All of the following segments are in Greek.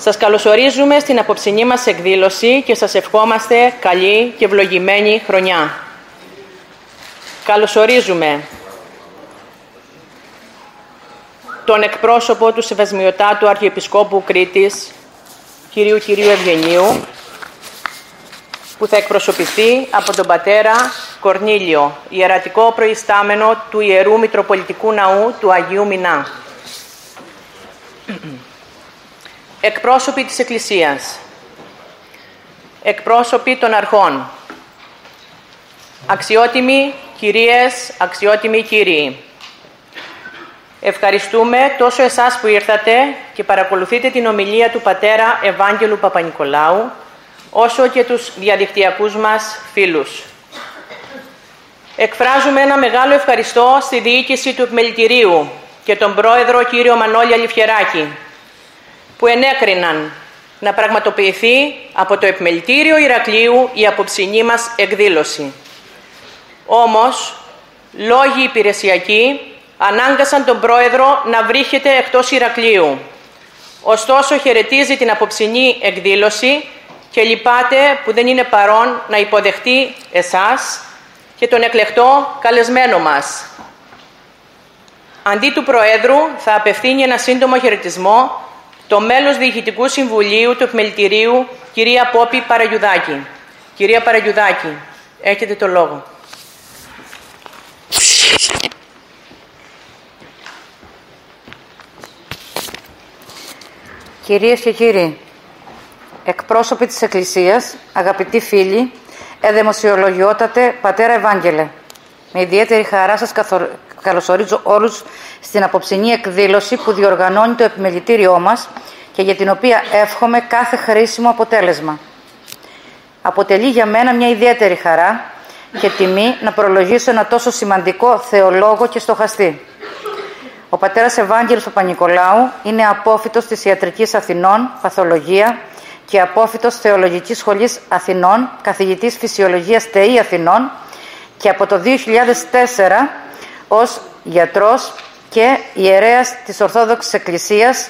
Σας καλωσορίζουμε στην απόψινή μας εκδήλωση και σας ευχόμαστε καλή και ευλογημένη χρονιά. Καλωσορίζουμε τον εκπρόσωπο του Σεβασμιωτάτου Αρχιεπισκόπου Κρήτης, κυρίου κυρίου Ευγενίου, που θα εκπροσωπηθεί από τον πατέρα Κορνίλιο, ιερατικό προϊστάμενο του Ιερού Μητροπολιτικού Ναού του Αγίου Μινά. Εκπρόσωποι της Εκκλησίας, εκπρόσωποι των αρχών, αξιότιμοι κυρίες, αξιότιμοι κύριοι. Ευχαριστούμε τόσο εσάς που ήρθατε και παρακολουθείτε την ομιλία του Πατέρα Ευάγγελου Παπα-Νικολάου, όσο και τους διαδικτυακούς μας φίλους. Εκφράζουμε ένα μεγάλο ευχαριστώ στη διοίκηση του Επιμελητηρίου και τον Πρόεδρο κύριο Μανώλη Αληφιεράκη, που ενέκριναν να πραγματοποιηθεί από το Επιμελητήριο Ηρακλείου η απόψινή μας εκδήλωση. Όμως, λόγοι υπηρεσιακοί ανάγκασαν τον Πρόεδρο να βρίσκεται εκτός Ηρακλείου. Ωστόσο, χαιρετίζει την απόψινή εκδήλωση και λυπάται που δεν είναι παρόν να υποδεχτεί εσάς και τον εκλεκτό καλεσμένο μας. Αντί του Προέδρου θα απευθύνει ένα σύντομο χαιρετισμό το μέλος Διοικητικού Συμβουλίου του Επιμελητηρίου, κυρία Πόπη Παραγιουδάκη. Κυρία Παραγιουδάκη, έχετε το λόγο. Κυρίες και κύριοι, εκπρόσωποι της Εκκλησίας, αγαπητοί φίλοι, εδημοσιολογιότατε Πατέρα Ευάγγελε, με ιδιαίτερη χαρά σας καλωσορίζω όλους στην απόψινή εκδήλωση που διοργανώνει το επιμελητήριό μας και για την οποία εύχομαι κάθε χρήσιμο αποτέλεσμα. Αποτελεί για μένα μια ιδιαίτερη χαρά και τιμή να προλογίσω ένα τόσο σημαντικό θεολόγο και στοχαστή. Ο πατέρας Ευάγγελος Παπα-Νικολάου είναι απόφυτος της Ιατρικής Αθηνών, Παθολογία και απόφυτος Θεολογικής Σχολής Αθηνών, καθηγητής Φυσιολογίας ΤΕΗ Αθηνών και από το 2004 ως γιατρός και ιερέας της Ορθόδοξης Εκκλησίας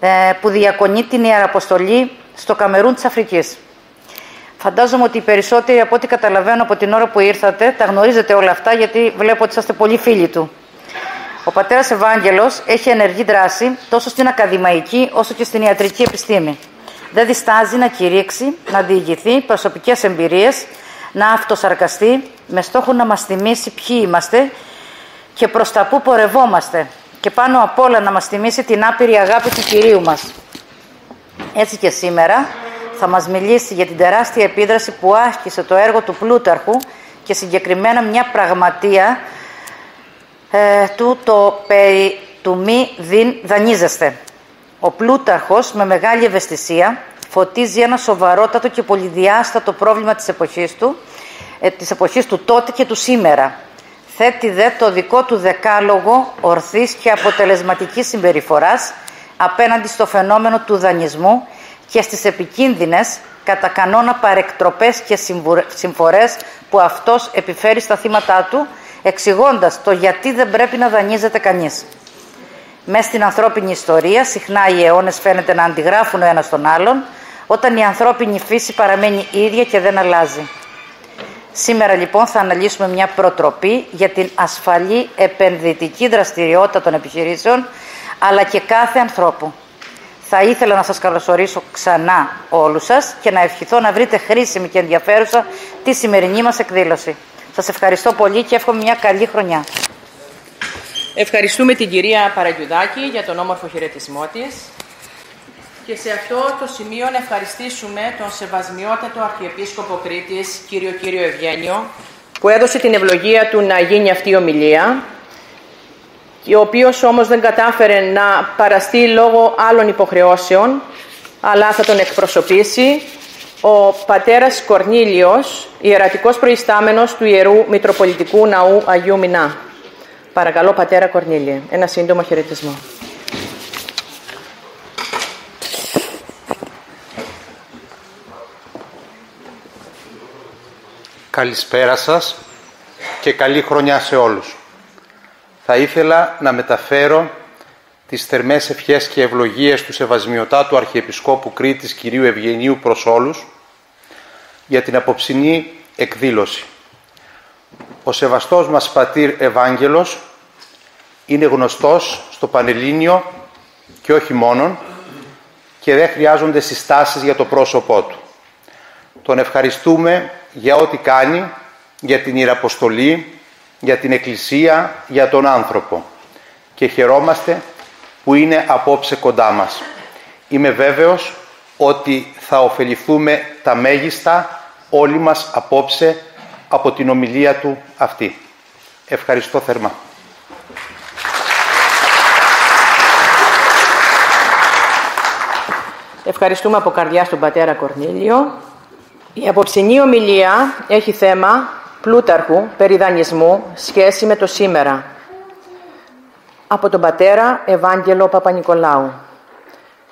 ε, που διακονεί την Ιεραποστολή στο Καμερούν της Αφρικής. Φαντάζομαι ότι οι περισσότεροι από ό,τι καταλαβαίνω από την ώρα που ήρθατε τα γνωρίζετε όλα αυτά γιατί βλέπω ότι είστε πολύ φίλοι του. Ο πατέρας Ευάγγελος έχει ενεργή δράση τόσο στην ακαδημαϊκή όσο και στην ιατρική επιστήμη. Δεν διστάζει να κηρύξει, να διηγηθεί προσωπικές εμπειρίες, να αυτοσαρκαστεί με στόχο να μας θυμίσει ποιοι είμαστε και προς τα που πορευόμαστε και πάνω απ' όλα να μας θυμίσει την άπειρη αγάπη του Κυρίου μας. Έτσι και σήμερα θα μας μιλήσει για την τεράστια επίδραση που άσκησε το έργο του Πλούταρχου και συγκεκριμένα μια πραγματεία ε, του το περί του μη διν δανείζεστε. Ο Πλούταρχος με μεγάλη ευαισθησία φωτίζει ένα σοβαρότατο και πολυδιάστατο πρόβλημα της εποχής του, ε, της εποχής του τότε και του σήμερα θέτει δε το δικό του δεκάλογο ορθής και αποτελεσματικής συμπεριφοράς απέναντι στο φαινόμενο του δανεισμού και στις επικίνδυνες κατά κανόνα παρεκτροπές και συμφορές που αυτός επιφέρει στα θύματα του, εξηγώντας το γιατί δεν πρέπει να δανείζεται κανείς. Μέσα στην ανθρώπινη ιστορία συχνά οι αιώνες φαίνεται να αντιγράφουν ο ένας τον άλλον, όταν η ανθρώπινη φύση παραμένει ίδια και δεν αλλάζει. Σήμερα λοιπόν θα αναλύσουμε μια προτροπή για την ασφαλή επενδυτική δραστηριότητα των επιχειρήσεων αλλά και κάθε ανθρώπου. Θα ήθελα να σας καλωσορίσω ξανά όλους σας και να ευχηθώ να βρείτε χρήσιμη και ενδιαφέρουσα τη σημερινή μας εκδήλωση. Σας ευχαριστώ πολύ και εύχομαι μια καλή χρονιά. Ευχαριστούμε την κυρία Παραγιουδάκη για τον όμορφο χαιρετισμό της. Και σε αυτό το σημείο να ευχαριστήσουμε τον Σεβασμιότατο Αρχιεπίσκοπο Κρήτης, κύριο κύριο Ευγένιο, που έδωσε την ευλογία του να γίνει αυτή η ομιλία, ο οποίος όμως δεν κατάφερε να παραστεί λόγω άλλων υποχρεώσεων, αλλά θα τον εκπροσωπήσει ο πατέρας Κορνήλιος, ιερατικός προϊστάμενος του Ιερού Μητροπολιτικού Ναού Αγίου Μινά. Παρακαλώ, πατέρα Κορνήλιε, ένα σύντομο χαιρετισμό. Καλησπέρα σας και καλή χρονιά σε όλους. Θα ήθελα να μεταφέρω τις θερμές ευχές και ευλογίες του Σεβασμιωτάτου Αρχιεπισκόπου Κρήτης κυρίου Ευγενίου προς όλους για την απόψινή εκδήλωση. Ο σεβαστός μας πατήρ Ευάγγελος είναι γνωστός στο Πανελλήνιο και όχι μόνον και δεν χρειάζονται συστάσεις για το πρόσωπό του. Τον ευχαριστούμε για ό,τι κάνει, για την Ιεραποστολή, για την Εκκλησία, για τον άνθρωπο και χαιρόμαστε που είναι απόψε κοντά μας. Είμαι βέβαιος ότι θα ωφεληθούμε τα μέγιστα όλοι μας απόψε από την ομιλία του αυτή. Ευχαριστώ θερμά. Ευχαριστούμε από καρδιά στον πατέρα Κορνήλιο. Η απόψινή ομιλία έχει θέμα πλούταρχου, περιδανισμού, σχέση με το σήμερα. Από τον πατέρα Ευάγγελο Παπα-Νικολάου.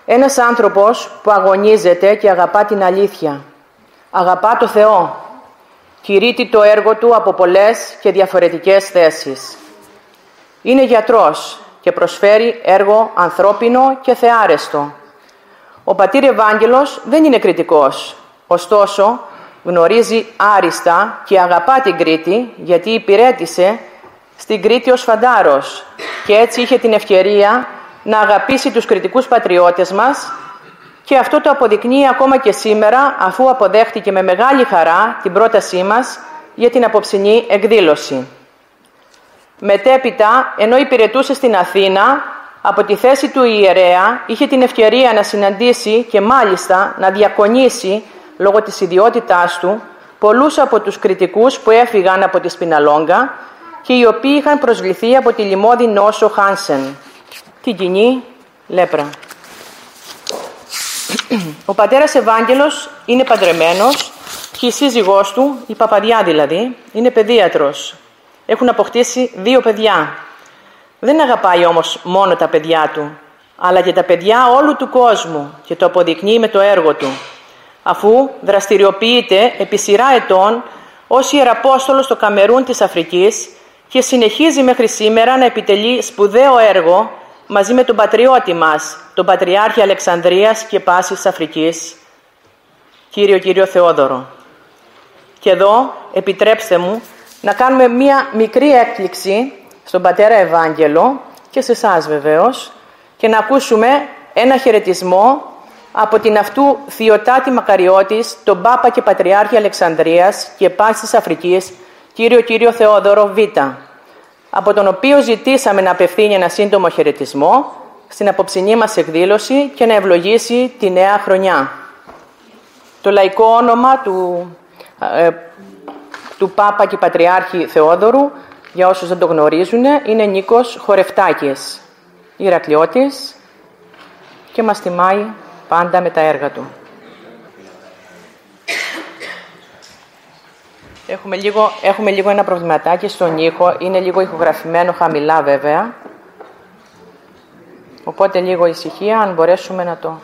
Ένας άνθρωπος που αγωνίζεται και αγαπά την αλήθεια. Αγαπά το Θεό. Κηρύττει το έργο του από πολλές και διαφορετικές θέσεις. Είναι γιατρός και προσφέρει έργο ανθρώπινο και θεάρεστο. Ο πατήρ Ευάγγελος δεν είναι κριτικός. Ωστόσο, γνωρίζει άριστα και αγαπά την Κρήτη γιατί υπηρέτησε στην Κρήτη ως φαντάρος και έτσι είχε την ευκαιρία να αγαπήσει τους κριτικούς πατριώτες μας και αυτό το αποδεικνύει ακόμα και σήμερα αφού αποδέχτηκε με μεγάλη χαρά την πρότασή μας για την απόψινή εκδήλωση. Μετέπειτα, ενώ υπηρετούσε στην Αθήνα, από τη θέση του ιερέα είχε την ευκαιρία να συναντήσει και μάλιστα να διακονήσει λόγω της ιδιότητάς του πολλούς από τους κριτικούς που έφυγαν από τη Σπιναλόγκα και οι οποίοι είχαν προσβληθεί από τη λιμώδη νόσο Χάνσεν, την κοινή λέπρα. Ο πατέρας Ευάγγελος είναι παντρεμένος και η σύζυγός του, η Παπαδιά δηλαδή, είναι παιδίατρος. Έχουν αποκτήσει δύο παιδιά. Δεν αγαπάει όμως μόνο τα παιδιά του, αλλά και τα παιδιά όλου του κόσμου και το αποδεικνύει με το έργο του, αφού δραστηριοποιείται επί σειρά ετών ως Ιεραπόστολος στο Καμερούν της Αφρικής και συνεχίζει μέχρι σήμερα να επιτελεί σπουδαίο έργο μαζί με τον πατριώτη μας, τον Πατριάρχη Αλεξανδρίας και Πάσης Αφρικής, Κύριο Κύριο Θεόδωρο. Και εδώ επιτρέψτε μου να κάνουμε μία μικρή έκπληξη στον Πατέρα Ευάγγελο και σε εσάς βεβαίως και να ακούσουμε ένα χαιρετισμό από την αυτού Θειοτάτη Μακαριώτης, τον Πάπα και Πατριάρχη Αλεξανδρίας και Πάσης Αφρικής, κύριο κύριο Θεόδωρο Β από τον οποίο ζητήσαμε να απευθύνει ένα σύντομο χαιρετισμό στην απόψινή μας εκδήλωση και να ευλογήσει τη νέα χρονιά. Το λαϊκό όνομα του, ε, του Πάπα και Πατριάρχη Θεόδωρου, για όσους δεν το γνωρίζουν, είναι Νίκος Χορευτάκης, Ηρακλειώτης και μας τιμάει πάντα με τα έργα του. Έχουμε λίγο, έχουμε λίγο ένα προβληματάκι στον ήχο. Είναι λίγο ηχογραφημένο χαμηλά βέβαια. Οπότε λίγο ησυχία, αν μπορέσουμε να το...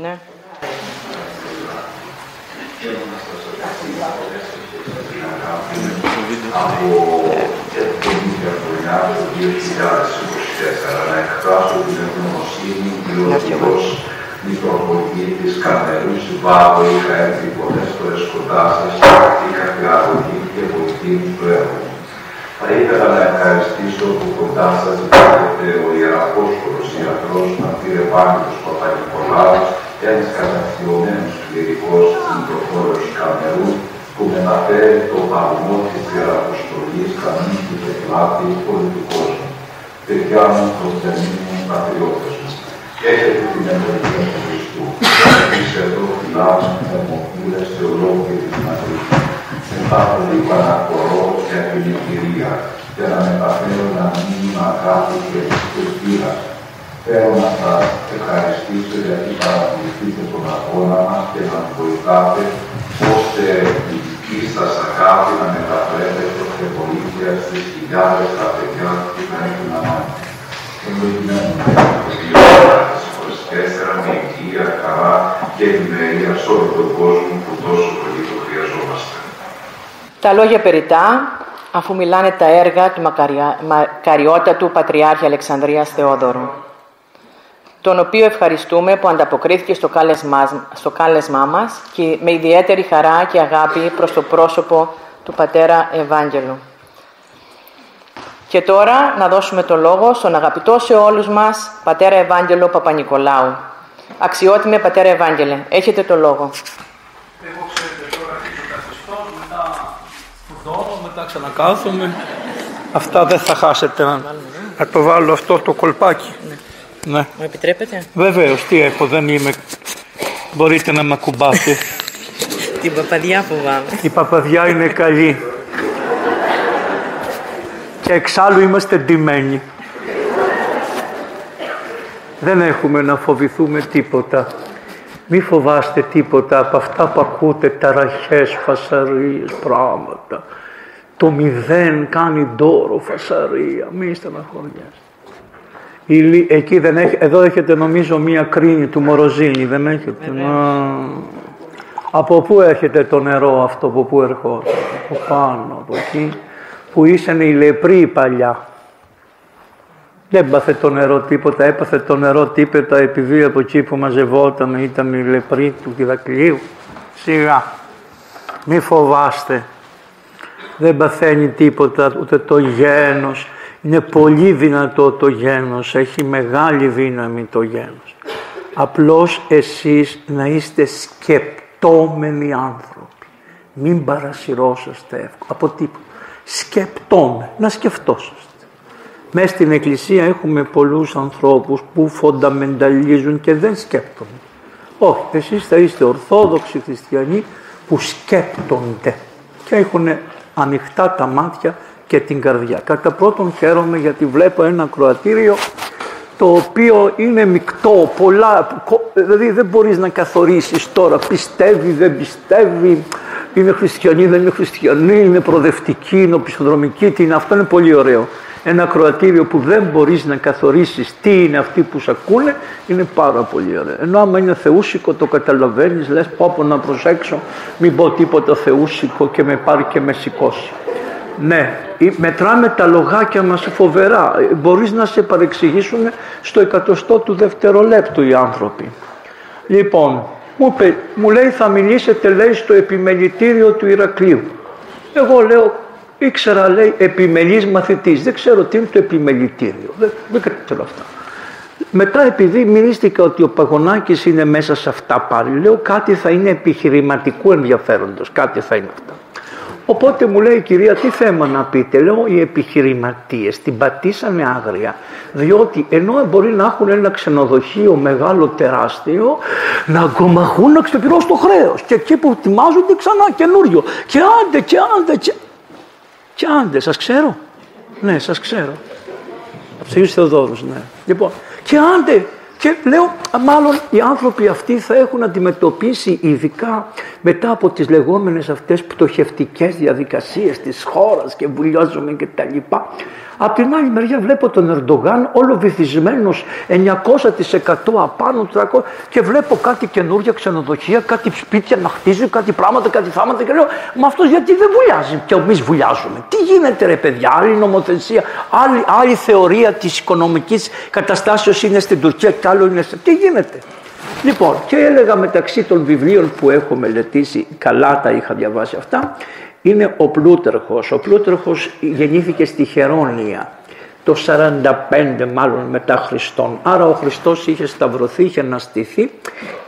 Ναι. Από 2009 το 2024 να εκφράσω την ευγνωμοσύνη ποιοτικός Μητροπολίτης Καμερούς Βάβο είχα έρθει πολλές φορές κοντά σας είχα αγωγή και βοηθήνη του έργου. Θα ήθελα να ευχαριστήσω που κοντά σας υπάρχετε ο Ιεραπόστολος Ιατρός Μαρτύρ Ευάγγελος Παπα-Νικολάους, ένας καταξιωμένος κληρικός Μητροπόλος Καμερού, που μεταφέρει το παλμό της Ιεραποστολής κανείς και πλάτη όλου του κόσμου. Παιδιά μου, προθεμίνοι πατριώτες μου έχετε την ευλογία του Χριστού. Εμείς εδώ φυλάμε θερμοφύλες σε ολόκληρη την Μαδρίτη. Μετά από λίγο ανακορώ για την ευκαιρία για να μεταφέρω ένα μήνυμα αγάπη και ελπίδα. Θέλω να σας ευχαριστήσω γιατί παρακολουθείτε τον αγώνα μας και να βοηθάτε ως ερευνητική σας αγάπη να μεταφέρετε σε βοήθεια στις χιλιάδες τα παιδιά που δεν έχουν ανάγκη. Ευλογημένο τέσσερα με υγεία, χαρά και ευημερία σε όλο τον κόσμο που τόσο πολύ το χρειαζόμαστε. Τα λόγια περιτά, αφού μιλάνε τα έργα του μακαριά, μακαριότατου Πατριάρχη Αλεξανδρίας Θεόδωρου, τον οποίο ευχαριστούμε που ανταποκρίθηκε στο κάλεσμά, στο κάλεσμά μας και με ιδιαίτερη χαρά και αγάπη προς το πρόσωπο του Πατέρα Ευάγγελου. Και τώρα να δώσουμε το λόγο στον αγαπητό σε όλους μας Πατέρα Ευάγγελο Παπα-Νικολάου. Αξιότιμε Πατέρα Ευάγγελε, έχετε το λόγο. Εγώ ξέρετε τώρα αρχίζω μετά σπουδώνω, μετά ξανακάθομαι. Αυτά δεν θα χάσετε να, να το βάλω αυτό το κολπάκι. Ναι. Μου επιτρέπετε; Βεβαίως, τι έχω, δεν είμαι... Μπορείτε να με ακουμπάτε. Την παπαδιά φοβάμαι. Η παπαδιά είναι καλή. Και εξάλλου είμαστε ντυμένοι. Δεν έχουμε να φοβηθούμε τίποτα. Μη φοβάστε τίποτα από αυτά που ακούτε, ταραχές, φασαρίες, πράγματα. Το μηδέν κάνει ντόρο, φασαρία. Μη στεναχωριέστε. Εκεί δεν έχει, εδώ έχετε νομίζω μία κρίνη του Μοροζίνη, δεν έχετε; Από πού έχετε το νερό αυτό, από πού ερχόταν, από πάνω, από εκεί, που ήσαν οι λεπροί παλιά; Δεν πάθε το νερό τίποτα, έπαθε το νερό τίποτα επειδή από εκεί που μαζευόταν ήταν οι λεπροί του Κιδακλείου. Σιγά, μη φοβάστε, δεν παθαίνει τίποτα ούτε το γένος, είναι πολύ δυνατό το γένος, έχει μεγάλη δύναμη το γένος. Απλώς εσείς να είστε σκεπτόμενοι άνθρωποι. Μην παρασυρώσαστε εύκολα από τίποτα. Σκεπτόμε, να σκεφτόσαστε. Μέσα στην Εκκλησία έχουμε πολλούς ανθρώπους που φονταμενταλίζουν και δεν σκέπτονται. Όχι, εσείς θα είστε ορθόδοξοι χριστιανοί που σκέπτονται και έχουν ανοιχτά τα μάτια και την καρδιά. Κατά πρώτον χαίρομαι γιατί βλέπω ένα κροατήριο το οποίο είναι μεικτό, πολλά, δηλαδή δεν μπορείς να καθορίσεις τώρα, πιστεύει, δεν πιστεύει, είναι χριστιανή, δεν είναι χριστιανή, είναι προοδευτική, είναι οπισθοδρομική, τι είναι, αυτό είναι πολύ ωραίο. Ένα κροατήριο που δεν μπορείς να καθορίσεις τι είναι αυτοί που σε ακούνε, είναι πάρα πολύ ωραίο. Ενώ άμα είναι θεούσικο το καταλαβαίνεις, λες πω πω να προσέξω, μην πω τίποτα θεούσικο και με πάρει και με σηκώσει. Ναι, μετράμε τα λογάκια μας φοβερά. Μπορείς να σε παρεξηγήσουν στο εκατοστό του δευτερολέπτου οι άνθρωποι. Λοιπόν, μου, μου λέει θα μιλήσετε λέει στο επιμελητήριο του Ηρακλείου. Εγώ λέω, ήξερα λέει επιμελής μαθητής. Δεν ξέρω τι είναι το επιμελητήριο. Δεν, δεν ξέρω αυτά. Μετά επειδή μιλήστηκα ότι ο Παγωνάκης είναι μέσα σε αυτά πάλι, λέω κάτι θα είναι επιχειρηματικού ενδιαφέροντος, κάτι θα είναι αυτά. Οπότε μου λέει η κυρία τι θέμα να πείτε; Λέω οι επιχειρηματίες την πατήσανε άγρια. Διότι ενώ μπορεί να έχουν ένα ξενοδοχείο μεγάλο τεράστιο να αγκομαχούν να ξεπληρώσουν το χρέος. Και εκεί που ετοιμάζονται ξανά καινούριο. Και άντε και άντε και... Και άντε σας ξέρω. Ναι σας ξέρω. Από τους Θεοδόρους ναι. Λοιπόν και άντε και λέω, μάλλον οι άνθρωποι αυτοί θα έχουν αντιμετωπίσει ειδικά μετά από τις λεγόμενες αυτές πτωχευτικές διαδικασίες της χώρας και βουλιάζουμε και τα λοιπά. Απ' την άλλη μεριά βλέπω τον Ερντογάν όλο βυθισμένος 900% απάνω 300 και βλέπω κάτι καινούργια ξενοδοχεία, κάτι σπίτια να χτίζει, κάτι πράγματα, κάτι θάματα και λέω Μα αυτός γιατί δεν βουλιάζει και εμείς βουλιάζουμε. Τι γίνεται ρε παιδιά, άλλη νομοθεσία, άλλη, άλλη θεωρία της οικονομικής καταστάσεως είναι στην Τουρκία και άλλο είναι σε... Τι γίνεται. Λοιπόν, και έλεγα μεταξύ των βιβλίων που έχω μελετήσει, καλά τα είχα διαβάσει αυτά, είναι ο Πλούταρχος. Ο Πλούταρχος γεννήθηκε στη Χερόνια το 45 μάλλον μετά Χριστόν. Άρα ο Χριστός είχε σταυρωθεί, είχε αναστηθεί.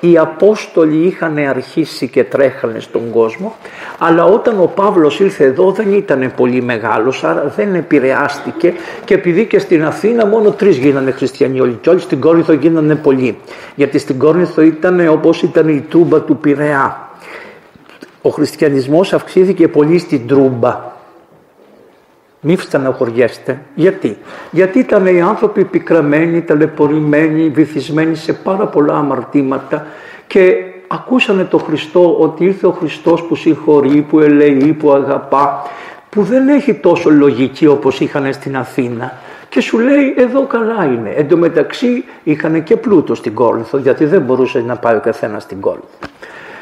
Οι Απόστολοι είχαν αρχίσει και τρέχανε στον κόσμο. Αλλά όταν ο Παύλος ήρθε εδώ δεν ήταν πολύ μεγάλος, άρα δεν επηρεάστηκε. Και επειδή και στην Αθήνα μόνο τρεις γίνανε χριστιανοί όλοι και όλοι στην Κόρινθο γίνανε πολλοί. Γιατί στην Κόρινθο ήταν όπως ήταν η τούμπα του Πειραιά ο χριστιανισμός αυξήθηκε πολύ στην Τρούμπα. Μη στεναχωριέστε. Γιατί; Γιατί ήταν οι άνθρωποι πικραμένοι, ταλαιπωρημένοι, βυθισμένοι σε πάρα πολλά αμαρτήματα και ακούσανε το Χριστό ότι ήρθε ο Χριστός που συγχωρεί, που ελεεί, που αγαπά, που δεν έχει τόσο λογική όπως είχαν στην Αθήνα. Και σου λέει εδώ καλά είναι. Εν τω μεταξύ είχαν και πλούτο στην Κόρινθο γιατί δεν μπορούσε να πάει ο καθένας στην Κόρινθο.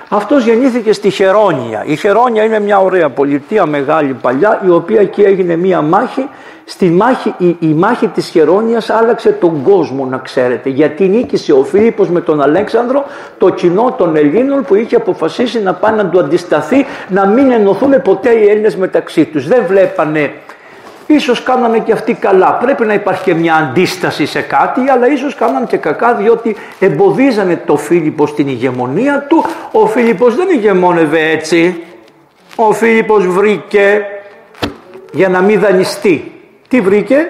Αυτός γεννήθηκε στη Χερόνια. Η Χερόνια είναι μια ωραία πολιτεία μεγάλη παλιά η οποία εκεί έγινε μια μάχη. Στη μάχη, η, η μάχη της Χερόνιας άλλαξε τον κόσμο να ξέρετε γιατί νίκησε ο Φίλιππος με τον Αλέξανδρο το κοινό των Ελλήνων που είχε αποφασίσει να πάνε να του αντισταθεί να μην ενωθούν ποτέ οι Έλληνες μεταξύ τους. Δεν βλέπανε Ίσως κάνανε και αυτοί καλά. Πρέπει να υπάρχει και μια αντίσταση σε κάτι, αλλά ίσως κάνανε και κακά διότι εμποδίζανε το Φίλιππο στην ηγεμονία του. Ο Φίλιππος δεν ηγεμόνευε έτσι. Ο Φίλιππος βρήκε για να μην δανειστεί. Τι βρήκε;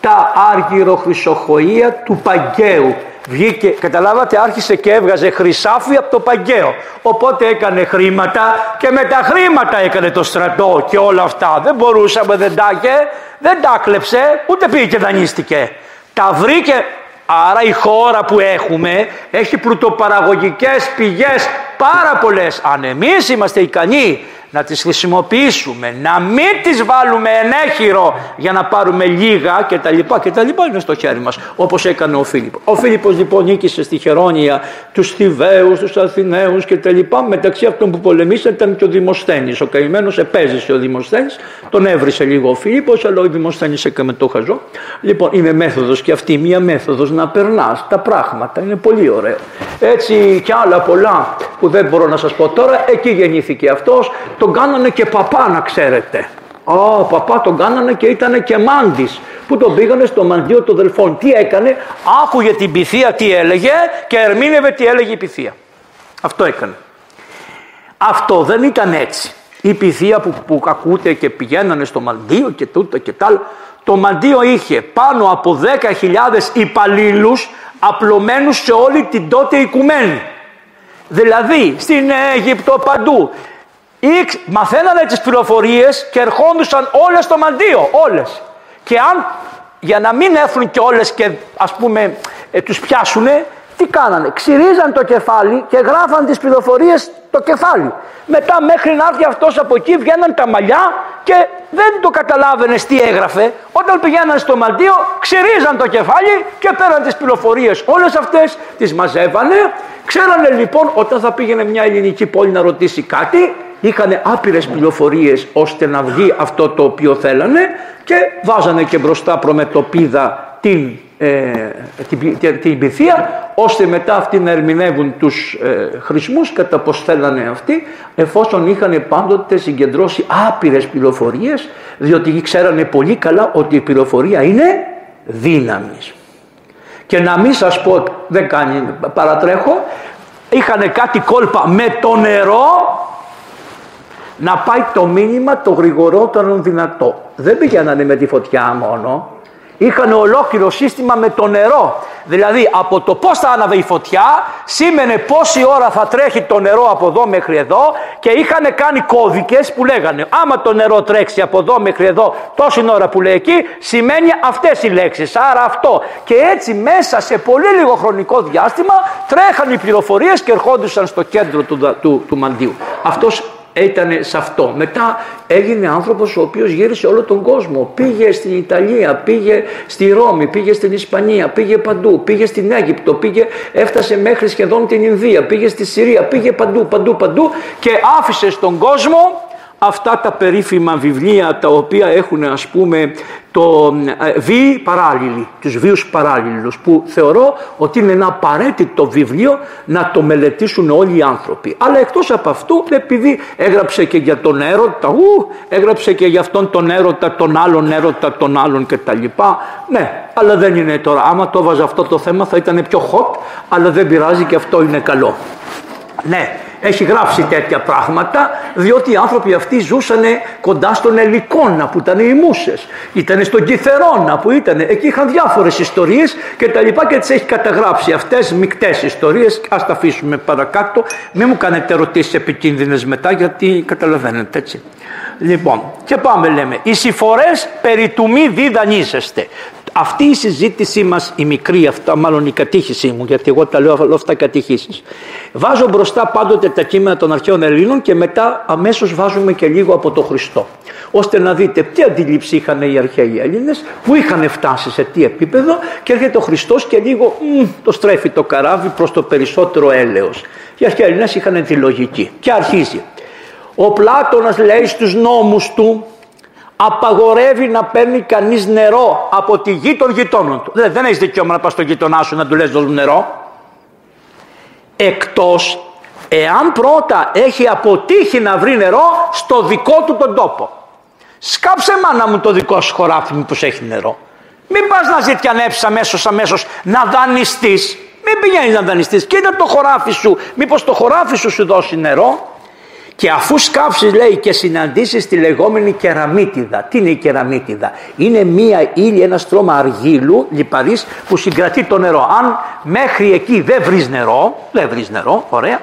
Τα άργυρο χρυσοχοΐα του Παγκαίου. Βγήκε, καταλάβατε, άρχισε και έβγαζε χρυσάφι από το Παγκαίο. Οπότε έκανε χρήματα και με τα χρήματα έκανε το στρατό και όλα αυτά. Δεν μπορούσαμε, δεν τα είχε, δεν τα κλέψε, ούτε πήγε και δανείστηκε. Τα βρήκε, άρα η χώρα που έχουμε έχει πρωτοπαραγωγικές πηγές πάρα πολλές. Αν εμείς είμαστε ικανοί να τις χρησιμοποιήσουμε, να μην τις βάλουμε ενέχειρο για να πάρουμε λίγα και τα λοιπά και τα λοιπά είναι στο χέρι μας όπως έκανε ο Φίλιππος. Ο Φίλιππος λοιπόν νίκησε στη Χερόνια τους Θηβαίους, τους Αθηναίους και τα λοιπά μεταξύ αυτών που πολεμήσαν ήταν και ο Δημοσθένης. Ο καημένος επέζησε ο Δημοσθένης, τον έβρισε λίγο ο Φίλιππος αλλά ο Δημοσθένης έκαμε το χαζό. Λοιπόν είναι μέθοδος και αυτή μια μέθοδος να περνάς τα πράγματα, είναι πολύ ωραίο. Έτσι και άλλα πολλά που δεν μπορώ να σας πω τώρα, εκεί γεννήθηκε αυτός, τον κάνανε και παπά να ξέρετε. Α, παπά τον κάνανε και ήταν και μάντης που τον πήγανε στο μαντίο των δελφών. Τι έκανε, άκουγε την πυθία τι έλεγε και ερμήνευε τι έλεγε η πυθία. Αυτό έκανε. Αυτό δεν ήταν έτσι. Η πυθία που, που ακούτε και πηγαίνανε στο μαντίο και τούτα και τα Το μαντίο είχε πάνω από 10.000 υπαλλήλους απλωμένους σε όλη την τότε οικουμένη. Δηλαδή στην Αίγυπτο παντού ή μαθαίνανε τις πληροφορίες και ερχόντουσαν όλες στο μαντίο, όλες. Και αν για να μην έρθουν και όλες και ας πούμε ε, τους πιάσουνε, τι κάνανε, ξυρίζαν το κεφάλι και γράφαν τις πληροφορίες το κεφάλι. Μετά μέχρι να έρθει αυτός από εκεί βγαίναν τα μαλλιά και δεν το καταλάβαινες τι έγραφε. Όταν πηγαίναν στο μαντίο ξυρίζαν το κεφάλι και πέραν τις πληροφορίες. Όλες αυτές τις μαζεύανε. Ξέρανε λοιπόν όταν θα πήγαινε μια ελληνική πόλη να ρωτήσει κάτι είχαν άπειρες πληροφορίες ώστε να βγει αυτό το οποίο θέλανε και βάζανε και μπροστά προμετωπίδα την, ε, την, την πυθία ώστε μετά αυτοί να ερμηνεύουν τους ε, χρησμούς κατά πως θέλανε αυτοί εφόσον είχαν πάντοτε συγκεντρώσει άπειρες πληροφορίες διότι ξέρανε πολύ καλά ότι η πληροφορία είναι δύναμη. Και να μην σας πω, δεν κάνει, παρατρέχω, είχαν κάτι κόλπα με το νερό να πάει το μήνυμα το γρηγορότερο δυνατό. Δεν πηγαίνανε με τη φωτιά μόνο. Είχαν ολόκληρο σύστημα με το νερό. Δηλαδή από το πώς θα άναβε η φωτιά σήμαινε πόση ώρα θα τρέχει το νερό από εδώ μέχρι εδώ και είχαν κάνει κώδικες που λέγανε άμα το νερό τρέξει από εδώ μέχρι εδώ τόση ώρα που λέει εκεί σημαίνει αυτές οι λέξεις. Άρα αυτό. Και έτσι μέσα σε πολύ λίγο χρονικό διάστημα τρέχαν οι πληροφορίες και ερχόντουσαν στο κέντρο του, του, του μαντίου. Αυτός ήταν σε αυτό. Μετά έγινε άνθρωπος ο οποίος γύρισε όλο τον κόσμο. Πήγε στην Ιταλία, πήγε στη Ρώμη, πήγε στην Ισπανία, πήγε παντού, πήγε στην Αίγυπτο, πήγε, έφτασε μέχρι σχεδόν την Ινδία, πήγε στη Συρία, πήγε παντού, παντού, παντού και άφησε στον κόσμο αυτά τα περίφημα βιβλία τα οποία έχουν ας πούμε το ε, βίοι παράλληλοι, τους βίους παράλληλους που θεωρώ ότι είναι ένα απαραίτητο βιβλίο να το μελετήσουν όλοι οι άνθρωποι. Αλλά εκτός από αυτού επειδή έγραψε και για τον έρωτα, ου, έγραψε και για αυτόν τον έρωτα, τον άλλον έρωτα, τον άλλον κτλ. Ναι, αλλά δεν είναι τώρα. Άμα το βάζα αυτό το θέμα θα ήταν πιο hot, αλλά δεν πειράζει και αυτό είναι καλό. Ναι, έχει γράψει τέτοια πράγματα διότι οι άνθρωποι αυτοί ζούσαν κοντά στον Ελικόνα που ήταν οι Μούσες, ήταν στον Κιθερώνα που ήταν, εκεί είχαν διάφορες ιστορίες και τα λοιπά και τις έχει καταγράψει. Αυτές μικτές ιστορίες, ας τα αφήσουμε παρακάτω, μην μου κάνετε ερωτήσεις επικίνδυνες μετά γιατί καταλαβαίνετε έτσι. Λοιπόν, και πάμε λέμε, οι συμφορές περί του μη διδανίζεστε. Αυτή η συζήτησή μας, η μικρή αυτά, μάλλον η κατήχησή μου, γιατί εγώ τα λέω όλα αυτά κατηχήσεις. Βάζω μπροστά πάντοτε τα κείμενα των αρχαίων Ελλήνων και μετά αμέσως βάζουμε και λίγο από το Χριστό. Ώστε να δείτε τι αντίληψη είχαν οι αρχαίοι Έλληνες, που είχαν φτάσει σε τι επίπεδο και έρχεται ο Χριστός και λίγο μ, το στρέφει το καράβι προς το περισσότερο έλεος. Οι αρχαίοι Έλληνες είχαν τη λογική. Και αρχίζει. Ο Πλάτωνας λέει στους νόμους του απαγορεύει να παίρνει κανείς νερό από τη γη των γειτόνων του. Δεν, δεν έχεις δικαίωμα να πας στο γειτονά σου να του λες δώσ' νερό. Εκτός εάν πρώτα έχει αποτύχει να βρει νερό στο δικό του τον τόπο. Σκάψε μάνα μου το δικό σου χωράφι μήπως έχει νερό. Μην πας να ζητιανέψεις αμέσως αμέσως να δανειστείς. Μην πηγαίνεις να δανειστείς. Κοίτα το χωράφι σου. Μήπως το χωράφι σου σου δώσει νερό. Και αφού σκάψεις λέει και συναντήσεις τη λεγόμενη κεραμίτιδα. Τι είναι η κεραμίτιδα; Είναι μία ύλη, ένα στρώμα αργύλου λιπαρής που συγκρατεί το νερό. Αν μέχρι εκεί δεν βρεις νερό, δεν βρεις νερό, ωραία,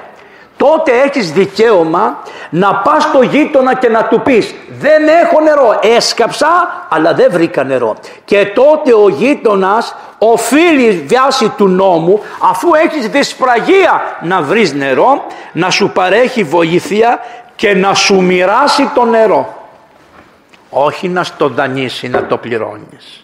τότε έχεις δικαίωμα να πας στο γείτονα και να του πεις δεν έχω νερό, έσκαψα αλλά δεν βρήκα νερό. Και τότε ο γείτονας οφείλει βιάση του νόμου αφού έχεις δυσπραγία να βρεις νερό να σου παρέχει βοήθεια και να σου μοιράσει το νερό. Όχι να στο δανείσει να το πληρώνεις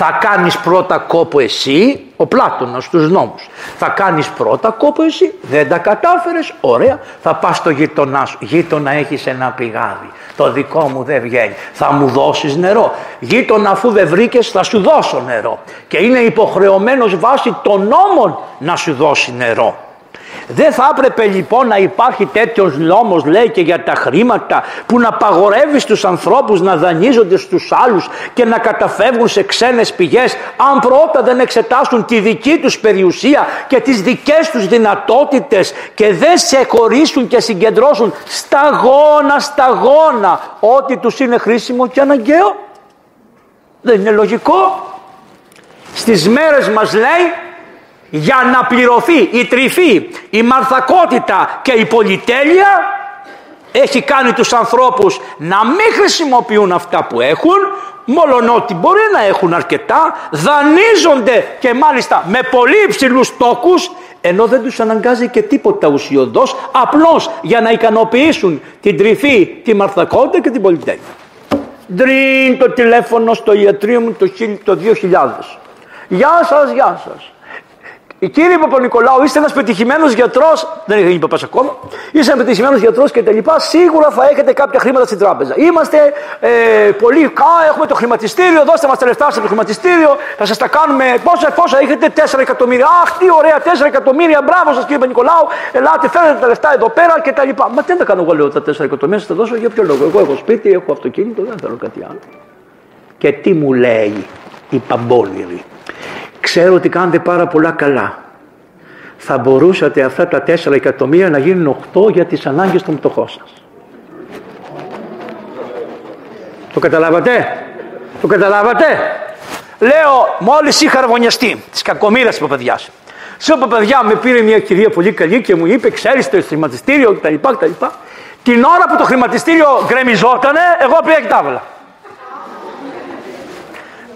θα κάνεις πρώτα κόπο εσύ, ο Πλάτωνας στους νόμους. Θα κάνεις πρώτα κόπο εσύ, δεν τα κατάφερες, ωραία, θα πας στο γείτονά σου. Γείτονα έχεις ένα πηγάδι, το δικό μου δεν βγαίνει. Θα μου δώσεις νερό. Γείτονα αφού δεν βρήκες θα σου δώσω νερό. Και είναι υποχρεωμένος βάσει των νόμων να σου δώσει νερό. Δεν θα έπρεπε λοιπόν να υπάρχει τέτοιος νόμος λέει και για τα χρήματα που να παγορεύει στους ανθρώπους να δανείζονται στους άλλους και να καταφεύγουν σε ξένες πηγές αν πρώτα δεν εξετάσουν τη δική τους περιουσία και τις δικές τους δυνατότητες και δεν σε χωρίσουν και συγκεντρώσουν σταγόνα σταγόνα ό,τι τους είναι χρήσιμο και αναγκαίο. Δεν είναι λογικό. Στις μέρες μας λέει για να πληρωθεί η τρυφή, η μαρθακότητα και η πολυτέλεια έχει κάνει τους ανθρώπους να μην χρησιμοποιούν αυτά που έχουν μόλον ότι μπορεί να έχουν αρκετά δανείζονται και μάλιστα με πολύ υψηλούς τόκους ενώ δεν τους αναγκάζει και τίποτα ουσιοδός απλώς για να ικανοποιήσουν την τρυφή, τη μαρθακότητα και την πολυτέλεια. Ντριν το τηλέφωνο στο ιατρείο μου το 2000. Γεια σας, γεια σας. Κύριε Παπα-Νικολάου, είστε ένας πετυχημένος γιατρός. Δεν έχει γίνει παπά ακόμα. Είστε ένας πετυχημένος γιατρός και τα λοιπά. Σίγουρα θα έχετε κάποια χρήματα στην τράπεζα. Είμαστε ε, πολύ κα, έχουμε το χρηματιστήριο. Δώστε μας τα λεφτά στο χρηματιστήριο. Θα σας τα κάνουμε. Πόσα, πόσα έχετε, 4 εκατομμύρια. Αχ, τι ωραία, 4 εκατομμύρια. Μπράβο σας κύριε Παπα-Νικολάου. Ελάτε, φέρετε τα λεφτά εδώ πέρα και τα λοιπά. Μα τι δεν τα κάνω εγώ, λέω τα 4 εκατομμύρια. Θα τα δώσω για ποιο λόγο. Εγώ έχω σπίτι, έχω αυτοκίνητο, δεν θέλω κάτι άλλο. Και τι μου λέει η παμπόλυρη; Ξέρω ότι κάνετε πάρα πολλά καλά. Θα μπορούσατε αυτά τα 4 εκατομμύρια να γίνουν 8 για τις ανάγκες των πτωχών σας. Το καταλάβατε; Το καταλάβατε; Λέω μόλις είχα αρβωνιαστεί της κακομήρας του παιδιά σου. Σε όπα παιδιά με πήρε μια κυρία πολύ καλή και μου είπε ξέρεις το χρηματιστήριο κτλ. κτλ. Την ώρα που το χρηματιστήριο γκρεμιζότανε εγώ πήγα και τάβολα.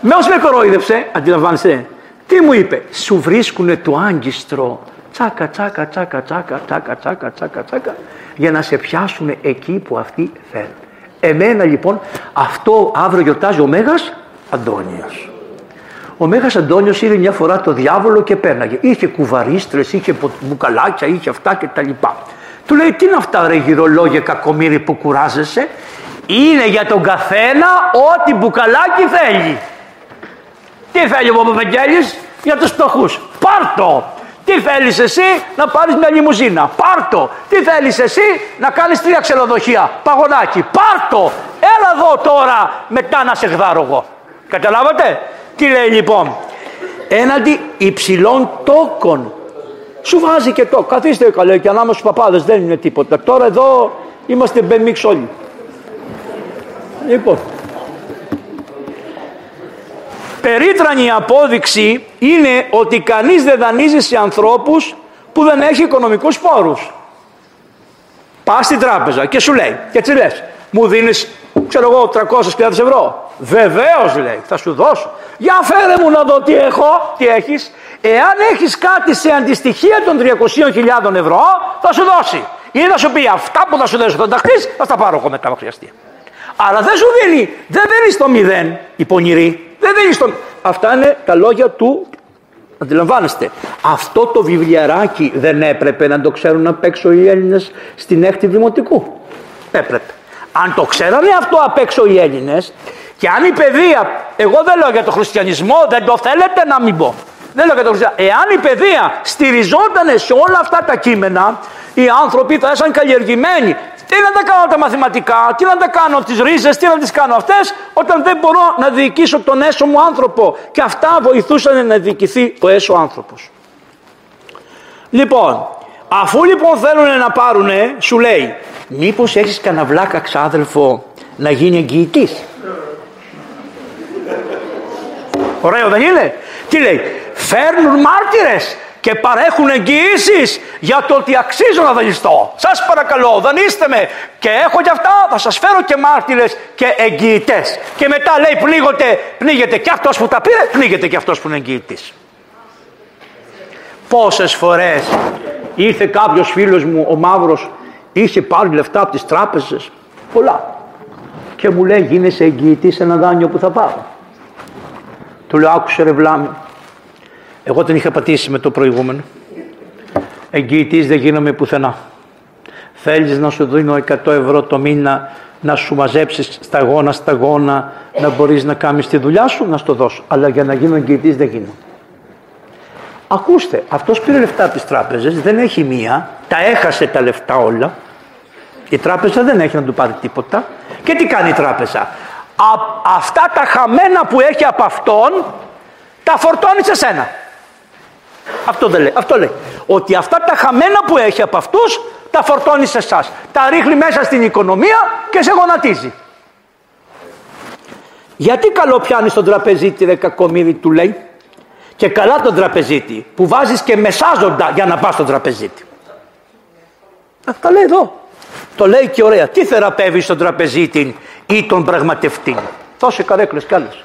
Με όσο με κορόιδευσε, αντιλαμβάνεσαι, τι μου είπε, σου βρίσκουνε το άγκιστρο τσάκα τσάκα τσάκα τσάκα τσάκα τσάκα τσάκα τσάκα για να σε πιάσουν εκεί που αυτοί θέλουν. Εμένα λοιπόν αυτό αύριο γιορτάζει ο Μέγας Αντώνιος. Ο Μέγας Αντώνιος είδε μια φορά το διάβολο και πέρναγε. Είχε κουβαρίστρες, είχε μπουκαλάκια, είχε αυτά και τα λοιπά. Του λέει τι είναι αυτά ρε γυρολόγια κακομύρι που κουράζεσαι; Είναι για τον καθένα ό,τι μπουκαλάκι θέλει. Τι θέλει ο Παπαγγέλης για τους φτωχούς; Πάρτο. Τι θέλεις εσύ να πάρεις μια λιμουζίνα; Πάρτο. Τι θέλεις εσύ να κάνεις τρία ξενοδοχεία; Παγωνάκι. Πάρτο. Έλα εδώ τώρα μετά να σε γδάρω εγώ. Καταλάβατε; Τι λέει λοιπόν; Έναντι υψηλών τόκων. Σου βάζει και το. Καθίστε καλέ και ανάμεσα στους παπάδες δεν είναι τίποτα. Τώρα εδώ είμαστε μπεμίξ όλοι. Λοιπόν, περίτρανη απόδειξη είναι ότι κανείς δεν δανείζει σε ανθρώπους που δεν έχει οικονομικούς πόρους. Πας στην τράπεζα και σου λέει, και έτσι λες, Μου δίνεις, ξέρω εγώ, 300.000 ευρώ. Βεβαίως λέει, θα σου δώσω. Για φέρε μου να δω τι έχω, τι έχεις. Εάν έχεις κάτι σε αντιστοιχεία των 300.000 ευρώ, θα σου δώσει. Ή θα σου πει αυτά που θα σου δώσω, θα τα χτίσεις, θα τα πάρω εγώ μετά αν χρειαστεί. Αλλά δεν σου δίνει, δεν δίνει το μηδέν η πονηρή. Δεν δίνεις το Αυτά είναι τα λόγια του. Αντιλαμβάνεστε. Αυτό το βιβλιαράκι δεν έπρεπε να το ξέρουν απ' έξω οι Έλληνες στην έκτη δημοτικού. Έπρεπε. Αν το ξέρανε αυτό απ' έξω οι Έλληνες και αν η παιδεία, εγώ δεν λέω για το χριστιανισμό, δεν το θέλετε να μην πω. Δεν λέω για το χριστιανισμό. Εάν η παιδεία στηριζόταν σε όλα αυτά τα κείμενα, οι άνθρωποι θα ήσαν καλλιεργημένοι. Τι να τα κάνω τα μαθηματικά, τι να τα κάνω τις ρίζες, τι να τις κάνω αυτές, όταν δεν μπορώ να διοικήσω τον έσω μου άνθρωπο. Και αυτά βοηθούσαν να διοικηθεί ο έσω άνθρωπος. Λοιπόν, αφού λοιπόν θέλουν να πάρουνε, σου λέει, μήπως έχεις κανένα βλάκα ξάδελφο να γίνει εγγυητής; Ωραίο δεν είναι; Τι λέει, φέρνουν μάρτυρες και παρέχουν εγγυήσεις για το ότι αξίζω να δανειστώ. Σας παρακαλώ, δανείστε με και έχω κι αυτά, θα σας φέρω και μάρτυρες και εγγυητές. Και μετά λέει πνίγονται, πνίγεται και αυτός που τα πήρε, πνίγεται και αυτός που είναι εγγυητής. Πόσες φορές ήρθε κάποιος φίλος μου, ο Μαύρος, είχε πάρει λεφτά από τις τράπεζες, πολλά. Και μου λέει γίνεσαι εγγυητής σε ένα δάνειο που θα πάω. Του λέω άκουσε ρε βλάμη, εγώ την είχα πατήσει με το προηγούμενο. Εγγυητής δεν γίνομαι πουθενά. Θέλεις να σου δίνω 100 ευρώ το μήνα να σου μαζέψεις σταγόνα σταγόνα να μπορείς να κάνεις τη δουλειά σου να στο δώσω. Αλλά για να γίνω εγγυητής δεν γίνω. Ακούστε, αυτός πήρε λεφτά από τις τράπεζες, δεν έχει μία, τα έχασε τα λεφτά όλα. Η τράπεζα δεν έχει να του πάρει τίποτα. Και τι κάνει η τράπεζα; Α, αυτά τα χαμένα που έχει από αυτόν τα φορτώνει σε σένα. Αυτό δεν λέει. Αυτό λέει. Ότι αυτά τα χαμένα που έχει από αυτούς τα φορτώνει σε εσάς. Τα ρίχνει μέσα στην οικονομία και σε γονατίζει. Γιατί καλό πιάνει τον τραπεζίτη ρε κακομύρι του λέει και καλά τον τραπεζίτη που βάζεις και μεσάζοντα για να πας στον τραπεζίτη. Αυτά λέει εδώ. Το λέει και ωραία. Τι θεραπεύεις στον τραπεζίτη ή τον πραγματευτή; Δώσε καρέκλες κι άλλες.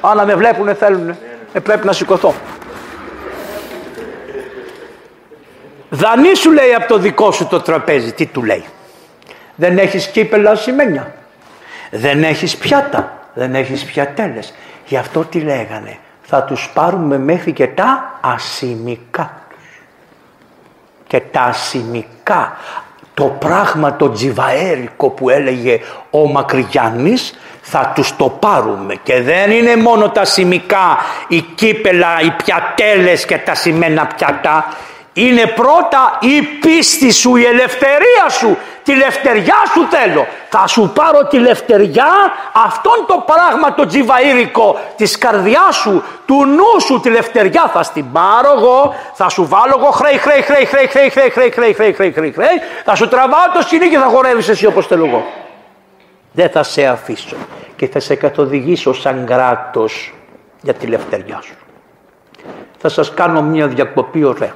Αν με βλέπουνε θέλουνε. Ε, πρέπει να σηκωθώ. Δανείσου λέει από το δικό σου το τραπέζι. Τι του λέει. Δεν έχεις κύπελα σημαίνια. Δεν έχεις πιάτα. Δεν έχεις πιατέλες. Γι' αυτό τι λέγανε. Θα τους πάρουμε μέχρι και τα ασημικά Και τα ασημικά. Το πράγμα το τζιβαέρικο που έλεγε ο Μακρυγιάννης θα τους το πάρουμε και δεν είναι μόνο τα σημικά, οι κύπελα, οι πιατέλες και τα σημένα πιατά είναι πρώτα η πίστη σου, η ελευθερία σου. Τη λευτεριά σου θέλω. Θα σου πάρω τη λευτεριά, αυτόν το πράγμα το τζιβαΐρικο της καρδιάς σου, του νου σου τη λευτεριά θα στην πάρω εγώ, θα σου βάλω εγώ χρέη, χρέη, χρέη, χρέη, χρέη, χρέη, χρέη, χρέη, χρέη, χρέη, χρέη, χρέη, θα σου τραβάω το σκηνή και θα χορεύεις εσύ όπως θέλω εγώ. Δεν θα σε αφήσω και θα σε καθοδηγήσω σαν κράτος για τη λευτεριά σου. Θα σας κάνω μια διακοπή ωραία.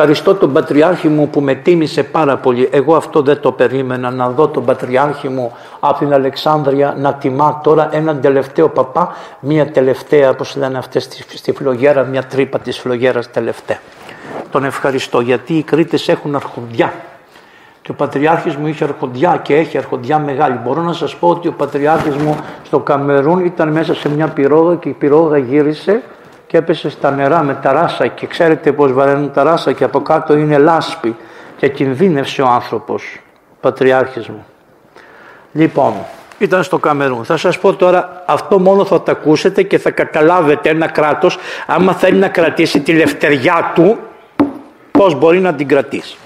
Ευχαριστώ τον Πατριάρχη μου που με τίμησε πάρα πολύ. Εγώ αυτό δεν το περίμενα να δω τον Πατριάρχη μου από την Αλεξάνδρεια να τιμά τώρα έναν τελευταίο παπά, μια τελευταία, όπως λένε αυτές στη, στη φλογέρα, μια τρύπα της φλογέρας τελευταία. Τον ευχαριστώ γιατί οι Κρήτες έχουν αρχοντιά. Και ο Πατριάρχης μου είχε αρχοντιά και έχει αρχοντιά μεγάλη. Μπορώ να σας πω ότι ο Πατριάρχης μου στο Καμερούν ήταν μέσα σε μια πυρόγα και η πυρόγα γύρισε και έπεσε στα νερά με ταράσα και ξέρετε πως βαραίνουν ταράσα και από κάτω είναι λάσπη και κινδύνευσε ο άνθρωπος, ο πατριάρχης μου. Λοιπόν, ήταν στο Καμερούν. Θα σας πω τώρα, αυτό μόνο θα το ακούσετε και θα καταλάβετε ένα κράτος, άμα θέλει να κρατήσει τη λευτεριά του, πώς μπορεί να την κρατήσει.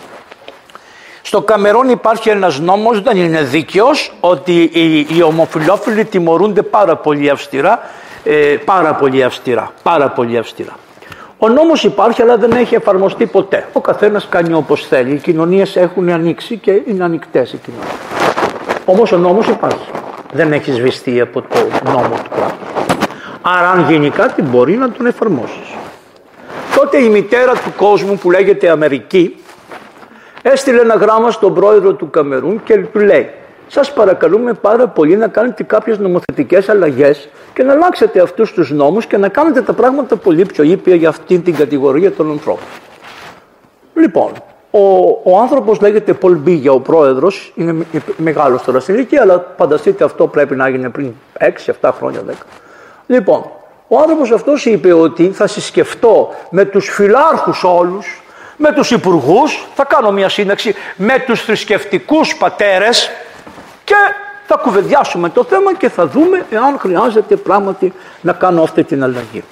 Στο Καμερούν υπάρχει ένας νόμος, δεν είναι δίκαιος, ότι οι, οι ομοφιλόφιλοι τιμωρούνται πάρα πολύ αυστηρά ε, πάρα πολύ αυστηρά. Πάρα πολύ αυστηρά. Ο νόμος υπάρχει αλλά δεν έχει εφαρμοστεί ποτέ. Ο καθένας κάνει όπως θέλει. Οι κοινωνίες έχουν ανοίξει και είναι ανοιχτές οι κοινωνίες. Όμως ο νόμος υπάρχει. Δεν έχει σβηστεί από το νόμο του κράτους. Άρα αν γίνει κάτι μπορεί να τον εφαρμόσεις. Τότε η μητέρα του κόσμου που λέγεται Αμερική έστειλε ένα γράμμα στον πρόεδρο του Καμερούν και του λέει σας παρακαλούμε πάρα πολύ να κάνετε κάποιες νομοθετικές αλλαγές και να αλλάξετε αυτούς τους νόμους και να κάνετε τα πράγματα πολύ πιο ήπια για αυτήν την κατηγορία των ανθρώπων. Λοιπόν, ο, ο άνθρωπος λέγεται Πολ Μπίγια, ο πρόεδρος, είναι μεγάλος τώρα στην ηλικία, αλλά φανταστείτε αυτό πρέπει να έγινε πριν 6-7 χρόνια, 10. Λοιπόν, ο άνθρωπος αυτός είπε ότι θα συσκεφτώ με τους φιλάρχους όλους, με τους υπουργούς, θα κάνω μια σύνταξη, με τους θρησκευτικούς πατέρες και θα κουβεντιάσουμε το θέμα και θα δούμε εάν χρειάζεται πράγματι να κάνω αυτή την αλλαγή.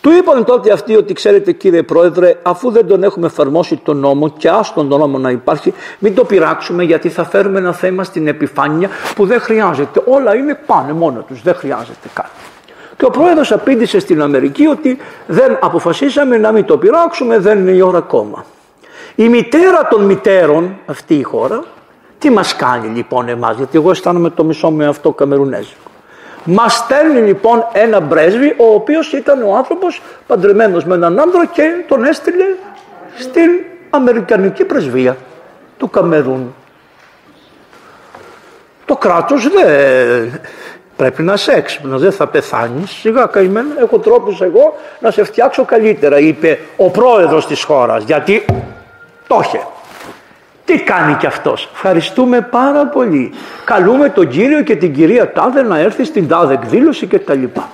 Του είπαν τότε αυτοί ότι ξέρετε κύριε Πρόεδρε, αφού δεν τον έχουμε εφαρμόσει τον νόμο και άστον τον νόμο να υπάρχει, μην το πειράξουμε γιατί θα φέρουμε ένα θέμα στην επιφάνεια που δεν χρειάζεται. Όλα είναι πάνε μόνο τους, δεν χρειάζεται κάτι. Και ο πρόεδρος απήντησε στην Αμερική ότι δεν αποφασίσαμε να μην το πειράξουμε, δεν είναι η ώρα ακόμα. Η μητέρα των μητέρων, αυτή η χώρα, τι μας κάνει λοιπόν εμάς, γιατί εγώ αισθάνομαι το μισό με αυτό καμερουνέζικο. Μας στέλνει λοιπόν ένα πρέσβη, ο οποίος ήταν ο άνθρωπος παντρεμένος με έναν άντρα και τον έστειλε στην Αμερικανική πρεσβεία του Καμερούν. Το κράτος δεν πρέπει να είσαι έξυπνος, δεν θα πεθάνεις. Σιγά καημένο, έχω τρόπους εγώ να σε φτιάξω καλύτερα, είπε ο πρόεδρος της χώρας, γιατί το είχε. Τι κάνει κι αυτός. Ευχαριστούμε πάρα πολύ. Καλούμε τον κύριο και την κυρία Τάδε να έρθει στην Τάδε εκδήλωση και τα λοιπά.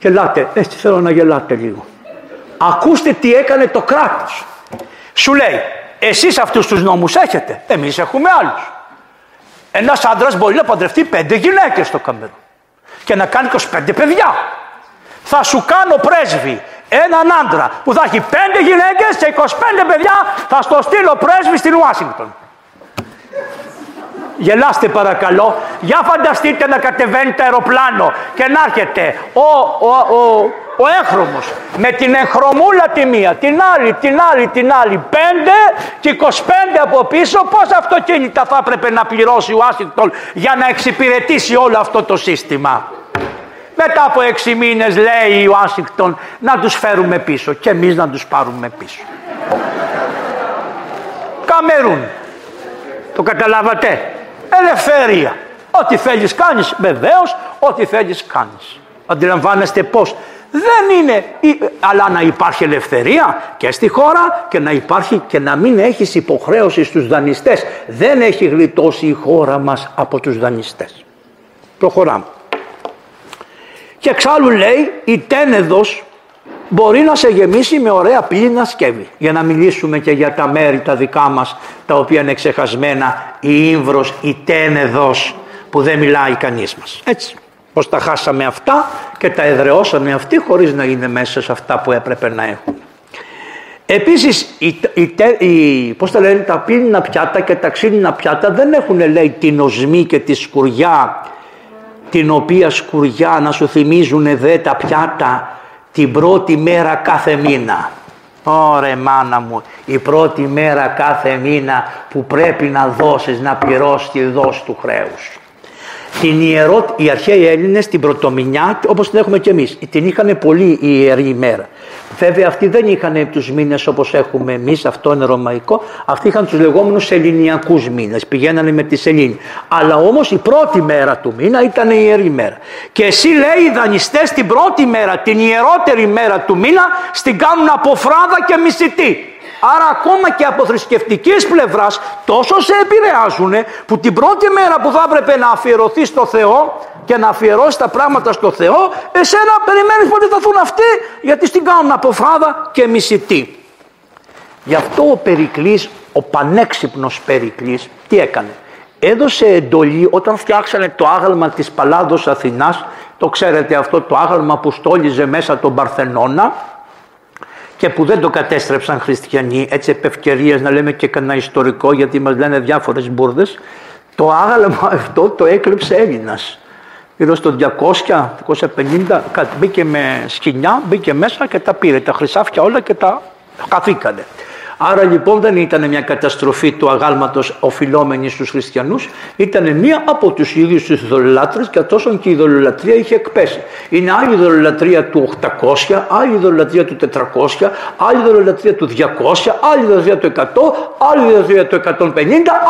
Γελάτε, έτσι θέλω να γελάτε λίγο. Ακούστε τι έκανε το κράτος. Σου λέει, εσείς αυτούς τους νόμους έχετε, εμείς έχουμε άλλους. Ένας άντρας μπορεί να παντρευτεί πέντε γυναίκες στο Καμερούν και να κάνει 25 παιδιά. Θα σου κάνω πρέσβη έναν άντρα που θα έχει πέντε γυναίκες και 25 παιδιά θα στο στείλω πρέσβη στην Ουάσιγκτον. Γελάστε παρακαλώ. Για φανταστείτε να κατεβαίνει το αεροπλάνο και να έρχεται ο, ο, ο, ο έχρωμος με την εγχρωμούλα τη μία, την άλλη, την άλλη, την άλλη, πέντε και 25 από πίσω πώς αυτοκίνητα θα έπρεπε να πληρώσει ο Ουάσιγκτον για να εξυπηρετήσει όλο αυτό το σύστημα; Μετά από έξι μήνες λέει ο Ουάσιγκτον να τους φέρουμε πίσω και εμείς να τους πάρουμε πίσω. Καμερούν. Το καταλάβατε; Ελευθερία. Ό,τι θέλεις κάνεις. Βεβαίως, ό,τι θέλεις κάνεις. Αντιλαμβάνεστε πώς. Δεν είναι, αλλά να υπάρχει ελευθερία και στη χώρα και να υπάρχει και να μην έχεις υποχρέωση στους δανειστές. Δεν έχει γλιτώσει η χώρα μας από τους δανειστές. Προχωράμε. Και εξάλλου λέει η τένεδος μπορεί να σε γεμίσει με ωραία πύληνα σκεύη. Για να μιλήσουμε και για τα μέρη τα δικά μας τα οποία είναι ξεχασμένα η ύμβρος, η τένεδος που δεν μιλάει κανείς μας. Έτσι. Πως τα χάσαμε αυτά και τα εδραιώσαμε αυτοί χωρίς να είναι μέσα σε αυτά που έπρεπε να έχουν. Επίσης, οι, οι, πώς τα λένε, τα πύληνα πιάτα και τα ξύλινα πιάτα δεν έχουν λέει την οσμή και τη σκουριά την οποία σκουριά να σου θυμίζουν δε τα πιάτα την πρώτη μέρα κάθε μήνα. Ωρε μάνα μου, η πρώτη μέρα κάθε μήνα που πρέπει να δώσεις, να πληρώσεις τη δόση του χρέους. Την ιερό, οι αρχαίοι Έλληνες την πρωτομηνιά, όπως την έχουμε και εμείς, την είχαν πολύ ιερή ημέρα. Βέβαια αυτοί δεν είχαν τους μήνες όπως έχουμε εμείς, αυτό είναι ρωμαϊκό, αυτοί είχαν τους λεγόμενους ελληνιακούς μήνες, πηγαίνανε με τη σελήνη. Αλλά όμως η πρώτη μέρα του μήνα ήταν η ιερή μέρα. Και εσύ λέει οι δανειστές την πρώτη μέρα, την ιερότερη μέρα του μήνα, στην κάνουν από φράδα και μισητή. Άρα ακόμα και από θρησκευτικής πλευράς τόσο σε επηρεάζουν που την πρώτη μέρα που θα έπρεπε να αφιερωθεί στο Θεό και να αφιερώσει τα πράγματα στο Θεό, εσένα περιμένεις πότε θα έρθουν αυτοί γιατί στην κάνουν από φράδα και μισητή. Γι' αυτό ο Περικλής, ο πανέξυπνος Περικλής, τι έκανε. Έδωσε εντολή όταν φτιάξανε το άγαλμα της Παλάδος Αθηνάς, το ξέρετε αυτό το άγαλμα που στόλιζε μέσα τον Παρθενώνα, και που δεν το κατέστρεψαν χριστιανοί, έτσι επ' να λέμε και κανένα ιστορικό γιατί μας λένε διάφορες μπουρδες, το άγαλμα αυτό το έκλεψε Έλληνας. Γύρω στο 200, 250 μπήκε με σκηνιά, μπήκε μέσα και τα πήρε, τα χρυσάφια όλα και τα καθήκανε. Άρα λοιπόν δεν ήταν μια καταστροφή του αγάλματος οφειλόμενη στους χριστιανούς, ήταν μία από τους ίδιους τους ειδωλολάτρες και τόσο και η ειδωλολατρία είχε εκπέσει. Είναι άλλη ειδωλολατρία του 800, άλλη ειδωλολατρία του 400, άλλη ειδωλολατρία του 200, άλλη ειδωλολατρία του 100, άλλη ειδωλολατρία του 150,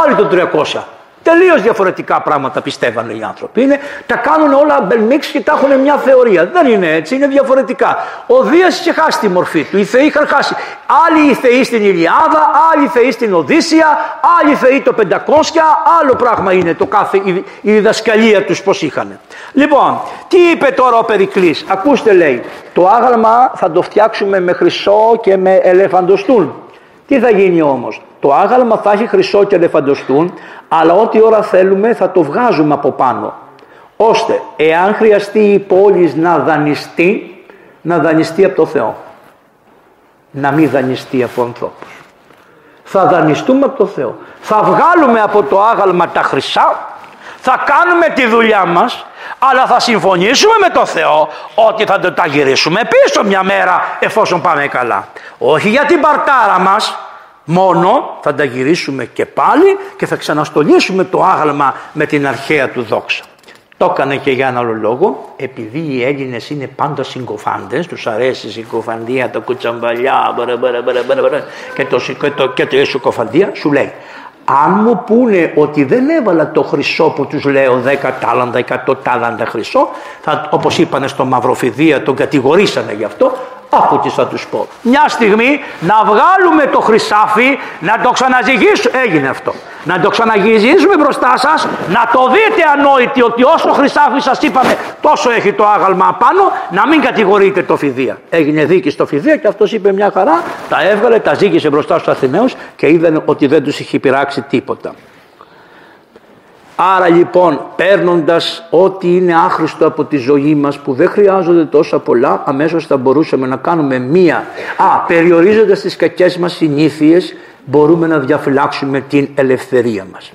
άλλη του 300. Τελείως διαφορετικά πράγματα πιστεύανε οι άνθρωποι. Είναι, τα κάνουν όλα μπελμίξ και τα έχουν μια θεωρία. Δεν είναι έτσι, είναι διαφορετικά. Ο Δίας είχε χάσει τη μορφή του. Οι θεοί είχαν χάσει. Άλλοι οι θεοί στην Ιλιάδα, άλλοι θεοί στην Οδύσσια, άλλοι θεοί το 500, άλλο πράγμα είναι το κάθε, η, η διδασκαλία τους πώς είχαν. Λοιπόν, τι είπε τώρα ο Περικλής; Ακούστε λέει, το άγαλμα θα το φτιάξουμε με χρυσό και με ελεφαντοστούν. Τι θα γίνει όμως; Το άγαλμα θα έχει χρυσό και ελεφαντοστούν, αλλά ό,τι ώρα θέλουμε θα το βγάζουμε από πάνω. Ώστε, εάν χρειαστεί η πόλη να δανειστεί, να δανειστεί από το Θεό. Να μην δανειστεί από ανθρώπους. Θα δανειστούμε από το Θεό. Θα βγάλουμε από το άγαλμα τα χρυσά, θα κάνουμε τη δουλειά μας, αλλά θα συμφωνήσουμε με το Θεό ότι θα το τα γυρίσουμε πίσω μια μέρα εφόσον πάμε καλά. Όχι για την παρτάρα μας, μόνο θα τα γυρίσουμε και πάλι και θα ξαναστολίσουμε το άγαλμα με την αρχαία του δόξα. Το έκανε και για ένα άλλο λόγο, επειδή οι Έλληνες είναι πάντα συγκοφάντες, τους αρέσει η συγκοφαντία, τα κουτσαμπαλιά, και το, και το, και το συκοφαντία, σου λέει αν μου πούνε ότι δεν έβαλα το χρυσό που τους λέω 10 τάλαντα, 100 τάλαντα χρυσό, θα, όπως είπανε στο Μαυροφιδία, τον κατηγορήσανε γι' αυτό, Άκου τι θα τους πω. Μια στιγμή να βγάλουμε το χρυσάφι, να το ξαναζυγίσουμε. Έγινε αυτό. Να το ξαναγυρίζουμε μπροστά σας, να το δείτε ανόητοι ότι όσο χρυσάφι σας είπαμε τόσο έχει το άγαλμα πάνω, να μην κατηγορείτε το φιδία. Έγινε δίκη στο φιδία και αυτός είπε μια χαρά, τα έβγαλε, τα ζήγησε μπροστά στους Αθηναίους και είδαν ότι δεν τους είχε πειράξει τίποτα. Άρα λοιπόν παίρνοντας ό,τι είναι άχρηστο από τη ζωή μας που δεν χρειάζονται τόσα πολλά αμέσως θα μπορούσαμε να κάνουμε μία α, περιορίζοντας τις κακές μας συνήθειες μπορούμε να διαφυλάξουμε την ελευθερία μας.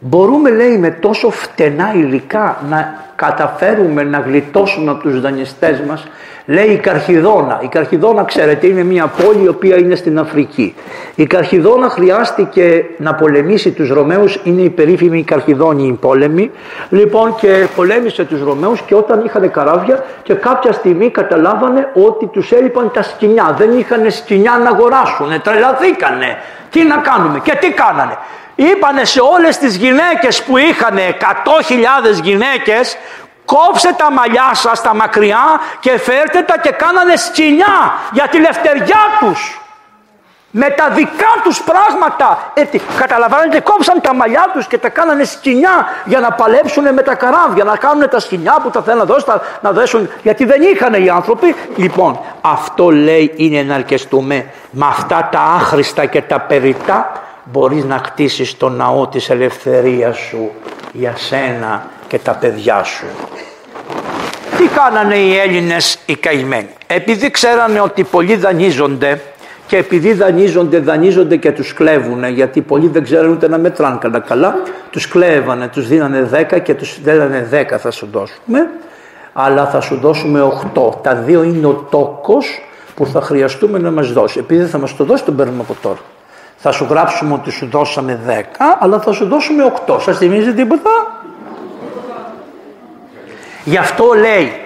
Μπορούμε λέει με τόσο φτενά υλικά να καταφέρουμε να γλιτώσουμε από τους δανειστές μας λέει η Καρχιδόνα. Η Καρχιδόνα ξέρετε είναι μια πόλη η οποία είναι στην Αφρική. Η Καρχιδόνα χρειάστηκε να πολεμήσει τους Ρωμαίους, είναι η περίφημη Καρχιδόνη πόλεμη. Λοιπόν και πολέμησε τους Ρωμαίους και όταν είχαν καράβια και κάποια στιγμή καταλάβανε ότι τους έλειπαν τα σκηνιά. Δεν είχαν σκηνιά να αγοράσουν, τρελαθήκανε. Τι να κάνουμε και τι κάνανε είπανε σε όλες τις γυναίκες που είχαν 100.000 γυναίκες κόψε τα μαλλιά σας τα μακριά και φέρτε τα και κάνανε σκηνιά για τη λευτεριά τους. Με τα δικά τους πράγματα. Έτσι, καταλαβαίνετε κόψαν τα μαλλιά τους και τα κάνανε σκηνιά για να παλέψουν με τα καράβια να κάνουν τα σκηνιά που τα θέλουν να δώσουν, να δώσουν γιατί δεν είχαν οι άνθρωποι. Λοιπόν αυτό λέει είναι να αρκεστούμε με αυτά τα άχρηστα και τα περιτά μπορείς να χτίσεις το ναό της ελευθερίας σου για σένα και τα παιδιά σου. Τι κάνανε οι Έλληνες οι καημένοι; Επειδή ξέρανε ότι πολλοί δανείζονται και επειδή δανείζονται, δανείζονται και τους κλέβουν γιατί πολλοί δεν ξέρουν ούτε να μετράνε καλά καλά τους κλέβανε, τους δίνανε 10 και τους δίνανε 10 θα σου δώσουμε αλλά θα σου δώσουμε 8 τα δύο είναι ο τόκος που θα χρειαστούμε να μας δώσει επειδή θα μας το δώσει τον παίρνουμε από τώρα θα σου γράψουμε ότι σου δώσαμε 10, αλλά θα σου δώσουμε 8. Σας θυμίζει τίποτα; Γι' αυτό λέει,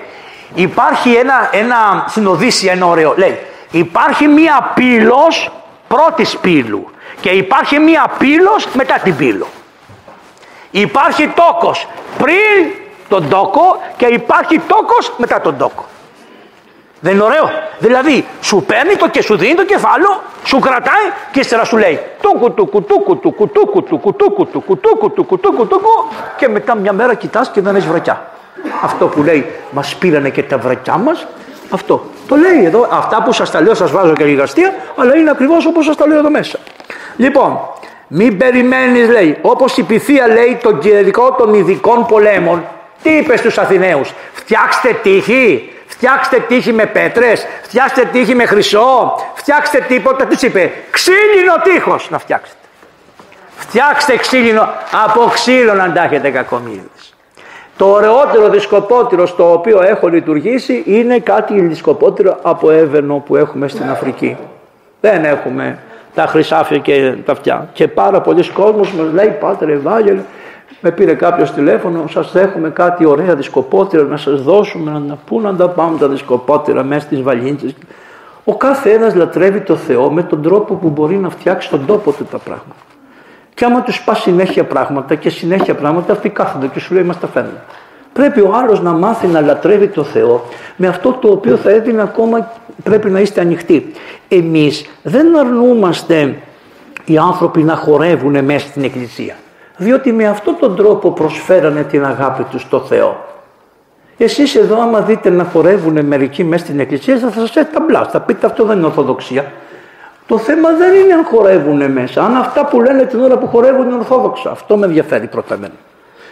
υπάρχει ένα, ένα συνοδίσια, ένα ωραίο, λέει, υπάρχει μία πύλος πρώτης πύλου και υπάρχει μία πύλος μετά την πύλο. Υπάρχει τόκος πριν τον τόκο και υπάρχει τόκος μετά τον τόκο. Δεν είναι ωραίο. Δηλαδή, σου παίρνει το και σου δίνει το κεφάλαιο, σου κρατάει και ύστερα σου λέει τούκου του κουτούκου του κουτούκου του κουτούκου του κουτούκου του κουτούκου του και μετά μια μέρα κοιτάς και δεν έχει βρακιά. Αυτό που λέει μας πήρανε και τα βρακιά μας, αυτό. Το λέει εδώ, αυτά που σας τα λέω σας βάζω και λίγα αστεία, αλλά είναι ακριβώς όπως σας τα λέω εδώ μέσα. Λοιπόν, μην περιμένεις λέει, όπως η Πυθία λέει τον κυριακό των ειδικών πολέμων, τι είπε στους Αθηναίους, φτιάξτε τύχη, φτιάξτε τύχη με πέτρες, φτιάξτε τύχη με χρυσό, φτιάξτε τίποτα, τι είπε, ξύλινο τείχος να φτιάξετε. Φτιάξτε ξύλινο, από ξύλο να τα έχετε κακομύριδες. Το ωραιότερο δισκοπότηρο στο οποίο έχω λειτουργήσει είναι κάτι δισκοπότηρο από έβαινο που έχουμε στην Αφρική. Δεν έχουμε τα χρυσάφια και τα αυτιά. Και πάρα πολλοί κόσμος μας λέει «Πάτερ Ευάγγελε, με πήρε κάποιος τηλέφωνο, σας έχουμε κάτι ωραία δισκοπότηρα να σας δώσουμε, να πού να τα πάμε τα δισκοπότηρα μέσα στις βαλίτσες. Ο κάθε ένας λατρεύει το Θεό με τον τρόπο που μπορεί να φτιάξει τον τόπο του τα πράγματα. Και άμα τους πα συνέχεια πράγματα και συνέχεια πράγματα, αυτοί κάθονται και σου λέει Μας τα φέρνουν. Πρέπει ο άλλος να μάθει να λατρεύει το Θεό με αυτό το οποίο θα έδινε ακόμα πρέπει να είστε ανοιχτοί. Εμείς δεν αρνούμαστε οι άνθρωποι να χορεύουν μέσα στην Εκκλησία. Διότι με αυτόν τον τρόπο προσφέρανε την αγάπη τους στο Θεό. Εσείς εδώ άμα δείτε να χορεύουν μερικοί μέσα στην εκκλησία θα σας έρθει ταμπλά, θα πείτε αυτό δεν είναι ορθοδοξία. Το θέμα δεν είναι αν χορεύουν μέσα, αν αυτά που λένε την ώρα που χορεύουν είναι ορθόδοξα. Αυτό με ενδιαφέρει πρώτα εμένα.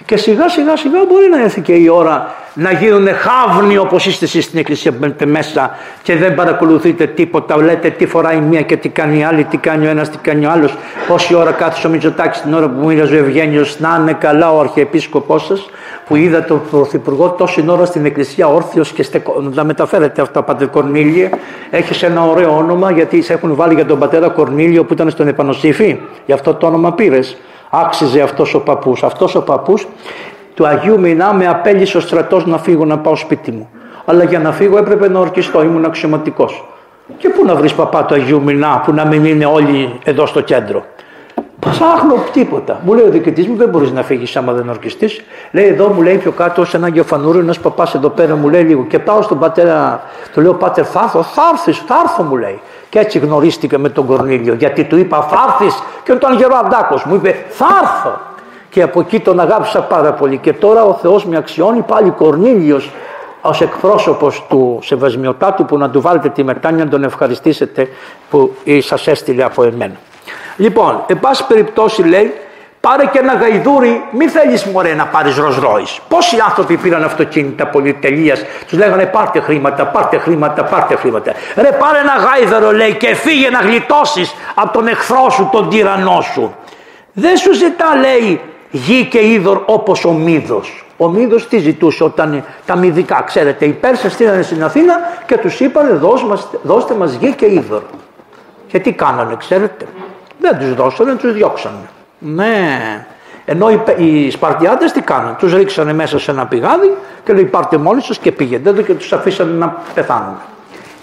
Και σιγά σιγά σιγά μπορεί να έρθει και η ώρα να γίνουν χάβνοι όπως είστε εσείς στην εκκλησία που μπαίνετε μέσα και δεν παρακολουθείτε τίποτα. Λέτε τι φοράει μία και τι κάνει η άλλη, τι κάνει ο ένας, τι κάνει ο άλλος. Πόση ώρα κάθισε ο Μητσοτάκης την ώρα που μίλαζε ο Ευγένιος, να είναι καλά ο Αρχιεπίσκοπός σας που είδα τον Πρωθυπουργό τόση ώρα στην εκκλησία όρθιος και στεκο... να μεταφέρετε αυτά, Πατέρ Κορνίλιε. Έχεις ένα ωραίο όνομα γιατί σε έχουν βάλει για τον πατέρα Κορνίλιο που ήταν στον Επανοσύφη. Γι' αυτό το όνομα πήρες άξιζε αυτός ο παππούς. Αυτός ο παππούς του Αγίου Μινά με απέλησε ο στρατός να φύγω να πάω σπίτι μου. Αλλά για να φύγω έπρεπε να ορκιστώ, ήμουν αξιωματικός. Και πού να βρεις παπά του Αγίου Μινά που να μην είναι όλοι εδώ στο κέντρο; Ψάχνω τίποτα. Μου λέει ο διοικητής μου: Δεν μπορείς να φύγεις άμα δεν ορκιστείς. Λέει εδώ, μου λέει πιο κάτω, σε ένα γεωφανούριο, ένας παπάς εδώ πέρα, μου λέει λίγο. Και πάω στον πατέρα, του λέω: Πάτερ, θα έρθω, θα έρθεις, θα έρθω, μου λέει. Και έτσι γνωρίστηκα με τον Κορνίλιο. Γιατί του είπα: Θα έρθεις. Και όταν γερό Αντάκο μου είπε: Θα έρθω. Και από εκεί τον αγάπησα πάρα πολύ. Και τώρα ο Θεός με αξιώνει πάλι Κορνίλιος ως εκπρόσωπος του Σεβασμιωτάτου που να του βάλετε τη μετάνοια να τον ευχαριστήσετε που σας έστειλε από εμένα. Λοιπόν, εν πάση περιπτώσει λέει, πάρε και ένα γαϊδούρι, μη θέλεις μωρέ να πάρεις Ρόι. Πόσοι άνθρωποι πήραν αυτοκίνητα πολυτελείας, τους λέγανε πάρτε χρήματα, πάρτε χρήματα, πάρτε χρήματα. Ρε πάρε ένα γάιδαρο λέει και φύγε να γλιτώσεις από τον εχθρό σου, τον τυραννό σου. Δεν σου ζητά λέει γη και είδωρ όπως ο Μίδο. Ο Μίδο τι ζητούσε όταν τα μυδικά, ξέρετε, οι Πέρσες στείλανε στην Αθήνα και τους είπαν δώστε μας γη και είδωρ. Και τι κάνανε, ξέρετε. Δεν τους δώσανε, τους διώξανε. Ναι. Ενώ οι, οι Σπαρτιάτες τι κάνανε, τους ρίξανε μέσα σε ένα πηγάδι και λέει πάρτε μόλις σας και πήγαινε εδώ και τους αφήσανε να πεθάνουν.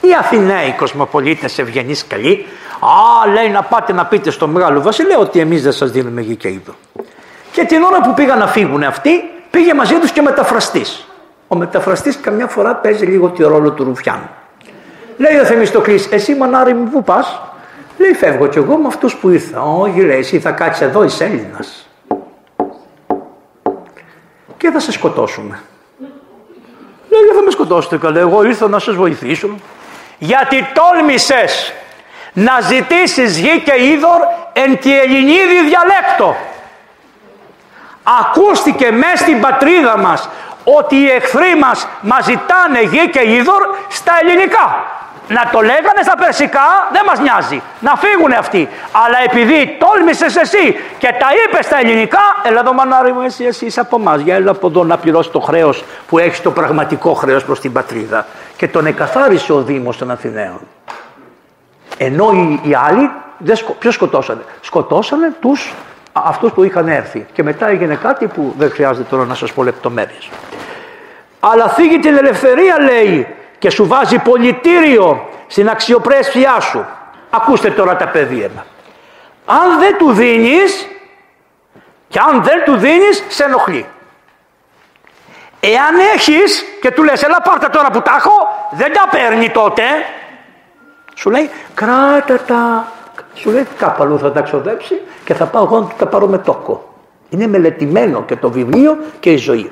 Οι Αθηναίοι κοσμοπολίτες ευγενείς καλοί, α λέει να πάτε να πείτε στο Μεγάλο Βασιλείο ότι εμείς δεν σας δίνουμε γη και είδο. Και την ώρα που πήγαν να φύγουν αυτοί, πήγε μαζί τους και μεταφραστής. Ο μεταφραστής καμιά φορά παίζει λίγο τη ρόλο του Ρουφιάνου. Λέει ο Θεμιστοκλής, εσύ μανάρι μου που πας, Λέει φεύγω κι εγώ με αυτούς που ήρθα. Όχι λέει εσύ θα κάτσεις εδώ είσαι Έλληνας. Και θα σε σκοτώσουμε. Λέει δεν θα με σκοτώσετε καλά εγώ ήρθα να σας βοηθήσω. Γιατί τόλμησες να ζητήσεις γη και είδωρ εν τη ελληνίδη διαλέκτο. Ακούστηκε μέσα στην πατρίδα μας ότι οι εχθροί μας μας ζητάνε γη και είδωρ στα ελληνικά να το λέγανε στα περσικά δεν μας νοιάζει. Να φύγουν αυτοί. Αλλά επειδή τόλμησες εσύ και τα είπες στα ελληνικά, έλα εδώ μανάρι μου εσύ, εσύ είσαι από εμάς. Για έλα από εδώ να πληρώσεις το χρέος που έχεις το πραγματικό χρέος προς την πατρίδα. Και τον εκαθάρισε ο Δήμος των Αθηναίων. Ενώ οι, οι άλλοι, δεν σκο, ποιος σκοτώσανε; Σκοτώσανε τους αυτούς που είχαν έρθει. Και μετά έγινε κάτι που δεν χρειάζεται τώρα να σας πω λεπτομέρειες. Αλλά θίγει την ελευθερία λέει και σου βάζει πολιτήριο στην αξιοπρέπειά σου. Ακούστε τώρα τα παιδεία. Αν δεν του δίνεις και αν δεν του δίνεις σε ενοχλεί. Εάν έχεις και του λες έλα πάρτα τώρα που τα έχω δεν τα παίρνει τότε. Σου λέει κράτα τα. Σου λέει κάπου αλλού θα τα ξοδέψει και θα πάω εγώ να τα πάρω με τόκο. Είναι μελετημένο και το βιβλίο και η ζωή.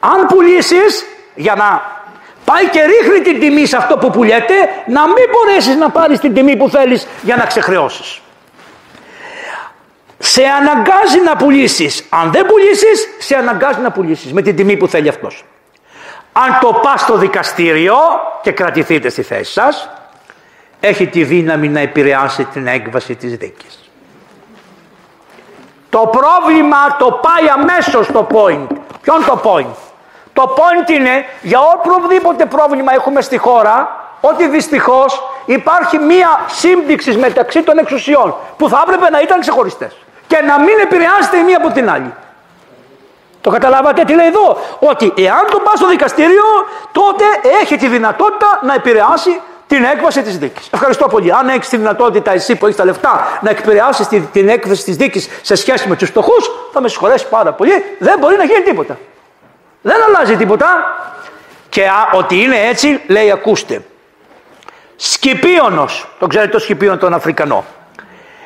Αν πουλήσεις για να Πάει και ρίχνει την τιμή σε αυτό που πουλιέται να μην μπορέσεις να πάρεις την τιμή που θέλεις για να ξεχρεώσεις. Σε αναγκάζει να πουλήσεις. Αν δεν πουλήσεις, σε αναγκάζει να πουλήσεις με την τιμή που θέλει αυτός. Αν το πας στο δικαστήριο και κρατηθείτε στη θέση σας, έχει τη δύναμη να επηρεάσει την έκβαση της δίκης. Το πρόβλημα το πάει αμέσως στο point. Ποιον το point; Το point είναι για οποιοδήποτε πρόβλημα έχουμε στη χώρα ότι δυστυχώς υπάρχει μία σύμπτυξης μεταξύ των εξουσιών που θα έπρεπε να ήταν ξεχωριστές και να μην επηρεάζεται η μία από την άλλη. Το καταλάβατε τι λέει εδώ, ότι εάν το πάει στο δικαστήριο τότε έχει τη δυνατότητα να επηρεάσει την έκβαση της δίκης. Ευχαριστώ πολύ. Αν έχεις τη δυνατότητα εσύ που έχεις τα λεφτά να εκπαιδεύσει την, την έκβαση της δίκης σε σχέση με τους φτωχούς, θα με συγχωρέσεις πάρα πολύ. Δεν μπορεί να γίνει τίποτα. Δεν αλλάζει τίποτα. Και α, ότι είναι έτσι, λέει, ακούστε. Σκυπίωνος, το ξέρετε το Σκυπίωνο τον Αφρικανό.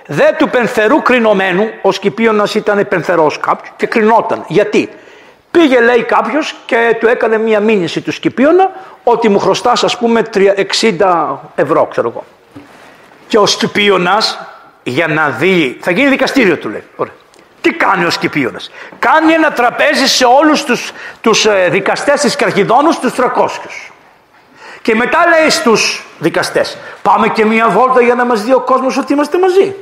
Δε του πενθερού κρινωμένου, ο Σκυπίωνας ήταν πενθερός κάποιος και κρινόταν. Γιατί; Πήγε λέει κάποιος και του έκανε μία μήνυση του Σκυπίωνα ότι μου χρωστάς ας πούμε 60 ευρώ ξέρω εγώ. Και ο Σκυπίωνας για να δει, θα γίνει δικαστήριο του λέει. Ωραία. Τι κάνει ο Σκυπίωνας; Κάνει ένα τραπέζι σε όλους τους, τους ε, δικαστές της Καρχιδόνους τους 300. Και μετά λέει στους δικαστές πάμε και μία βόλτα για να μας δει ο κόσμος ότι είμαστε μαζί.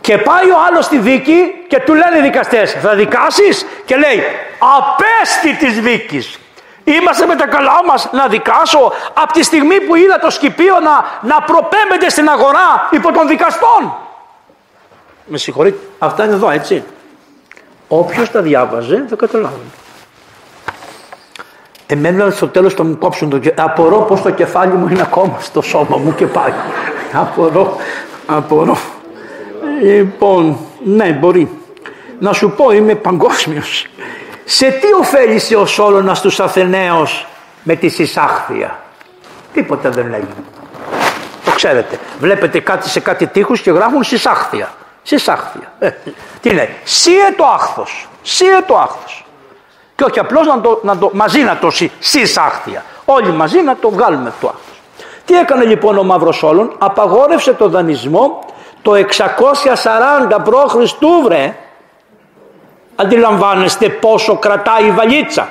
Και πάει ο άλλος στη δίκη και του λένε οι δικαστές θα δικάσεις; Και λέει απέστη της δίκης. Είμαστε με τα καλά μας να δικάσω από τη στιγμή που είδα το σκυπίο να, να προπέμπεται στην αγορά υπό των δικαστών. Με συγχωρείτε. Αυτά είναι εδώ έτσι. Όποιος τα διάβαζε θα καταλάβει. Εμένα στο τέλος θα μου κόψουν το κεφάλι. Απορώ πως το κεφάλι μου είναι ακόμα στο σώμα μου και πάει. απορώ, απορώ. Λοιπόν, ναι μπορεί. Να σου πω είμαι παγκόσμιος. Σε τι ωφέλησε ο Σόλωνας τους Αθηναίους με τη συσάχθεια; Τίποτα δεν έγινε. Το ξέρετε. Βλέπετε κάτι σε κάτι τείχους και γράφουν συσάχθεια. Συσάχθεια. Ε, τι λέει. Σύε το άχθος. Σύε το άχθος. Και όχι απλώς να το, να το, μαζί να το συσάχθεια. Όλοι μαζί να το βγάλουμε το άχθος. Τι έκανε λοιπόν ο Μαύρος Όλων; Απαγόρευσε το δανεισμό το 640 π.Χ. βρε. Αντιλαμβάνεστε πόσο κρατάει η βαλίτσα.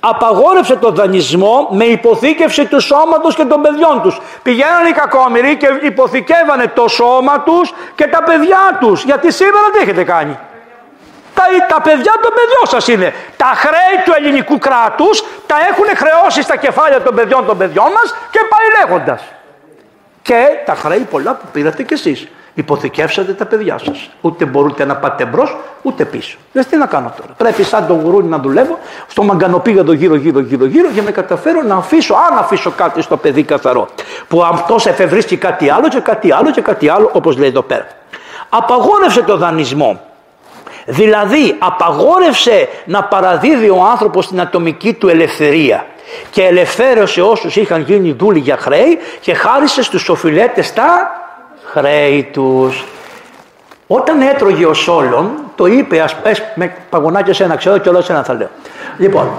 Απαγόρευσε το δανεισμό με υποθήκευση του σώματος και των παιδιών τους. Πηγαίνανε οι κακόμοιροι και υποθηκεύανε το σώμα τους και τα παιδιά τους. Γιατί σήμερα τι έχετε κάνει; Τα, τα παιδιά των παιδιών σας είναι. Τα χρέη του ελληνικού κράτους τα έχουν χρεώσει στα κεφάλια των παιδιών των παιδιών μας και πάει λέγοντας και τα χρέη πολλά που πήρατε κι εσείς. Υποθηκεύσατε τα παιδιά σας. Ούτε μπορείτε να πάτε μπρος, ούτε πίσω. Λες τι να κάνω τώρα; Πρέπει σαν το γουρούνι να δουλεύω στο μαγκανοπήγαδο γύρω γύρω γύρω γύρω για να καταφέρω να αφήσω, αν αφήσω κάτι στο παιδί καθαρό. Που αυτός εφευρίσκει κάτι άλλο και κάτι άλλο και κάτι άλλο όπως λέει εδώ πέρα. Απαγόρευσε το δανεισμό. Δηλαδή απαγόρευσε να παραδίδει ο άνθρωπος την ατομική του ελευθερία και ελευθέρωσε όσους είχαν γίνει δούλοι για χρέη και χάρισε στους οφειλέτες τα χρέη τους. Όταν έτρωγε ο Σόλων, το είπε, ας πες με παγωνάκια σε ένα ξέρω και όλα σε ένα θα λέω. Λοιπόν,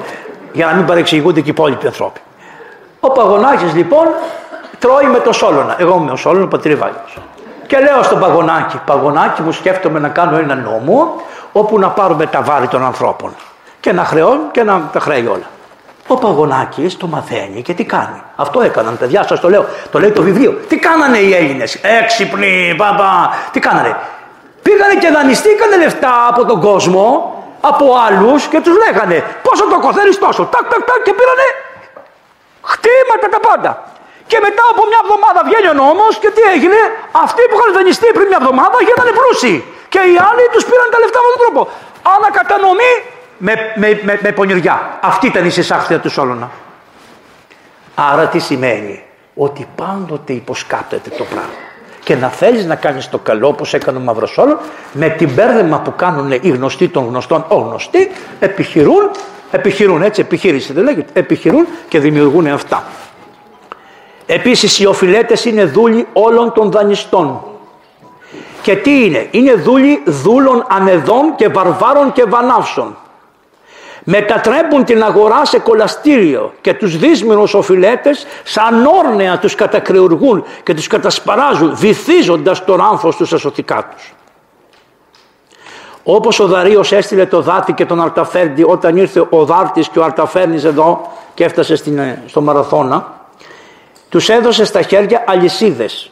για να μην παρεξηγούνται και οι υπόλοιποι ανθρώποι. Ο Παγωνάκης λοιπόν τρώει με το Σόλωνα. Εγώ είμαι ο Σόλωνα, ο πατρίβαλιος. Και λέω στον Παγωνάκη, Παγωνάκη μου σκέφτομαι να κάνω ένα νόμο όπου να πάρουμε τα βάρη των ανθρώπων και να χρεώνουν και να τα χρέει όλα. Ο Παγωνάκης το μαθαίνει και τι κάνει. Αυτό έκαναν, παιδιά, σας το λέω. Το λέει το βιβλίο. Τι κάνανε οι Έλληνες. Έξυπνοι, μπαμπά. Τι κάνανε. Πήγανε και δανειστήκανε λεφτά από τον κόσμο, από άλλους και τους λέγανε πόσο το κοθέρεις τόσο. Τάκ, τάκ, τάκ και πήρανε χτήματα τα πάντα. Και μετά από μια εβδομάδα βγαίνει ο νόμος και τι έγινε. Αυτοί που είχαν δανειστεί πριν μια εβδομάδα γίνανε πλούσιοι. Και οι άλλοι τους πήραν τα λεφτά με τον τρόπο. Ανακατανομή με, με, με, με πονηριά. Αυτή ήταν η συσάχθεια του Σόλωνα. Άρα τι σημαίνει; Ότι πάντοτε υποσκάπτεται το πράγμα. Και να θέλεις να κάνεις το καλό όπως έκανε ο Μαυροσόλων με την μπέρδεμα που κάνουν οι γνωστοί των γνωστών ο γνωστοί επιχειρούν, επιχειρούν έτσι επιχείρηση δεν λέγεται, επιχειρούν και δημιουργούν αυτά. Επίσης οι οφειλέτες είναι δούλοι όλων των δανειστών. Και τι είναι, είναι δούλοι δούλων ανεδών και βαρβάρων και βανάυσων μετατρέπουν την αγορά σε κολαστήριο και τους δύσμενους οφειλέτες σαν όρνεα τους κατακρεουργούν και τους κατασπαράζουν βυθίζοντας τον άμφος τους ασωθικά τους. Όπως ο Δαρίος έστειλε το Δάτη και τον Αρταφέρντη όταν ήρθε ο Δάρτης και ο Αρταφέρνης εδώ και έφτασε στην, ε, στο Μαραθώνα τους έδωσε στα χέρια αλυσίδες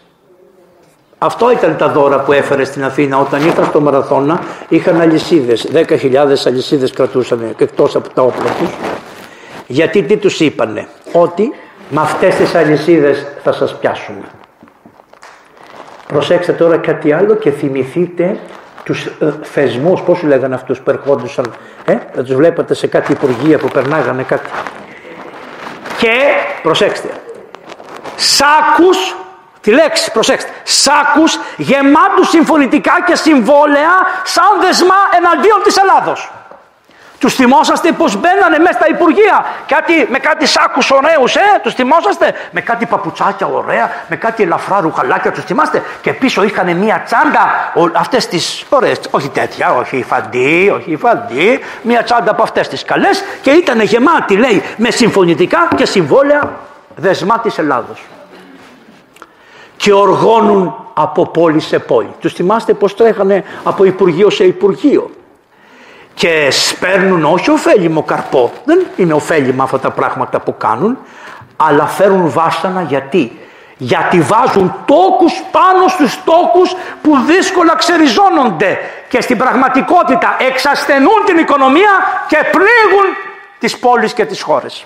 αυτό ήταν τα δώρα που έφερε στην Αθήνα όταν ήρθαν στο Μαραθώνα. Είχαν αλυσίδες, 10.000 αλυσίδες κρατούσαν εκτός από τα όπλα τους. Γιατί τι τους είπανε, Ότι με αυτές τις αλυσίδες θα σας πιάσουμε. Προσέξτε τώρα κάτι άλλο και θυμηθείτε τους ε, θεσμούς, πώς λέγανε αυτούς που ερχόντουσαν, ε, θα τους βλέπατε σε κάτι υπουργεία που περνάγανε κάτι. Και, προσέξτε, σάκους, τη λέξη, προσέξτε, σάκους γεμάτους συμφωνητικά και συμβόλαια σαν δεσμά εναντίον της Ελλάδος. Τους θυμόσαστε πως μπαίνανε μέσα στα Υπουργεία κάτι, με κάτι σάκους ωραίους, ε, τους θυμόσαστε, με κάτι παπουτσάκια ωραία, με κάτι ελαφρά ρουχαλάκια, τους θυμάστε; Και πίσω είχαν μία τσάντα, ο, αυτές τις ωραίες, όχι τέτοια, όχι φαντή, όχι φαντή, μία τσάντα από αυτές τις καλές και ήταν γεμάτη λέει με συμφωνητικά και συμβόλαια δεσμά της Ελλάδος. Και οργώνουν από πόλη σε πόλη. Τους θυμάστε πως τρέχανε από Υπουργείο σε Υπουργείο και σπέρνουν όχι ωφέλιμο καρπό, δεν είναι ωφέλιμα αυτά τα πράγματα που κάνουν, αλλά φέρουν βάσανα γιατί; Γιατί βάζουν τόκους πάνω στους τόκους που δύσκολα ξεριζώνονται και στην πραγματικότητα εξασθενούν την οικονομία και πλήγουν τις πόλεις και τις χώρες.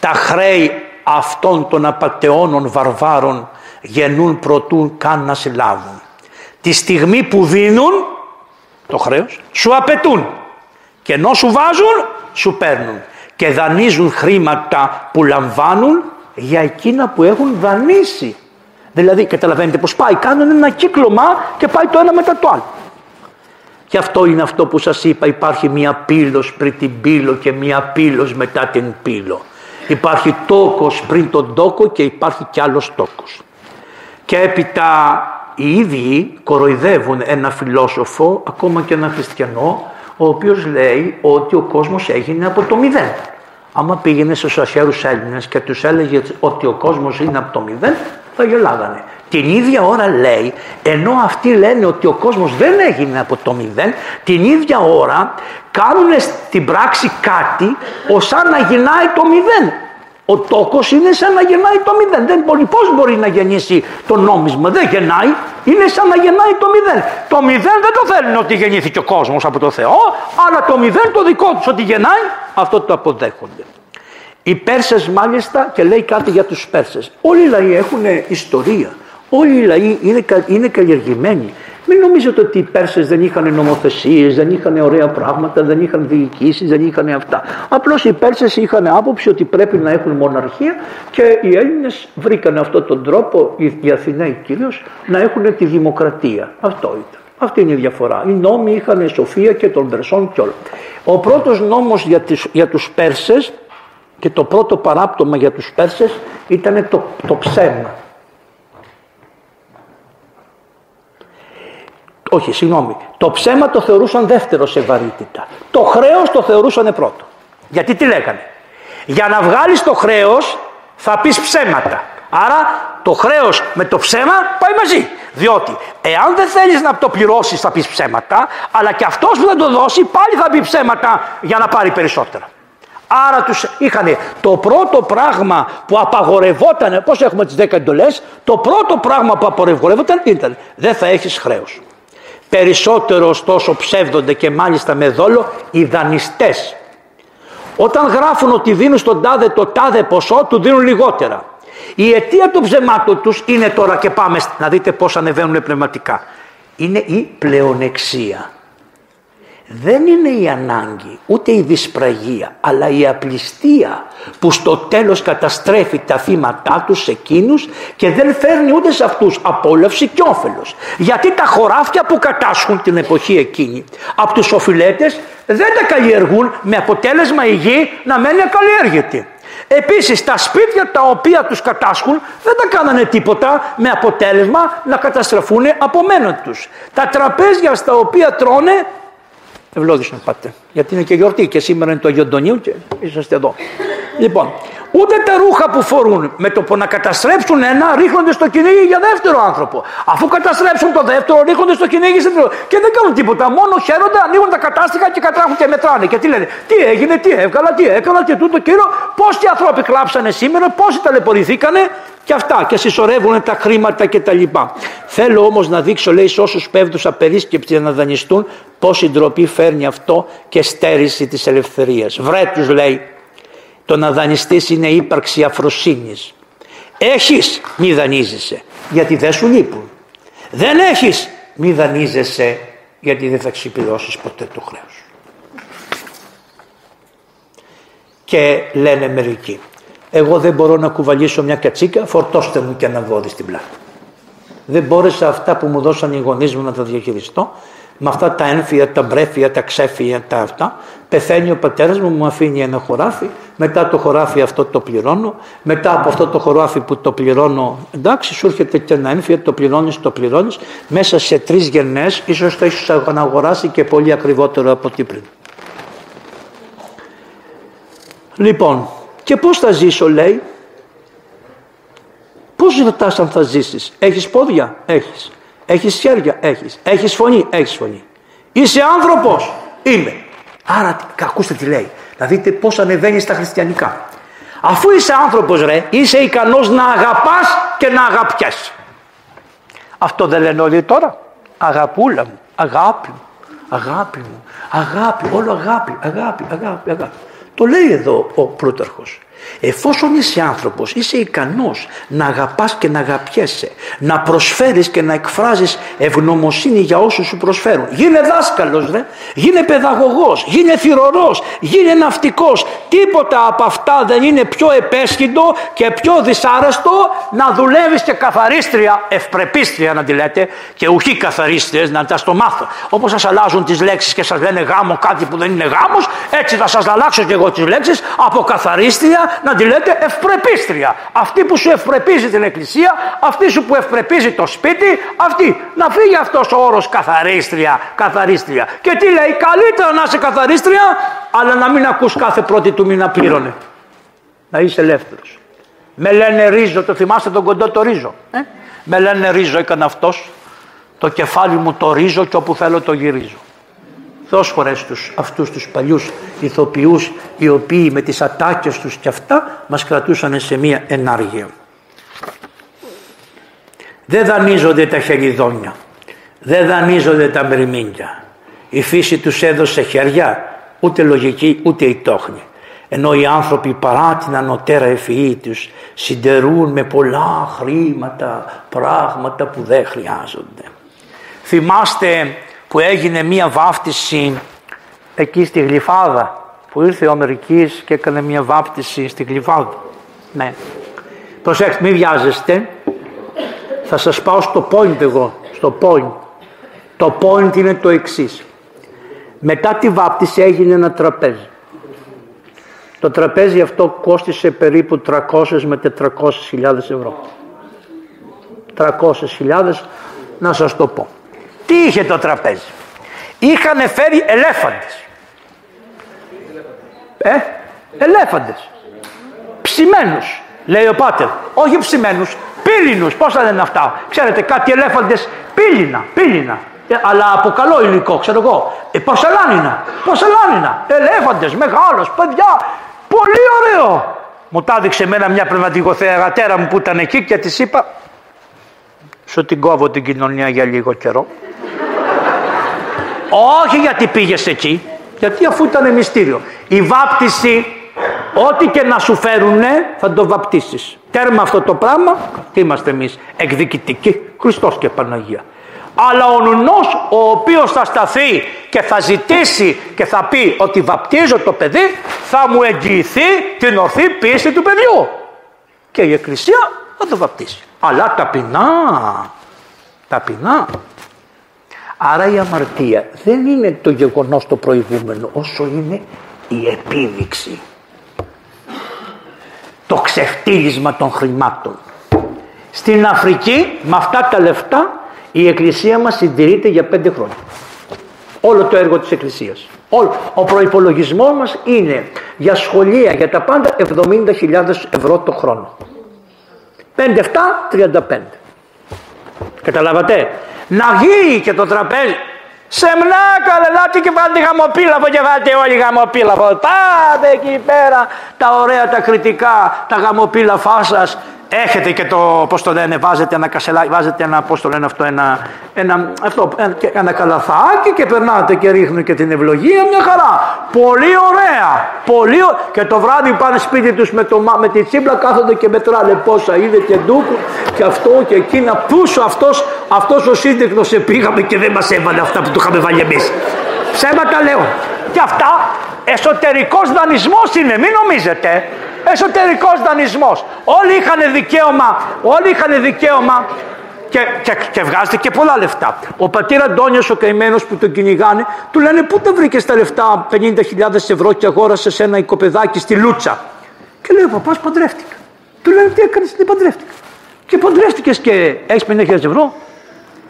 Τα χρέη αυτών των απαταιώνων βαρβάρων γεννούν προτούν καν να συλλάβουν. Τη στιγμή που δίνουν το χρέος, σου απαιτούν. Και ενώ σου βάζουν, σου παίρνουν. Και δανείζουν χρήματα που λαμβάνουν για εκείνα που έχουν δανείσει. Δηλαδή, καταλαβαίνετε πως πάει, κάνουν ένα κύκλωμα και πάει το ένα μετά το άλλο. Και αυτό είναι αυτό που σας είπα, υπάρχει μία πύλος πριν την πύλο και μία πύλος μετά την πύλο. Υπάρχει τόκος πριν τον τόκο και υπάρχει κι άλλος τόκος. Και έπειτα οι ίδιοι κοροϊδεύουν ένα φιλόσοφο, ακόμα και ένα χριστιανό, ο οποίος λέει ότι ο κόσμος έγινε από το μηδέν. Άμα πήγαινε στους αρχαίους Έλληνες και τους έλεγε ότι ο κόσμος είναι από το μηδέν, θα γελάγανε. Την ίδια ώρα λέει, ενώ αυτοί λένε ότι ο κόσμος δεν έγινε από το μηδέn, την ίδια ώρα κάνουν στην πράξη κάτι ως να γυρνάει το μηδέν. Ο τόκος είναι σαν να γεννάει το μηδέν. Δεν μπορεί, πώς μπορεί να γεννήσει το νόμισμα; Δεν γεννάει, είναι σαν να γεννάει το μηδέν. Το μηδέν δεν το θέλουν ότι γεννήθηκε ο κόσμος από το Θεό, αλλά το μηδέν το δικό τους ότι γεννάει, αυτό το αποδέχονται. Οι Πέρσες μάλιστα και λέει κάτι για τους Πέρσες. Όλοι οι λαοί έχουν ιστορία. Όλοι οι λαοί είναι, είναι καλλιεργημένοι. Μην νομίζετε ότι οι Πέρσες δεν είχαν νομοθεσίες, δεν είχαν ωραία πράγματα, δεν είχαν διοικήσεις, δεν είχαν αυτά. Απλώς οι Πέρσες είχαν άποψη ότι πρέπει να έχουν μοναρχία και οι Έλληνες βρήκαν αυτόν τον τρόπο, οι Αθηναίοι κυρίως, να έχουν τη δημοκρατία. Αυτό ήταν. Αυτή είναι η διαφορά. Οι νόμοι είχαν σοφία και των Περσών και όλα. Ο πρώτος νόμος για, τις, για τους Πέρσες και το πρώτο παράπτωμα για τους Πέρσες ήταν το, το ψέμα. Όχι συγγνώμη, το ψέμα το θεωρούσαν δεύτερο σε βαρύτητα. Το χρέος το θεωρούσαν πρώτο. Γιατί τι λέγανε; Για να βγάλεις το χρέος θα πεις ψέματα. Άρα το χρέος με το ψέμα πάει μαζί. Διότι εάν δεν θέλεις να το πληρώσεις θα πεις ψέματα, αλλά και αυτός που δεν το δώσει πάλι θα πει ψέματα για να πάρει περισσότερα. Άρα τους είχαν το πρώτο πράγμα που απαγορευόταν, πώς έχουμε τις 10 εντολές, το πρώτο πράγμα που απαγορευόταν ήταν δεν θα έχεις χρέος. Περισσότερος ωστόσο ψεύδονται και μάλιστα με δόλο οι δανειστές. Όταν γράφουν ότι δίνουν στον τάδε το τάδε ποσό, του δίνουν λιγότερα. Η αιτία του ψεμάτων τους είναι τώρα και πάμε να δείτε πώς ανεβαίνουν πνευματικά. Είναι η πλεονεξία δεν είναι η ανάγκη, ούτε η δυσπραγία, αλλά η απληστία που στο τέλος καταστρέφει τα θύματά τους σε εκείνους και δεν φέρνει ούτε σε αυτούς απόλαυση και όφελος. Γιατί τα χωράφια που κατάσχουν την εποχή εκείνη από τους οφειλέτες δεν τα καλλιεργούν με αποτέλεσμα η γη να μένει ακαλλιέργητη. Επίσης τα σπίτια τα οποία τους κατάσχουν δεν τα κάνανε τίποτα με αποτέλεσμα να καταστραφούν από μένα τους. Τα τραπέζια στα οποία τρώνε Ευλόγησον να πάτε. Γιατί είναι και γιορτή και σήμερα είναι το Αγιοντονίου και είσαστε εδώ. Λοιπόν, ούτε τα ρούχα που φορούν με το που να καταστρέψουν ένα ρίχνονται στο κυνήγι για δεύτερο άνθρωπο. Αφού καταστρέψουν το δεύτερο, ρίχνονται στο κυνήγι σε τρίτο. Και δεν κάνουν τίποτα. Μόνο χαίρονται, ανοίγουν τα κατάστοιχα και κατράχουν και μετράνε. Και τι λένε, τι έγινε, τι έβγαλα, τι έκανα και τούτο κύριο. Πόσοι άνθρωποι κλάψανε σήμερα, πόσοι ταλαιπωρηθήκανε και αυτά και συσσωρεύουν τα χρήματα και τα λοιπά. Θέλω όμως να δείξω λέει σε όσους πέφτουν απερίσκεπτοι να δανειστούν πόση ντροπή φέρνει αυτό και στέρηση της ελευθερίας. Βρέ τους λέει το να δανειστείς είναι ύπαρξη αφροσύνης. Έχεις μη δανείζεσαι γιατί δεν σου λείπουν. Δεν έχεις μη δανείζεσαι γιατί δεν θα ξυπηρώσεις ποτέ το χρέος. Και λένε μερικοί, εγώ δεν μπορώ να κουβαλήσω μια κατσίκα, φορτώστε μου και ένα βόδι στην πλάτη. Δεν μπόρεσα αυτά που μου δώσαν οι γονείς μου να τα διαχειριστώ. Με αυτά τα ένφια, τα μπρέφια, τα ξέφια, τα αυτά. Πεθαίνει ο πατέρας μου, μου αφήνει ένα χωράφι. Μετά το χωράφι αυτό το πληρώνω. Μετά από αυτό το χωράφι που το πληρώνω, εντάξει, σου έρχεται και ένα ένφια, το πληρώνεις, το πληρώνεις. Μέσα σε τρεις γενναίες, ίσως το έχεις αγοράσει και πολύ ακριβότερο από ό,τι πριν. Λοιπόν, και πώς θα ζήσω λέει; Πώς ρωτάς αν θα ζήσεις; Έχεις πόδια; Έχεις. Έχεις χέρια. Έχεις. Έχεις φωνή. Έχεις φωνή. Είσαι άνθρωπος. Είμαι. Άρα ακούστε τι λέει. Να δείτε πώς ανεβαίνει στα χριστιανικά. Αφού είσαι άνθρωπος ρε, είσαι ικανός να αγαπάς και να αγαπιέσαι. Αυτό δεν λένε όλοι τώρα. Αγαπούλα μου, αγάπη μου, αγάπη μου, αγάπη, όλο αγάπη, αγάπη, αγάπη, αγάπη. Το λέει εδώ ο Πλούταρχος. Εφόσον είσαι άνθρωπος, είσαι ικανός να αγαπάς και να αγαπιέσαι, να προσφέρεις και να εκφράζεις ευγνωμοσύνη για όσους σου προσφέρουν. Γίνε δάσκαλος, ρε. γίνε παιδαγωγός, γίνε θυρωρός, γίνε ναυτικός. Τίποτα από αυτά δεν είναι πιο επέσχυντο και πιο δυσάρεστο να δουλεύεις και καθαρίστρια, ευπρεπίστρια να τη λέτε, και ουχή καθαρίστριες να τα στο μάθω. Όπως σας αλλάζουν τις λέξεις και σας λένε γάμο κάτι που δεν είναι γάμος, έτσι θα σας αλλάξω και εγώ τις λέξεις από καθαρίστρια να τη λέτε ευπρεπίστρια. Αυτή που σου ευπρεπίζει την εκκλησία, αυτή σου που ευπρεπίζει το σπίτι, αυτή. Να φύγει αυτός ο όρος καθαρίστρια, καθαρίστρια. Και τι λέει, καλύτερα να είσαι καθαρίστρια, αλλά να μην ακούς κάθε πρώτη του μήνα πλήρωνε. Να είσαι ελεύθερος. Με λένε ρίζο, το θυμάστε τον κοντό το ρίζο. Ε; Με λένε ρίζο, έκανε αυτός. Το κεφάλι μου το ρίζο και όπου θέλω το γυρίζω. Δώσ' χωρές τους αυτούς τους παλιούς ηθοποιούς οι οποίοι με τις ατάκες τους και αυτά μας κρατούσαν σε μία ενάργεια. Δεν δανείζονται τα χεριδόνια, δεν δανείζονται τα μυρμήγκια. Η φύση τους έδωσε χέρια, ούτε λογική ούτε η τόχνη. Ενώ οι άνθρωποι παρά την ανωτέρα ευφυή τους συντερούν με πολλά χρήματα πράγματα που δεν χρειάζονται. Θυμάστε που έγινε μία βάφτιση εκεί στη Γλυφάδα που ήρθε ο Αμερικής και έκανε μία βάφτιση στη Γλυφάδα. Ναι. Προσέξτε, μην βιάζεστε. Θα σας πάω στο point εγώ, στο point. Το point είναι το εξής. Μετά τη βάπτιση έγινε ένα τραπέζι. Το τραπέζι αυτό κόστισε περίπου 300 με 400 ευρώ. 300 να σας το πω. Τι είχε το τραπέζι; Είχαν φέρει ελέφαντες. Ε, ελέφαντες. Ψημένους, λέει ο Πάτερ. Όχι ψημένους, πύλινους. Πώς θα λένε αυτά; Ξέρετε κάτι ελέφαντες πύλινα, πύλινα. Ε, αλλά από καλό υλικό, ξέρω εγώ. Ε, πορσελάνινα, πορσελάνινα. Ελέφαντες, μεγάλος, παιδιά. Πολύ ωραίο. Μου τα έδειξε εμένα μια πνευματικοθεατέρα μου που ήταν εκεί και της είπα σου την κόβω την κοινωνία για λίγο καιρό. Όχι γιατί πήγες εκεί, γιατί αφού ήταν μυστήριο. Η βάπτιση, ό,τι και να σου φέρουνε, θα το βαπτίσεις. Τέρμα αυτό το πράγμα, τι είμαστε εμείς, εκδικητικοί, Χριστός και Παναγία. Αλλά ο νουνός ο οποίος θα σταθεί και θα ζητήσει και θα πει ότι βαπτίζω το παιδί, θα μου εγγυηθεί την ορθή πίστη του παιδιού. Και η Εκκλησία θα το βαπτίσει. Αλλά ταπεινά, ταπεινά. Άρα η αμαρτία δεν είναι το γεγονός το προηγούμενο όσο είναι η επίδειξη. Το ξεφτύλισμα των χρημάτων. Στην Αφρική με αυτά τα λεφτά η Εκκλησία μας συντηρείται για πέντε χρόνια. Όλο το έργο της Εκκλησίας. Ο προϋπολογισμός μας είναι για σχολεία, για τα πάντα 70.000 ευρώ το χρόνο. 5-7, 35. Καταλάβατε; Να βγει και το τραπέζι. Σεμνά καλελάτε και πάτε γαμοπίλαφο και πάτε όλοι γαμοπίλαφο. Πάτε εκεί πέρα τα ωραία τα κριτικά, τα γαμοπίλαφά σας έχετε και το, πώς το λένε, βάζετε ένα κασελάκι, βάζετε ένα, πώς το λένε αυτό, ένα, ένα, αυτό, ένα, ένα καλαθάκι και περνάτε και ρίχνουν και την ευλογία, μια χαρά. Πολύ ωραία, πολύ ωραία. Και το βράδυ πάνε σπίτι τους με, το, με τη τσίμπλα κάθονται και μετράνε πόσα είδε και ντούκου και αυτό και εκείνα. Πούσο αυτός, αυτός ο σε πήγαμε και δεν μας έβαλε αυτά που του είχαμε βάλει εμείς. Ψέματα λέω. Και αυτά εσωτερικός δανεισμός είναι, μην νομίζετε. Εσωτερικός δανεισμός. Όλοι είχαν δικαίωμα, όλοι είχαν δικαίωμα και, και, και βγάζετε και πολλά λεφτά. Ο πατήρ Αντώνιος ο καημένος που τον κυνηγάνε του λένε πού τα βρήκες τα λεφτά 50.000 ευρώ και αγόρασες ένα οικοπεδάκι στη Λούτσα; Και λέει ο παπάς παντρεύτηκα. Του λένε τι έκανες, τι παντρεύτηκα. Και παντρεύτηκες και έχεις 50.000 ευρώ.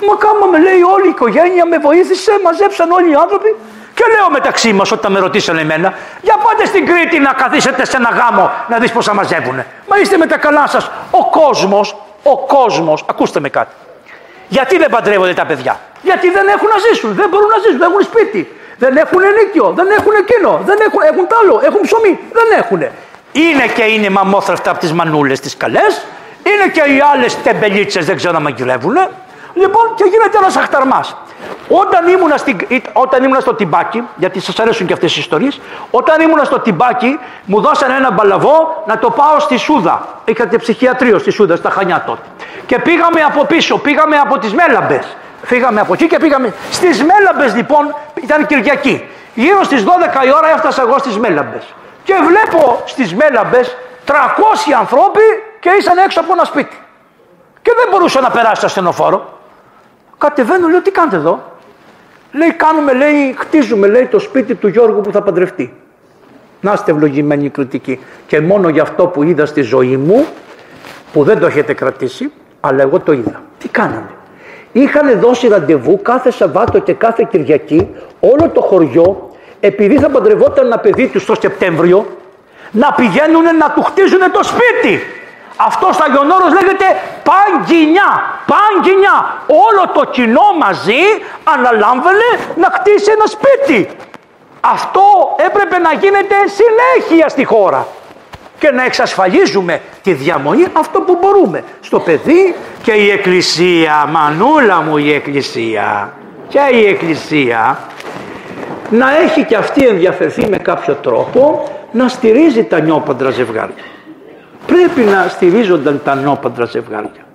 Μα κάμα με λέει όλη η οικογένεια με βοήθησε, μαζέψαν όλοι οι άνθρωποι. Και λέω μεταξύ μας όταν με ρωτήσανε εμένα, για πάτε στην Κρήτη να καθίσετε σε ένα γάμο να δεις πόσα μαζεύουνε. Μα είστε με τα καλά σας. Ο κόσμος, ο κόσμος, ακούστε με κάτι. Γιατί δεν παντρεύονται τα παιδιά; Γιατί δεν έχουν να ζήσουν, δεν μπορούν να ζήσουν, δεν έχουν σπίτι. Δεν έχουν ενίκιο, δεν έχουν εκείνο, δεν έχουν, έχουν τ' άλλο, έχουν ψωμί, δεν έχουν. Είναι και είναι μαμόθρεφτα από τις μανούλες τις καλές, είναι και οι άλλες τεμπελίτσες δεν ξέρω να μαγειρεύουν. Λοιπόν, και γίνεται ένας αχταρμάς. Όταν ήμουνα, στην, όταν ήμουνα στο τυμπάκι, γιατί σας αρέσουν και αυτές οι ιστορίες, όταν ήμουνα στο τυμπάκι, μου δώσανε ένα μπαλαβό να το πάω στη Σούδα. Είχατε ψυχιατρίο στη Σούδα, στα Χανιά τότε. Και πήγαμε από πίσω, πήγαμε από τις Μέλαμπες. Φύγαμε από εκεί και πήγαμε. Στις Μέλαμπες λοιπόν ήταν Κυριακή. Γύρω στις 12 η ώρα έφτασα εγώ στις Μέλαμπες. Και βλέπω στις Μέλαμπες 300 ανθρώποι και ήσαν έξω από ένα σπίτι. Και δεν μπορούσε να περάσει το ασθενοφόρο. Κατεβαίνω, λέω, τι κάνετε εδώ; Λέει, κάνουμε, λέει, χτίζουμε, λέει, το σπίτι του Γιώργου που θα παντρευτεί. Να είστε ευλογημένοι η κριτική. Και μόνο για αυτό που είδα στη ζωή μου, που δεν το έχετε κρατήσει, αλλά εγώ το είδα. Τι κάνανε. Είχαν δώσει ραντεβού κάθε Σαββάτο και κάθε Κυριακή όλο το χωριό, επειδή θα παντρευόταν ένα παιδί τους στο Σεπτέμβριο, να πηγαίνουν να του χτίζουν το σπίτι. Αυτός στα Αγιονόρος λέγεται παγκινιά. Παγκινιά. Όλο το κοινό μαζί αναλάμβανε να χτίσει ένα σπίτι. Αυτό έπρεπε να γίνεται συνέχεια στη χώρα και να εξασφαλίζουμε τη διαμονή αυτό που μπορούμε στο παιδί και η εκκλησία, μανούλα μου η εκκλησία και η εκκλησία να έχει και αυτή ενδιαφερθεί με κάποιο τρόπο να στηρίζει τα νιόπαντρα ζευγάρια πρέπει να στηρίζονταν τα νόπαντρα ζευγάρια.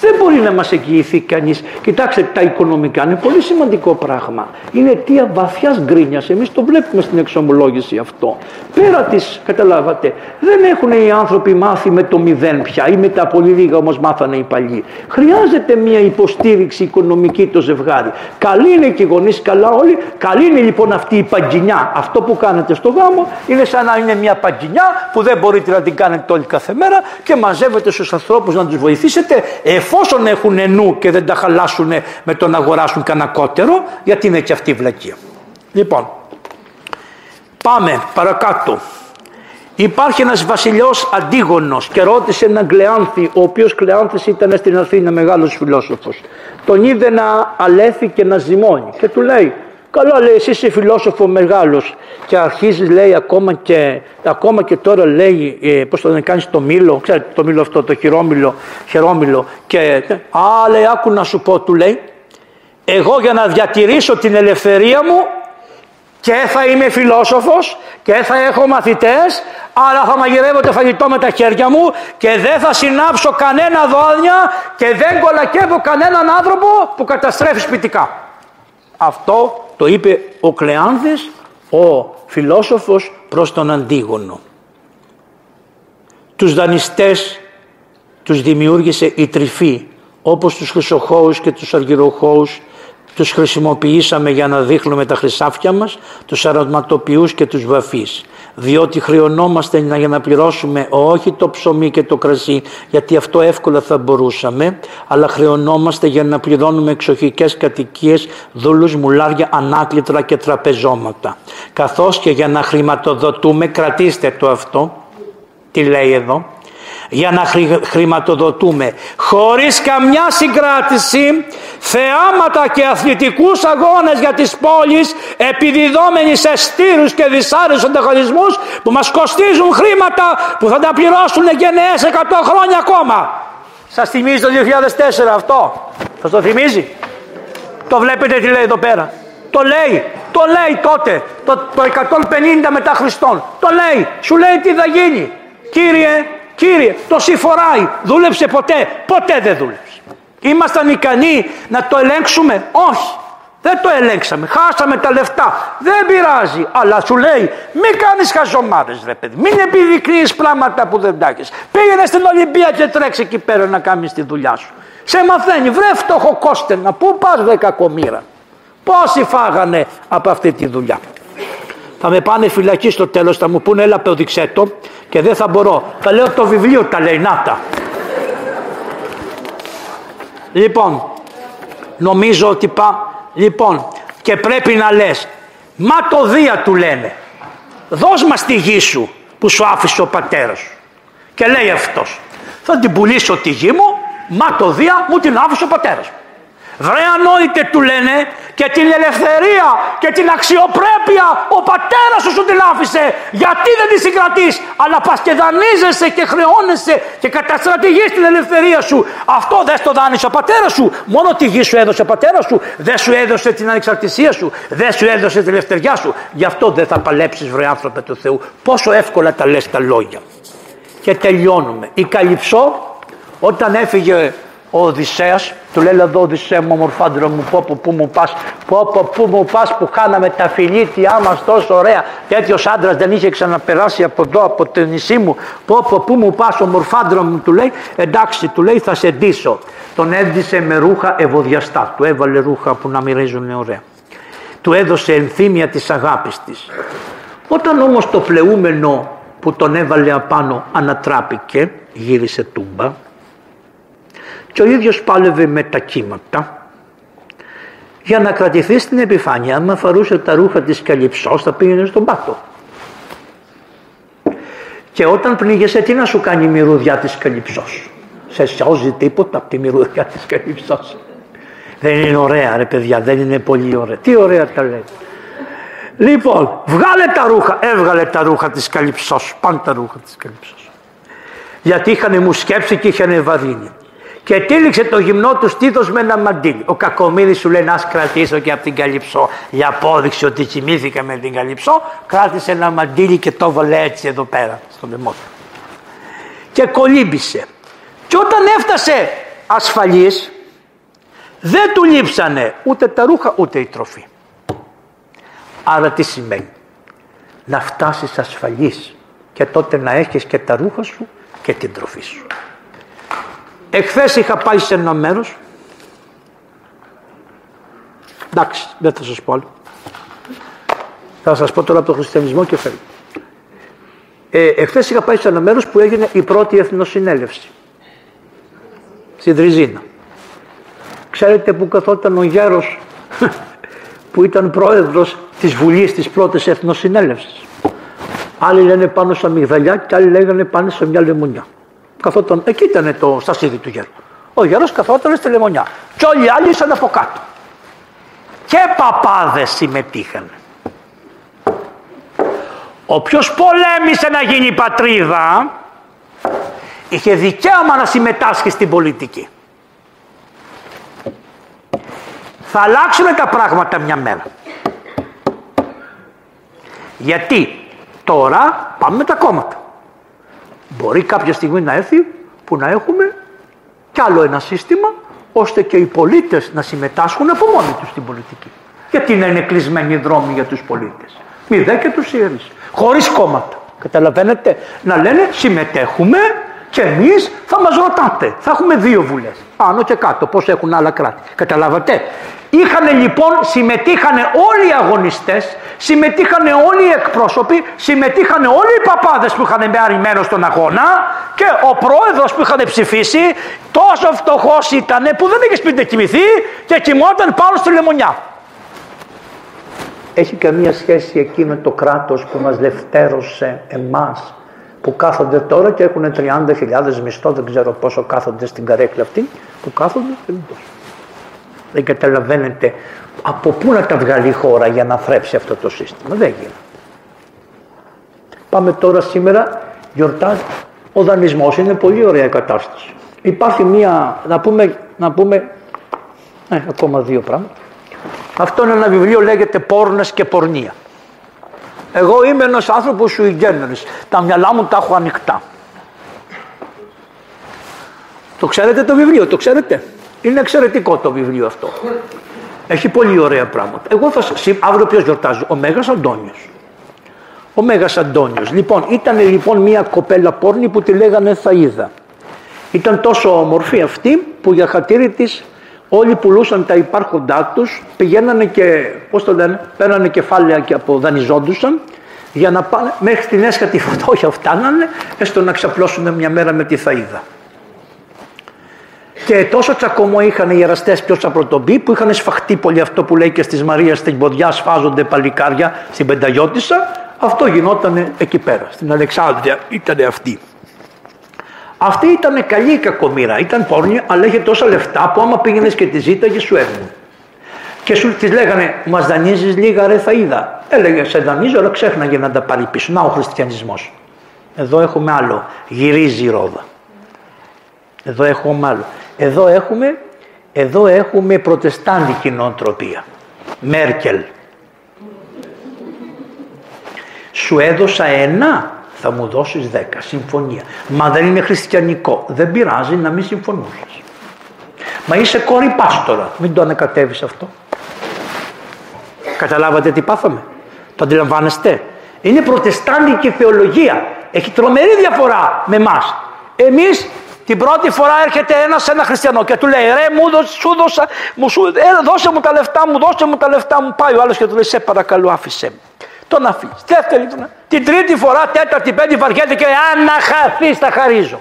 Δεν μπορεί να μας εγγυηθεί κανείς. Κοιτάξτε, τα οικονομικά είναι πολύ σημαντικό πράγμα. Είναι αιτία βαθιάς γκρίνιας. Εμείς το βλέπουμε στην εξομολόγηση αυτό. Πέρα της, καταλάβατε, δεν έχουν οι άνθρωποι μάθει με το μηδέν πια ή με τα πολύ λίγα όμως μάθανε οι παλιοί. Χρειάζεται μια υποστήριξη οικονομική το ζευγάρι. Καλή είναι και οι γονείς, καλά όλοι. Καλή είναι λοιπόν αυτή η παγκινιά. Αυτό που κάνετε στο γάμο είναι σαν να είναι μια παγκινιά που δεν μπορείτε να την κάνετε όλη κάθε μέρα και μαζεύετε στους ανθρώπους να τους βοηθήσετε εφόσον έχουν νου και δεν τα χαλάσουν με το να αγοράσουν κανακότερο, γιατί είναι και αυτή η βλακία. Λοιπόν, πάμε παρακάτω. Υπάρχει ένας βασιλιός Αντίγονος και ρώτησε έναν Κλεάνθη, ο οποίος Κλεάνθης ήταν στην Αθήνα μεγάλος φιλόσοφος. Τον είδε να αλέθει και να ζυμώνει και του λέει Καλά λέει εσύ είσαι φιλόσοφος μεγάλος και αρχίζεις λέει ακόμα και, ακόμα και τώρα λέει ε, πώς το κάνεις το μήλο, ξέρετε το μήλο αυτό το χειρόμήλο, χειρόμήλο και α λέει άκου να σου πω του λέει εγώ για να διατηρήσω την ελευθερία μου και θα είμαι φιλόσοφος και θα έχω μαθητές αλλά θα μαγειρεύω το φαγητό με τα χέρια μου και δεν θα συνάψω κανένα δόντια και δεν κολακεύω κανέναν άνθρωπο που καταστρέφει σπιτικά. Αυτό το είπε ο Κλεάνθης, ο φιλόσοφος προς τον Αντίγονο. Τους δανειστές τους δημιούργησε η τρυφή, όπως τους χρυσοχώους και τους αργυροχώους τους χρησιμοποιήσαμε για να δείχνουμε τα χρυσάφια μας, τους αρωματοποιούς και τους βαφείς. Διότι χρειωνόμαστε για να πληρώσουμε όχι το ψωμί και το κρασί, γιατί αυτό εύκολα θα μπορούσαμε, αλλά χρειωνόμαστε για να πληρώνουμε εξοχικές κατοικίες, δούλους, μουλάρια, ανάκλητρα και τραπεζώματα. Καθώς και για να χρηματοδοτούμε, κρατήστε το αυτό, τι λέει εδώ, για να χρηματοδοτούμε χωρίς καμιά συγκράτηση θεάματα και αθλητικούς αγώνες για τις πόλεις επιδιδόμενοι σε στήρους και δυσάρες ανταγωνισμούς που μας κοστίζουν χρήματα που θα τα πληρώσουν γενναίες 100 χρόνια ακόμα. Σας θυμίζει το 2004 αυτό; Σας το θυμίζει; Το βλέπετε τι λέει εδώ πέρα; Το λέει, το λέει τότε, το, το 150 μετά Χριστόν. Το λέει, σου λέει τι θα γίνει. Κύριε, Κύριε, το συμφοράει. Δούλεψε ποτέ. Ποτέ δεν δούλεψε. Ήμασταν ικανοί να το ελέγξουμε; Όχι. Δεν το ελέγξαμε. Χάσαμε τα λεφτά. Δεν πειράζει. Αλλά σου λέει, μην κάνεις χαζομάρες, ρε παιδί. Μην επιδεικνύεις πράγματα που δεν τα έχεις. Πήγαινε στην Ολυμπία και τρέξει εκεί πέρα να κάνεις τη δουλειά σου. Σε μαθαίνει, βρε φτωχό κόστενα. Πού πας, δε κακομήρα. Πόσοι φάγανε από αυτή τη δουλειά. Θα με πάνε φυλακή στο τέλος, θα μου πούνε έλα δείξέ το και δεν θα μπορώ. Θα λέω το βιβλίο τα λέει, να τα. Λοιπόν, νομίζω ότι πά, Λοιπόν, και πρέπει να λες, μα το Δία του λένε, δώσ' μας τη γη σου που σου άφησε ο πατέρας σου. Και λέει αυτός, θα την πουλήσω τη γη μου, μα το Δία μου την άφησε ο πατέρας μου. Βρε ανόητε του λένε και την ελευθερία και την αξιοπρέπεια ο πατέρας σου σου την άφησε. Γιατί δεν τη συγκρατείς αλλά πας και δανείζεσαι και χρεώνεσαι και καταστρατηγείς την ελευθερία σου. Αυτό δεν το δάνεισε ο πατέρας σου. Μόνο τη γη σου έδωσε ο πατέρας σου. Δεν σου έδωσε την ανεξαρτησία σου. Δεν σου έδωσε την ελευθεριά σου. Γι' αυτό δεν θα παλέψεις βρε άνθρωπε του Θεού. Πόσο εύκολα τα λες τα λόγια. Και τελειώνουμε. Η Καλυψό όταν έφυγε ο Οδυσσέας του λέει εδώ Οδυσσέα μου ομορφάντρο μου πω πω που μου πας πω πω που μου πας που κάναμε τα φιλίτια μας τόσο ωραία τέτοιος άντρας δεν είχε ξαναπεράσει από εδώ από το νησί μου. Πω πω που μου πας ομορφάντρο μου του λέει. Εντάξει του λέει θα σε ντύσω τον έντυσε με ρούχα ευωδιαστά. Του έβαλε ρούχα που να μυρίζουν ωραία. Του έδωσε ενθύμια της αγάπης της. Όταν όμως το πλεούμενο που τον έβαλε απάνω ανατράπηκε γύρισε τούμπα και ο ίδιος πάλευε με τα κύματα. Για να κρατηθεί στην επιφάνεια άμα φορούσε τα ρούχα της καλυψός θα πήγαινε στον πάτο. Και όταν πνίγεσαι τι να σου κάνει η μυρουδιά της καλυψός σε σώζει τίποτα από τη μυρουδιά της καλυψός δεν είναι ωραία ρε παιδιά δεν είναι πολύ ωραία. Τι ωραία τα λέει. Λοιπόν βγάλε τα ρούχα έβγαλε τα ρούχα της καλυψός πάνε τα ρούχα της καλυψός γιατί είχαν μου σκέψει και είχαν βαρύνει και τύλιξε το γυμνό του στήθος με ένα μαντίλι. Ο Κακομίδη σου λέει να κρατήσω και από την Καλυψό. Για απόδειξη ότι κοιμήθηκα με την Καλυψό, κράτησε ένα μαντίλι και το βάλε έτσι εδώ πέρα, στο λαιμό του. Και κολύμπησε. Και όταν έφτασε ασφαλής, δεν του λείψανε ούτε τα ρούχα ούτε η τροφή. Άρα τι σημαίνει; Να φτάσεις ασφαλής και τότε να έχεις και τα ρούχα σου και την τροφή σου. Εχθές είχα πάει σε ένα μέρος. Εντάξει, δεν θα σας πω άλλο. Θα σας πω τώρα από τον χριστιανισμό και φέρνω. Ε, εχθές είχα πάει σε ένα μέρος που έγινε η πρώτη εθνοσυνέλευση. Στην Τριζίνα. Ξέρετε που καθόταν ο γέρος που ήταν πρόεδρος της Βουλής της πρώτης εθνοσυνέλευσης. Άλλοι λένε πάνω στα μυγδαλιά και άλλοι λέγανε πάνω σε μια λεμονιά καθόταν, εκεί ήταν το στασίδι του γέρου. Ο γέρος καθόταν στη λεμονιά. Και όλοι οι άλλοι ήσαν από κάτω. Και παπάδες συμμετείχαν. Όποιος πολέμησε να γίνει πατρίδα είχε δικαίωμα να συμμετάσχει στην πολιτική. Θα αλλάξουν τα πράγματα μια μέρα. Γιατί τώρα πάμε με τα κόμματα. Μπορεί κάποια στιγμή να έρθει που να έχουμε κι άλλο ένα σύστημα ώστε και οι πολίτες να συμμετάσχουν από μόνοι τους στην πολιτική. Γιατί να είναι κλεισμένοι οι δρόμοι για τους πολίτες. Μη δε και τους ιερείς. Χωρίς κόμματα. Καταλαβαίνετε; Να λένε συμμετέχουμε και εμείς θα μας ρωτάτε. Θα έχουμε δύο βουλές. Πάνω και κάτω. Πώς έχουν άλλα κράτη. Καταλάβατε; Είχαν λοιπόν, συμμετείχαν όλοι οι αγωνιστές, συμμετείχαν όλοι οι εκπρόσωποι, συμμετείχαν όλοι οι παπάδες που είχαν πάρει μέρο στον αγώνα και ο πρόεδρος που είχαν ψηφίσει τόσο φτωχός ήταν που δεν είχε σπίτι κοιμηθεί και κοιμόταν πάνω στη λεμονιά. Έχει καμία σχέση εκεί με το κράτος που μας δευτέρωσε εμάς που κάθονται τώρα και έχουν 30.000 μισθό, δεν ξέρω πόσο κάθονται στην καρέκλα αυτή, που κάθονται δεν δεν καταλαβαίνετε από πού να τα βγάλει η χώρα για να θρέψει αυτό το σύστημα. Δεν γίνεται. Πάμε τώρα σήμερα, γιορτάζει ο δανεισμός, είναι πολύ ωραία κατάσταση. Υπάρχει μία, να πούμε, να πούμε, ε, ακόμα δύο πράγματα. Αυτό είναι ένα βιβλίο λέγεται «Πόρνες και πορνεία». Εγώ είμαι ένας άνθρωπος σου ηγένερης. Τα μυαλά μου τα έχω ανοιχτά. Το ξέρετε το βιβλίο, το ξέρετε; Είναι εξαιρετικό το βιβλίο αυτό. Έχει πολύ ωραία πράγματα. Εγώ θα σας... Αύριο ποιος γιορτάζει; Ο Μέγας Αντώνιος. Ο Μέγας Αντώνιος. Λοιπόν, ήταν λοιπόν μια κοπέλα πόρνη που τη λέγανε Θαΐδα. Ήταν τόσο όμορφη αυτή που για χατήρι της όλοι πουλούσαν τα υπάρχοντά τους, πηγαίνανε και, πώς το λένε, παίρνανε κεφάλαια και αποδανειζόντουσαν για να πάνε μέχρι την έσχατη φωτόχια φτάνανε, έστω να ξαπλώσουν μια μέρα με τη Θαΐδα. Και τόσο τσακωμό είχαν οι εραστέ ποιο θα πρωτομπεί, που είχαν σφαχτεί πολύ αυτό που λέει και στις Μαρία στην ποδιά σφάζονται παλικάρια στην Πενταγιώτησα. Αυτό γινόταν εκεί πέρα, στην Αλεξάνδρεια ήταν αυτή. Αυτή ήταν καλή η κακομήρα, ήταν πόρνη, αλλά είχε τόσα λεφτά που άμα πήγαινες και τη ζήταγες σου έδινε. Και σου της λέγανε, Μας δανείζεις λίγα ρε θα είδα. Έλεγε, Σε δανείζω, αλλά ξέχναγε να τα πάρει πίσω. Να ο χριστιανισμός. Εδώ έχουμε άλλο. Γυρίζει η ρόδα. Εδώ έχουμε άλλο. Εδώ έχουμε, εδώ έχουμε προτεστάντικη νοοτροπία. Μέρκελ. Σου έδωσα ένα, θα μου δώσεις δέκα. Συμφωνία. Μα δεν είναι χριστιανικό. Δεν πειράζει να μην συμφωνούσες. Μα είσαι κόρη πάστορα. Μην το ανακατεύεις αυτό. Καταλάβατε τι πάθαμε; Το αντιλαμβάνεστε; Είναι προτεστάντικη θεολογία. Έχει τρομερή διαφορά με εμάς. Εμείς την πρώτη φορά έρχεται ένας σε ένα χριστιανό και του λέει: Ρε, μου δώσε, σου δώσα, μου, σου, ε, δώσε μου τα λεφτά μου, δώσε μου τα λεφτά μου. Πάει ο άλλος και του λέει: Σε παρακαλώ, άφησε με. Τον αφήσει. Δεύτερη φορά. Την τρίτη φορά, τέταρτη, πέμπτη βαριέται και λέει: Αν να χαθεί, τα χαρίζω.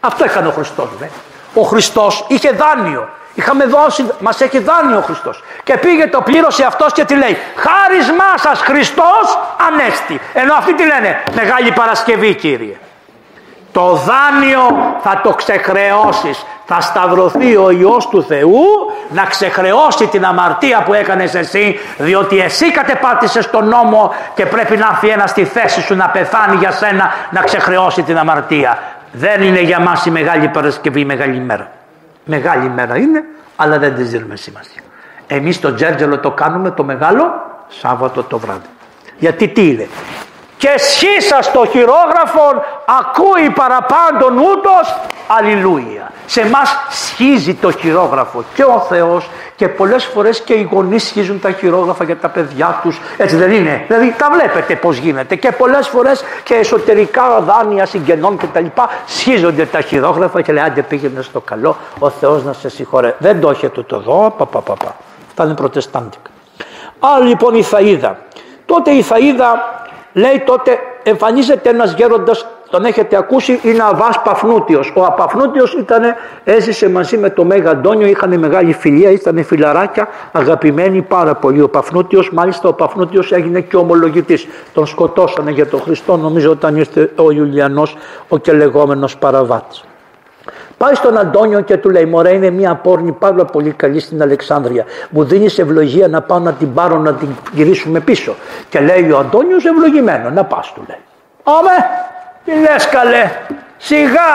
Αυτό έκανε ο Χριστός, δε. Ο Χριστός είχε δάνειο. Είχαμε δώσει, μας έχει δάνειο ο Χριστός. Και πήγε το πλήρωσε αυτός και τι λέει: Χάρισμά σας Χριστός ανέστη. Ενώ αυτοί τι λένε: Μεγάλη Παρασκευή, κύριε. Το δάνειο θα το ξεχρεώσεις. Θα σταυρωθεί ο Υιός του Θεού να ξεχρεώσει την αμαρτία που έκανες εσύ διότι εσύ κατεπάτησες τον νόμο και πρέπει να έρθει ένας στη θέση σου να πεθάνει για σένα να ξεχρεώσει την αμαρτία. Δεν είναι για μας η Μεγάλη Παρασκευή η Μεγάλη Μέρα. Μεγάλη μέρα είναι αλλά δεν τη δίνουμε σημασία. Εμείς το Τζέρτζελο το κάνουμε το μεγάλο Σάββατο το βράδυ. Γιατί τι είναι; Και σχίσα στο χειρόγραφο ακούει παραπάντων ούτως αλληλούια. Σε εμάς σχίζει το χειρόγραφο και ο Θεός και πολλές φορές και οι γονείς σχίζουν τα χειρόγραφα για τα παιδιά τους. Έτσι δεν είναι; Δηλαδή τα βλέπετε πώς γίνεται και πολλές φορές και εσωτερικά δάνεια συγγενών και τα λοιπά σχίζονται τα χειρόγραφα και λέει άντε πήγαινε στο καλό ο Θεός να σε συγχωρέ. Δεν το έχετε το δω. Πα, πα, πα, πα. Αυτά είναι προτεστάντικα. Άρα λοιπόν η Θαΐδα. Τότε η Θαΐδα λέει τότε εμφανίζεται ένας γέροντας τον έχετε ακούσει είναι Αβάς Παφνούτιος ο Απαφνούτιος ήταν, έζησε μαζί με το Μέγα Αντώνιο είχαν μεγάλη φιλία ήταν φιλαράκια αγαπημένοι πάρα πολύ. Ο Παφνούτιος μάλιστα ο Παφνούτιος έγινε και ομολογητής. Τον σκοτώσανε για τον Χριστό νομίζω όταν ήρθε ο Ιουλιανός ο και λεγόμενος παραβάτης Πάει στον Αντώνιο και του λέει: Μωρέ, είναι μια πόρνη πάρα πολύ καλή στην Αλεξάνδρεια. Μου δίνεις ευλογία να πάω να την πάρω να την γυρίσουμε πίσω. Και λέει ο Αντώνιος: Ευλογημένο, να πας, του λέει. Άμε, τι λες καλέ, σιγά,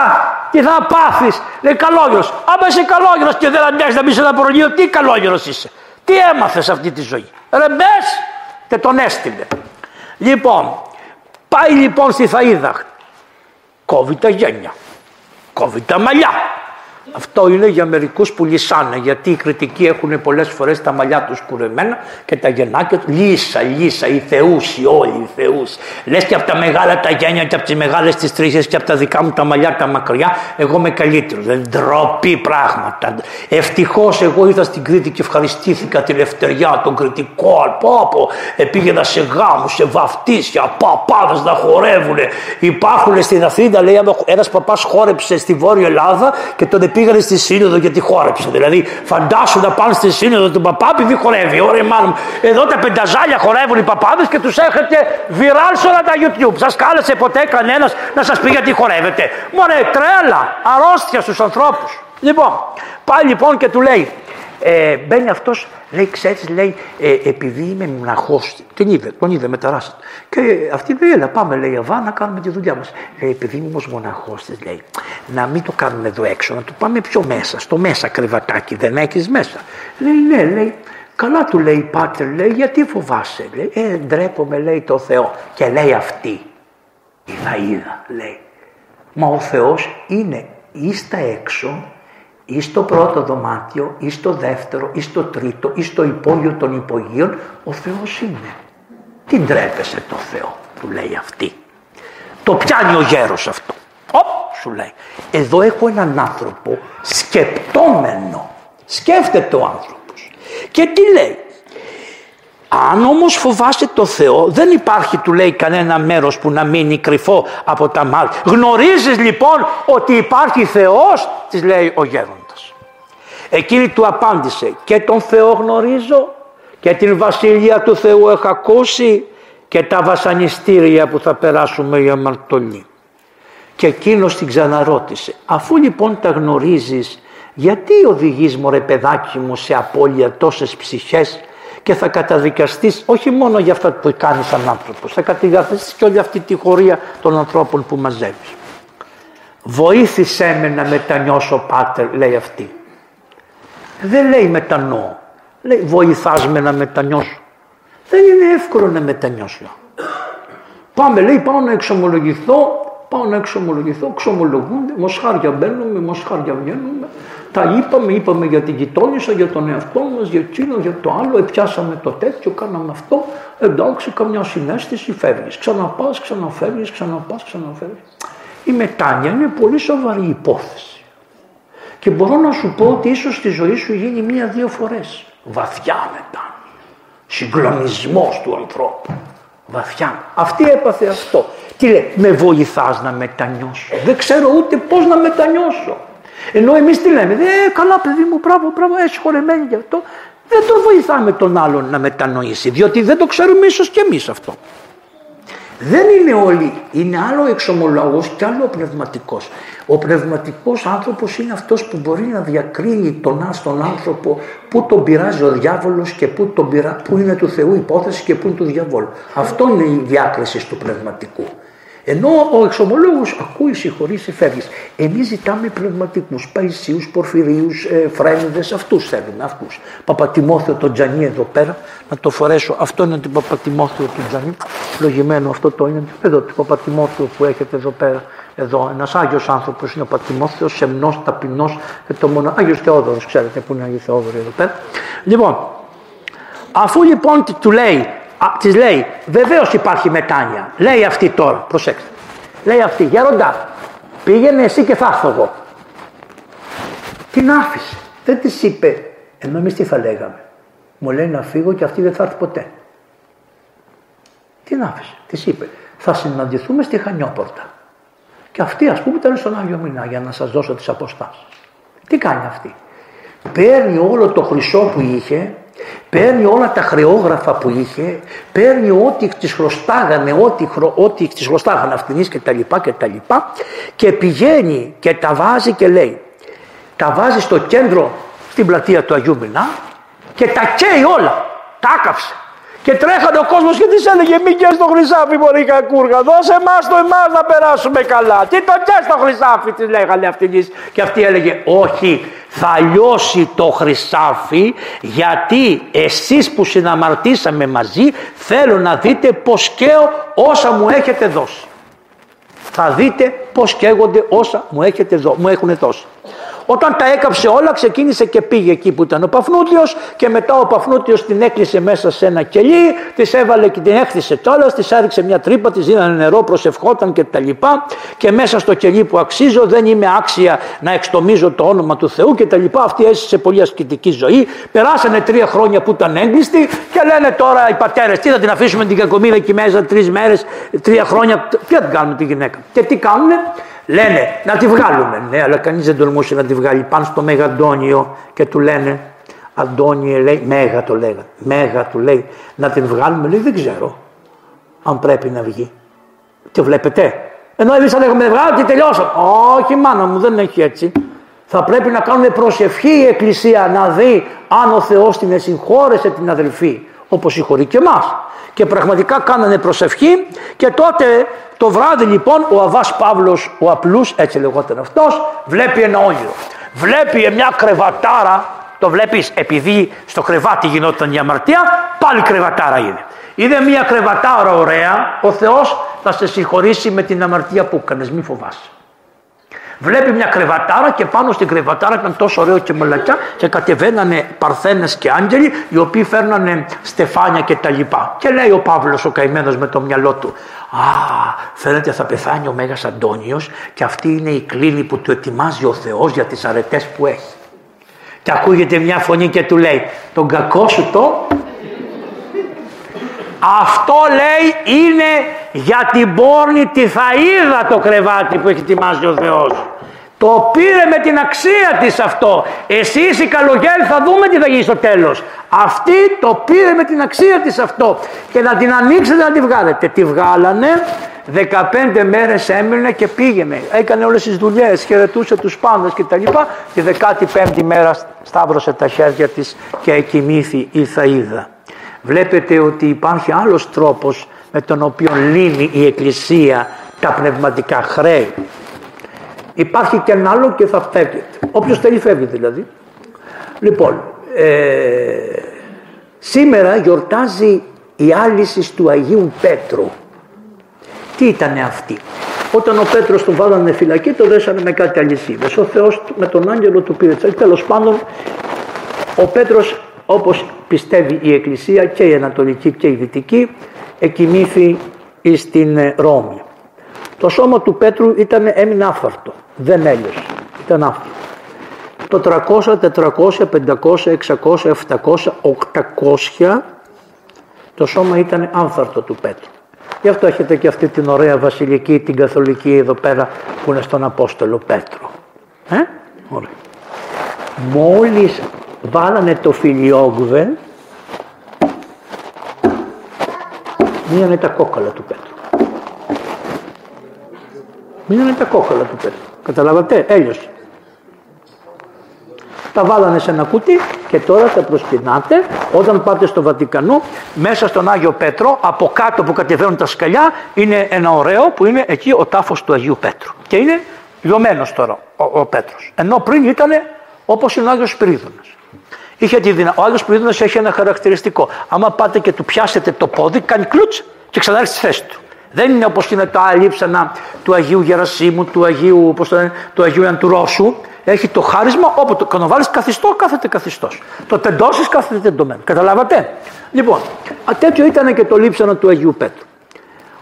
τι θα πάθεις. Λέει καλόγερος. Άμα είσαι καλόγερος και δεν αντέχει να μπεις σε ένα προνείο, τι καλόγερος είσαι. Τι έμαθες αυτή τη ζωή. Ρε μπες και τον έστειλε. Λοιπόν, πάει λοιπόν στη Θαΐδα. Κόβει τα γένια κόβει τα μαλλιά. Αυτό είναι για μερικούς που λυσάνε, γιατί οι κριτικοί έχουν πολλές φορές τα μαλλιά τους κουρεμένα και τα γεννάκια τους. Λύσα, λύσα, οι θεούσοι όλοι, οι θεούσοι. Λες και από τα μεγάλα τα γένια και από τις μεγάλες τις τρίχες και από τα δικά μου τα μαλλιά τα μακριά, εγώ είμαι καλύτερος. Δεν ντροπή πράγματα. Ευτυχώς εγώ ήρθα στην Κρήτη και ευχαριστήθηκα τη ελευθεριά των κριτικών. Πω, πω, πήγαινα σε γάμους, σε βαφτίσια, παπάδες να χορεύουν. Υπάρχουν στην Αθήνα, λέει, ένας παπάς χόρεψε στη Βόρεια Ελλάδα και τον πήγανε στη σύνοδο γιατί χόρεψε. Δηλαδή, φαντάσου να πάνε στη σύνοδο του παπά επειδή χορεύει. Ωραία, μάλλον. Εδώ τα πενταζάλια χορεύουν οι παπάδες και τους έχετε βιράλ σε όλα τα YouTube. Σας κάλεσε ποτέ κανένας να σας πει γιατί χορεύετε. Μωρέ, τρέλα, αρρώστια στους ανθρώπους. Λοιπόν, πάει λοιπόν και του λέει, ε, μπαίνει αυτός, λέει, ξέρεις, λέει, ε, επειδή είμαι μοναχός. Την είδε, τον είδε με τα Και αυτή λέει, έλα, πάμε, λέει, Αβά, να κάνουμε τη δουλειά μας. Λέει, επειδή είμαι όμως μοναχός, της λέει, να μην το κάνουμε εδώ έξω, να το πάμε πιο μέσα, στο μέσα κρεβατάκι, δεν έχεις μέσα. Λέει, ναι, λέει, καλά του λέει, πάτερ, λέει, γιατί φοβάσαι, λέει, ε, ντρέπομαι, λέει, το Θεό. Και λέει αυτή, η Θαΐδα, λέει, μα ο Θεός είναι ή στα έξω ή στο πρώτο δωμάτιο, ή στο δεύτερο, ή στο τρίτο, ή στο υπόγειο των υπογείων, ο Θεός είναι. Τι ντρέπεσαι το Θεό, του λέει αυτή. Το πιάνει ο γέρος αυτό. Οπ, σου λέει. Εδώ έχω έναν άνθρωπο σκεπτόμενο. Σκέφτεται ο άνθρωπος. Και τι λέει; Αν όμως φοβάσαι το Θεό δεν υπάρχει του λέει κανένα μέρος που να μείνει κρυφό από τα μάτια. Γνωρίζεις λοιπόν ότι υπάρχει Θεός της λέει ο γέροντας. Εκείνη του απάντησε και τον Θεό γνωρίζω και την βασιλεία του Θεού έχω ακούσει και τα βασανιστήρια που θα περάσουμε για αμαρτωλοί. Και εκείνος την ξαναρώτησε αφού λοιπόν τα γνωρίζεις γιατί οδηγείς μωρέ παιδάκι μου σε απώλεια τόσες ψυχές και θα καταδικαστείς όχι μόνο για αυτά που κάνεις σαν άνθρωπος, θα καταδικαστείς και όλη αυτή τη χωρία των ανθρώπων που μαζεύεις. Βοήθησέ με να μετανιώσω πάτερ, λέει αυτή. Δεν λέει μετανοώ, λέει βοηθάς με να μετανιώσω. Δεν είναι εύκολο να μετανιώσω. Πάμε, λέει, πάω να εξομολογηθώ, πάω να εξομολογηθώ, εξομολογούνται, μοσχάρια μπαίνουμε, μοσχάρια βγαίνουμε, τα είπαμε, είπαμε για την γειτόνισσα, για τον εαυτό μας, για εκείνο, για το άλλο, επιάσαμε το τέτοιο, κάναμε αυτό. Εντάξει, καμιά συνέστηση, φεύγεις. Ξαναπάς, ξαναφεύγεις, ξαναπάς, ξαναφεύγεις. Η μετάνοια είναι πολύ σοβαρή υπόθεση. Και μπορώ να σου πω ότι ίσως στη ζωή σου γίνει μία-δύο φορές. Βαθιά μετάνοια. Συγκλονισμός του ανθρώπου. Βαθιά. Αυτή έπαθε αυτό. Τι λέει, με βοηθάς να μετανιώσω. Δεν ξέρω ούτε πώς να μετανιώσω. Ενώ εμείς τι λέμε, Ε, καλά παιδί μου, μπράβο, μπράβο, έτσι χορεμένη γι' αυτό. Δεν τον βοηθάμε τον άλλον να μετανοήσει, διότι δεν το ξέρουμε ίσως και εμείς αυτό. Δεν είναι όλοι, είναι άλλο εξομολόγος και άλλο πνευματικός. Ο πνευματικός άνθρωπος είναι αυτός που μπορεί να διακρίνει τον άστον άνθρωπο που τον πειράζει ο διάβολος και που, τον πειρά, που είναι του Θεού υπόθεση και που είναι του διαβόλου. Αυτό είναι η διάκριση του πνευματικού. Ενώ ο εξομολόγος ακούει, συγχωρήσει, φεύγεις. Εμείς ζητάμε πνευματικούς, παϊσίους, πορφυρίους, ε, φρένιδες, αυτούς θέλουμε, αυτούς. Παπατιμόθεο το Τζανί εδώ πέρα, να το φορέσω. Αυτό είναι το Παπατιμόθεο του Τζανί, λογημένο αυτό το είναι. Εδώ το Παπατιμόθεο που έχετε εδώ πέρα. Εδώ ένας Άγιος άνθρωπος είναι ο Πατιμόθεος, σεμνός, ταπεινός και το μόνο Άγιος Θεόδωρος, ξέρετε που είναι Άγιος Θεόδωρος εδώ πέρα. Λοιπόν, αφού λοιπόν του λέει Της λέει, βεβαίως υπάρχει μετάνοια. Λέει αυτή τώρα, προσέξτε. Λέει αυτή, γέροντα, πήγαινε εσύ και θα έρθω εγώ. Την άφησε. Δεν της είπε, ενώ εμείς τι θα λέγαμε. Μου λέει να φύγω και αυτή δεν θα έρθει ποτέ. Την άφησε. Της είπε, θα συναντηθούμε στη Χανιόπορτα. Και αυτή ας πούμε ήταν στον Άγιο Μηνά για να σας δώσω τις αποστάσεις. Τι κάνει αυτή. Παίρνει όλο το χρυσό που είχε Παίρνει όλα τα χρεόγραφα που είχε, παίρνει ό,τι τις χρωστάγανε, ό,τι, ό,τι τις χρωστάγανε αυτήν και τα λοιπά και τα λοιπά και πηγαίνει και τα βάζει και λέει τα βάζει στο κέντρο στην πλατεία του Αγίου Μινά και τα καίει όλα, τα άκαψε. Και τρέχανε ο κόσμος και της έλεγε: Μην καις στο χρυσάφι, Μπορεί κακούργα. Δώσε εμάς το εμάς να περάσουμε καλά. Τι το καις στο χρυσάφι, της λέγανε αυτή. Και αυτή έλεγε: Όχι, θα λιώσει το χρυσάφι γιατί εσείς που συναμαρτήσαμε μαζί θέλω να δείτε πως καίω όσα μου έχετε δώσει. Θα δείτε πως καίγονται όσα μου, έχετε δω, μου έχουν δώσει. Όταν τα έκαψε όλα ξεκίνησε και πήγε εκεί που ήταν ο Παφνούτιος και μετά ο Παφνούτιος την έκλεισε μέσα σε ένα κελί, της έβαλε και την έκτισε κιόλας, της άριξε μια τρύπα, της δίνανε νερό, προσευχόταν και τα λοιπά και μέσα στο κελί που αξίζω δεν είμαι άξια να εξτομίζω το όνομα του Θεού και τα λοιπά. Αυτή έζησε πολύ ασκητική ζωή. Περάσανε τρία χρόνια που ήταν έγκλειστη και λένε τώρα οι πατέρες τι θα την αφήσουμε την κακομοίρα εκεί μέσα τρεις μέρες, τρία χρόνια. Ποια την κάνουμε τη γυναίκα. Και τι κάνουνε, Λένε να τη βγάλουμε. Ναι, αλλά κανείς δεν τολμούσε να τη βγάλει. πάνω στο Μέγα Αντώνιο και του λένε, Αντώνιε λέει, Μέγα το λέγανε. Μέγα του λέει, να την βγάλουμε. Λέει, δεν ξέρω αν πρέπει να βγει. Τι βλέπετε. Ενώ εμείς θα λέγαμε βγάλω και τελειώσαμε. Όχι, μάνα μου, δεν έχει έτσι. Θα πρέπει να κάνουμε προσευχή η Εκκλησία να δει αν ο Θεός την εσυγχώρεσε την αδελφή, όπως συγχωρεί και εμάς. Και πραγματικά κάνανε προσευχή και τότε το βράδυ λοιπόν ο Αβάς Παύλος, ο απλούς, έτσι λεγόταν αυτός, βλέπει ένα όνειρο. Βλέπει μια κρεβατάρα, το βλέπεις επειδή στο κρεβάτι γινόταν η αμαρτία, πάλι κρεβατάρα είναι. Είδε μια κρεβατάρα ωραία, ο Θεός θα σε συγχωρήσει με την αμαρτία που έκανες, μη φοβάσαι. Βλέπει μια κρεβατάρα και πάνω στην κρεβατάρα ήταν τόσο ωραίο και μελακιά και κατεβαίνανε παρθένες και άγγελοι οι οποίοι φέρνανε στεφάνια και τα λοιπά. Και λέει ο Παύλος ο καημένος με το μυαλό του «Α, φαίνεται θα πεθάνει ο Μέγας Αντώνιος και αυτή είναι η κλίνη που του ετοιμάζει ο Θεός για τις αρετές που έχει». Και ακούγεται μια φωνή και του λέει «Τον κακό σου το αυτό λέει είναι για την πόρνη τη θαΐδα το κρεβάτι που έχει ετοιμάσει ο Θεός. Το πήρε με την αξία της αυτό. Εσείς οι καλογέροι θα δούμε τι θα γίνει στο τέλος. Αυτή το πήρε με την αξία της αυτό. Και να την ανοίξετε να τη βγάλετε. Τη βγάλανε, 15 μέρες έμεινε και πήγαινε. Έκανε όλες τις δουλειές, χαιρετούσε τους πάντες και τα λοιπά. Τη 15η μέρα σταύρωσε τα χέρια της και εκοιμήθη η Θαΐδα. Βλέπετε ότι υπάρχει άλλος τρόπος με τον οποίο λύνει η Εκκλησία τα πνευματικά χρέη. Υπάρχει και ένα άλλο και θα φεύγετε. Όποιος θέλει φεύγει δηλαδή. Λοιπόν, ε, σήμερα γιορτάζει η άλυση του Αγίου Πέτρου. Τι ήταν αυτή; Όταν ο Πέτρος τον βάλανε φυλακή το δέσανε με κάτι αλυσίδες. Ο Θεός με τον άγγελο του πήρε. Τέλος πάντων ο Πέτρος όπως πιστεύει η Εκκλησία και η Ανατολική και η Δυτική εκοιμήθη στην ε, Ρώμη. Το σώμα του Πέτρου ήταν, έμεινε άφαρτο, δεν έλειωσε, ήταν άφαρτο. Το 300, 400, 500, 600, 700, 800 το σώμα ήταν άνθαρτο του Πέτρου. Γι' αυτό έχετε και αυτή την ωραία βασιλική, την καθολική εδώ πέρα που είναι στον Απόστολο Πέτρο. Ε; Ωραία. Μόλις βάλανε το φιλιόγβε μείνανε τα κόκαλα του Πέτρου. Μείνανε τα κόκαλα του Πέτρου. Καταλάβατε, έλειωσε. Τα βάλανε σε ένα κουτί και τώρα τα προσκυνάτε όταν πάτε στο Βατικανό μέσα στον Άγιο Πέτρο από κάτω που κατεβαίνουν τα σκαλιά είναι ένα ωραίο που είναι εκεί ο τάφος του Αγίου Πέτρου και είναι λιωμένος τώρα ο, ο Πέτρος ενώ πριν ήταν όπως είναι ο Άγιος Σπυρίδωνας. Είχε τη δυνα... Ο άλλος Σπυρίδωνα έχει ένα χαρακτηριστικό. Άμα πάτε και του πιάσετε το πόδι, κάνει κλουτς και ξανάρθει στη θέση του. Δεν είναι όπως είναι τα λείψανα του Αγίου Γερασίμου, του Αγίου, πώς το λένε, του Αγίου Αντουρόσου. Έχει το χάρισμα όπου το κανοβάλει καθιστό, κάθεται καθιστός. Το τεντώσεις, κάθεται τεντωμένο. Καταλάβατε; Λοιπόν, τέτοιο ήταν και το λείψανα του Αγίου Πέτρου.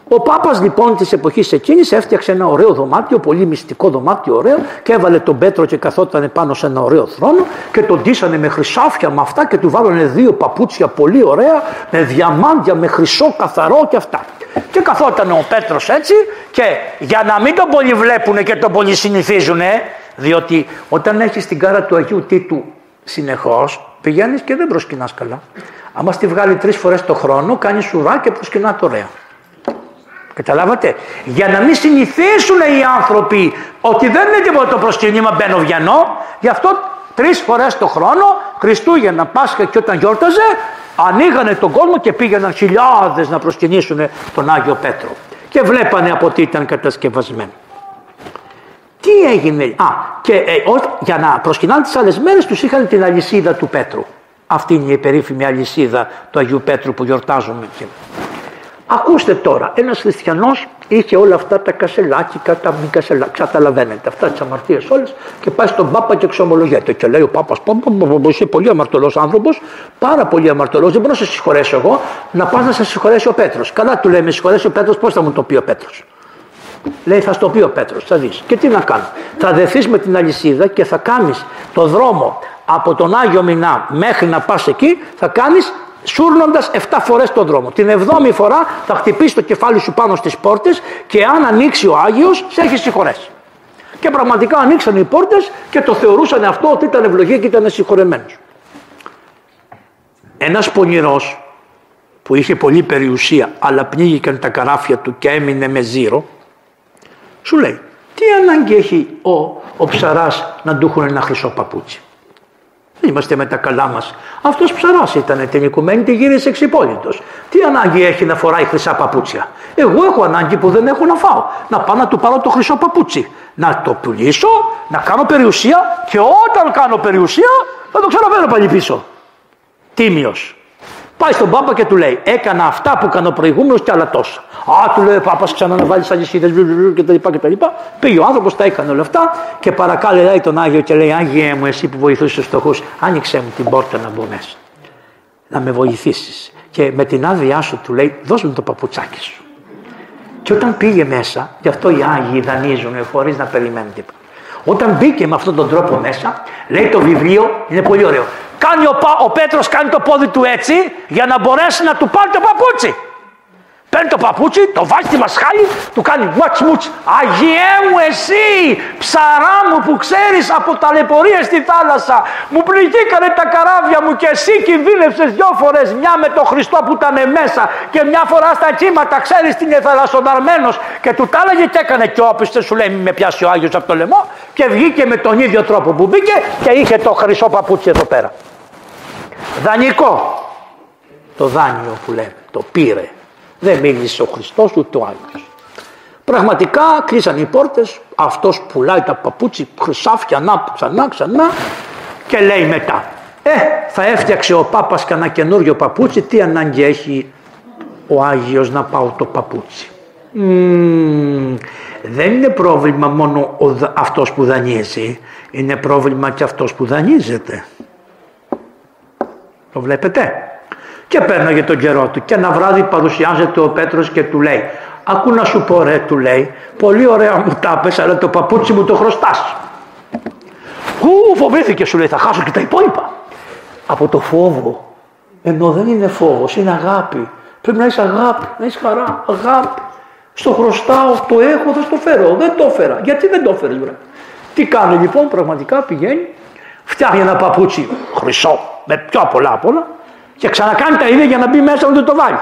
Ο Πάπας λοιπόν της εποχής εκείνης έφτιαξε ένα ωραίο δωμάτιο, πολύ μυστικό δωμάτιο ωραίο και έβαλε τον Πέτρο και καθόταν πάνω σε ένα ωραίο θρόνο και τον ντύσανε με χρυσάφια με αυτά και του βάλανε δύο παπούτσια πολύ ωραία με διαμάντια, με χρυσό καθαρό και αυτά. Και καθόταν ο Πέτρος έτσι και για να μην τον πολύ βλέπουν και τον πολύ συνηθίζουν, διότι όταν έχεις την κάρα του Αγίου Τίτου συνεχώς πηγαίνεις και δεν προσκυνάς καλά. Άμα στη βγάλει τρεις φορές το χρόνο, κάνεις σουρά και προσκυνά το ωραία. Καταλάβατε; Για να μην συνηθίσουν οι άνθρωποι ότι δεν είναι τίποτα το προσκυνήμα μπαίνω βγαίνω, γι' αυτό τρεις φορές το χρόνο, Χριστούγεννα, Πάσχα και όταν γιόρταζε, ανοίγανε τον κόσμο και πήγαιναν χιλιάδες να προσκυνήσουν τον Άγιο Πέτρο. Και βλέπανε από τι ήταν κατασκευασμένο. Τι έγινε, Α, και ε, για να προσκυνάνε τις άλλες μέρες τους είχαν την αλυσίδα του Πέτρου. Αυτή είναι η περίφημη αλυσίδα του Αγίου Πέτρου που γιορτάζουμε. Ακούστε τώρα, ένας χριστιανός είχε όλα αυτά τα κασελάκια, τα μη κασελάκια, καταλαβαίνετε αυτά τις αμαρτίες όλες και πάει στον Πάπα και εξομολογέται και λέει ο Πάπας, είσαι πολύ αμαρτωλός άνθρωπος, πάρα πολύ αμαρτωλός, δεν μπορώ να σε συγχωρέσω εγώ, να πας να σε συγχωρέσει ο Πέτρος. Καλά του λέει, με συγχωρέσει ο Πέτρος, πώς θα μου το πει ο Πέτρος. Λέει θα στο πει ο Πέτρος, θα δεις. Και τι να κάνω. Θα δεθείς με την αλυσίδα και θα κάνεις το δρόμο από τον Άγιο Μινά μέχρι να πας εκεί, θα κάνεις σούρνοντας 7 φορές τον δρόμο. Την 7η φορά θα χτυπήσει το κεφάλι σου πάνω στις πόρτες και αν ανοίξει ο Άγιος, σε έχει συγχωρέσει. Και πραγματικά ανοίξαν οι πόρτες και το θεωρούσαν αυτό ότι ήταν ευλογία και ήταν συγχωρεμένος. Ένας πονηρός που είχε πολύ περιουσία αλλά πνίγηκαν τα καράφια του και έμεινε με ζύρο, σου λέει τι ανάγκη έχει ο, ο ψαράς να του έχουν ένα χρυσό παπούτσι; Είμαστε με τα καλά μας. Αυτός ψαράς ήταν την οικουμένη, τη γύρισε εξυπόλυτος. Τι ανάγκη έχει να φοράει χρυσά παπούτσια; Εγώ έχω ανάγκη που δεν έχω να φάω. Να πάω να του πάρω το χρυσό παπούτσι. Να το πουλήσω, να κάνω περιουσία και όταν κάνω περιουσία θα το ξαναφέρω πάλι πίσω. Τίμιος. Πάει στον Πάπα και του λέει: Έκανα αυτά που έκανε ο προηγούμενος και άλλα τόσα. Α, του λέει ο Πάπας, ξανά να βάλεις αλυσίδες κτλ. Πήγε ο άνθρωπος, τα έκανε όλα αυτά και παρακάλε λέει τον Άγιο και λέει: Άγιε μου, εσύ που βοηθούσες τους φτωχούς, άνοιξε μου την πόρτα να μπω μέσα. Να με βοηθήσεις. Και με την άδειά σου του λέει: Δώσ' μου το παπουτσάκι σου. Και όταν πήγε μέσα, γι' αυτό οι Άγιοι δανείζουν χωρίς να περιμένουν τίποτα. Όταν μπήκε με αυτόν τον τρόπο μέσα, λέει το βιβλίο, είναι πολύ ωραίο. Κάνει ο, ο Πέτρος κάνει το πόδι του έτσι για να μπορέσει να του πάρει το παπούτσι. Παίρνει το παπούτσι, το βάζει στη μασχάλη, του κάνει μουτσ μουτσ. Αγιέ μου εσύ, ψαρά μου που ξέρεις από ταλαιπωρία στη θάλασσα. Μου πληγήκανε τα καράβια μου και εσύ κινδύνευσες δυο φορές. Μια με τον Χριστό που ήταν μέσα και μια φορά στα κύματα. Ξέρεις τι είναι θαλασσοδαρμένος. Και του τα έλεγε και έκανε και όπιστε σου λέει με πιάσει ο Άγιος από το λαιμό. Και βγήκε με τον ίδιο τρόπο που μπήκε και είχε το χρυσό παπούτσι εδώ πέρα. Δανεικό. Το δάνειο που λέμε, το πήρε. Δεν μίλησε ο Χριστός ούτε ο Άγιος. Πραγματικά κλείσαν οι πόρτες, αυτός πουλάει τα παπούτσι χρυσάφια να ξανά ξανά και λέει μετά «Ε, θα έφτιαξε ο Πάπας κανένα καινούριο παπούτσι, τι ανάγκη έχει ο Άγιος να πάω το παπούτσι». δεν είναι πρόβλημα μόνο ο, αυτός που δανείζει, είναι πρόβλημα και αυτός που δανείζεται. Το βλέπετε. Και παίρναγε τον καιρό του. Και ένα βράδυ παρουσιάζεται ο Πέτρος και του λέει «Ακού να σου πω ρε» του λέει «Πολύ ωραία μου τα πες, αλλά το παπούτσι μου το χρωστάς». Ου, φοβήθηκε σου λέει «Θα χάσω και τα υπόλοιπα». Από το φόβο. Ενώ δεν είναι φόβος, είναι αγάπη. Πρέπει να είσαι αγάπη, να είσαι χαρά, αγάπη. Στο χρωστάω, το έχω, θα στο φέρω. Δεν το έφερα. Γιατί δεν το έφερες, βρε. Τι κάνει λοιπόν, πραγματικά πηγαίνει, φτιάχνει ένα παπούτσι χρυσό, με πιο πολλά απ' όλα, και ξανακάνει τα ίδια για να μπει μέσα να το βάλει.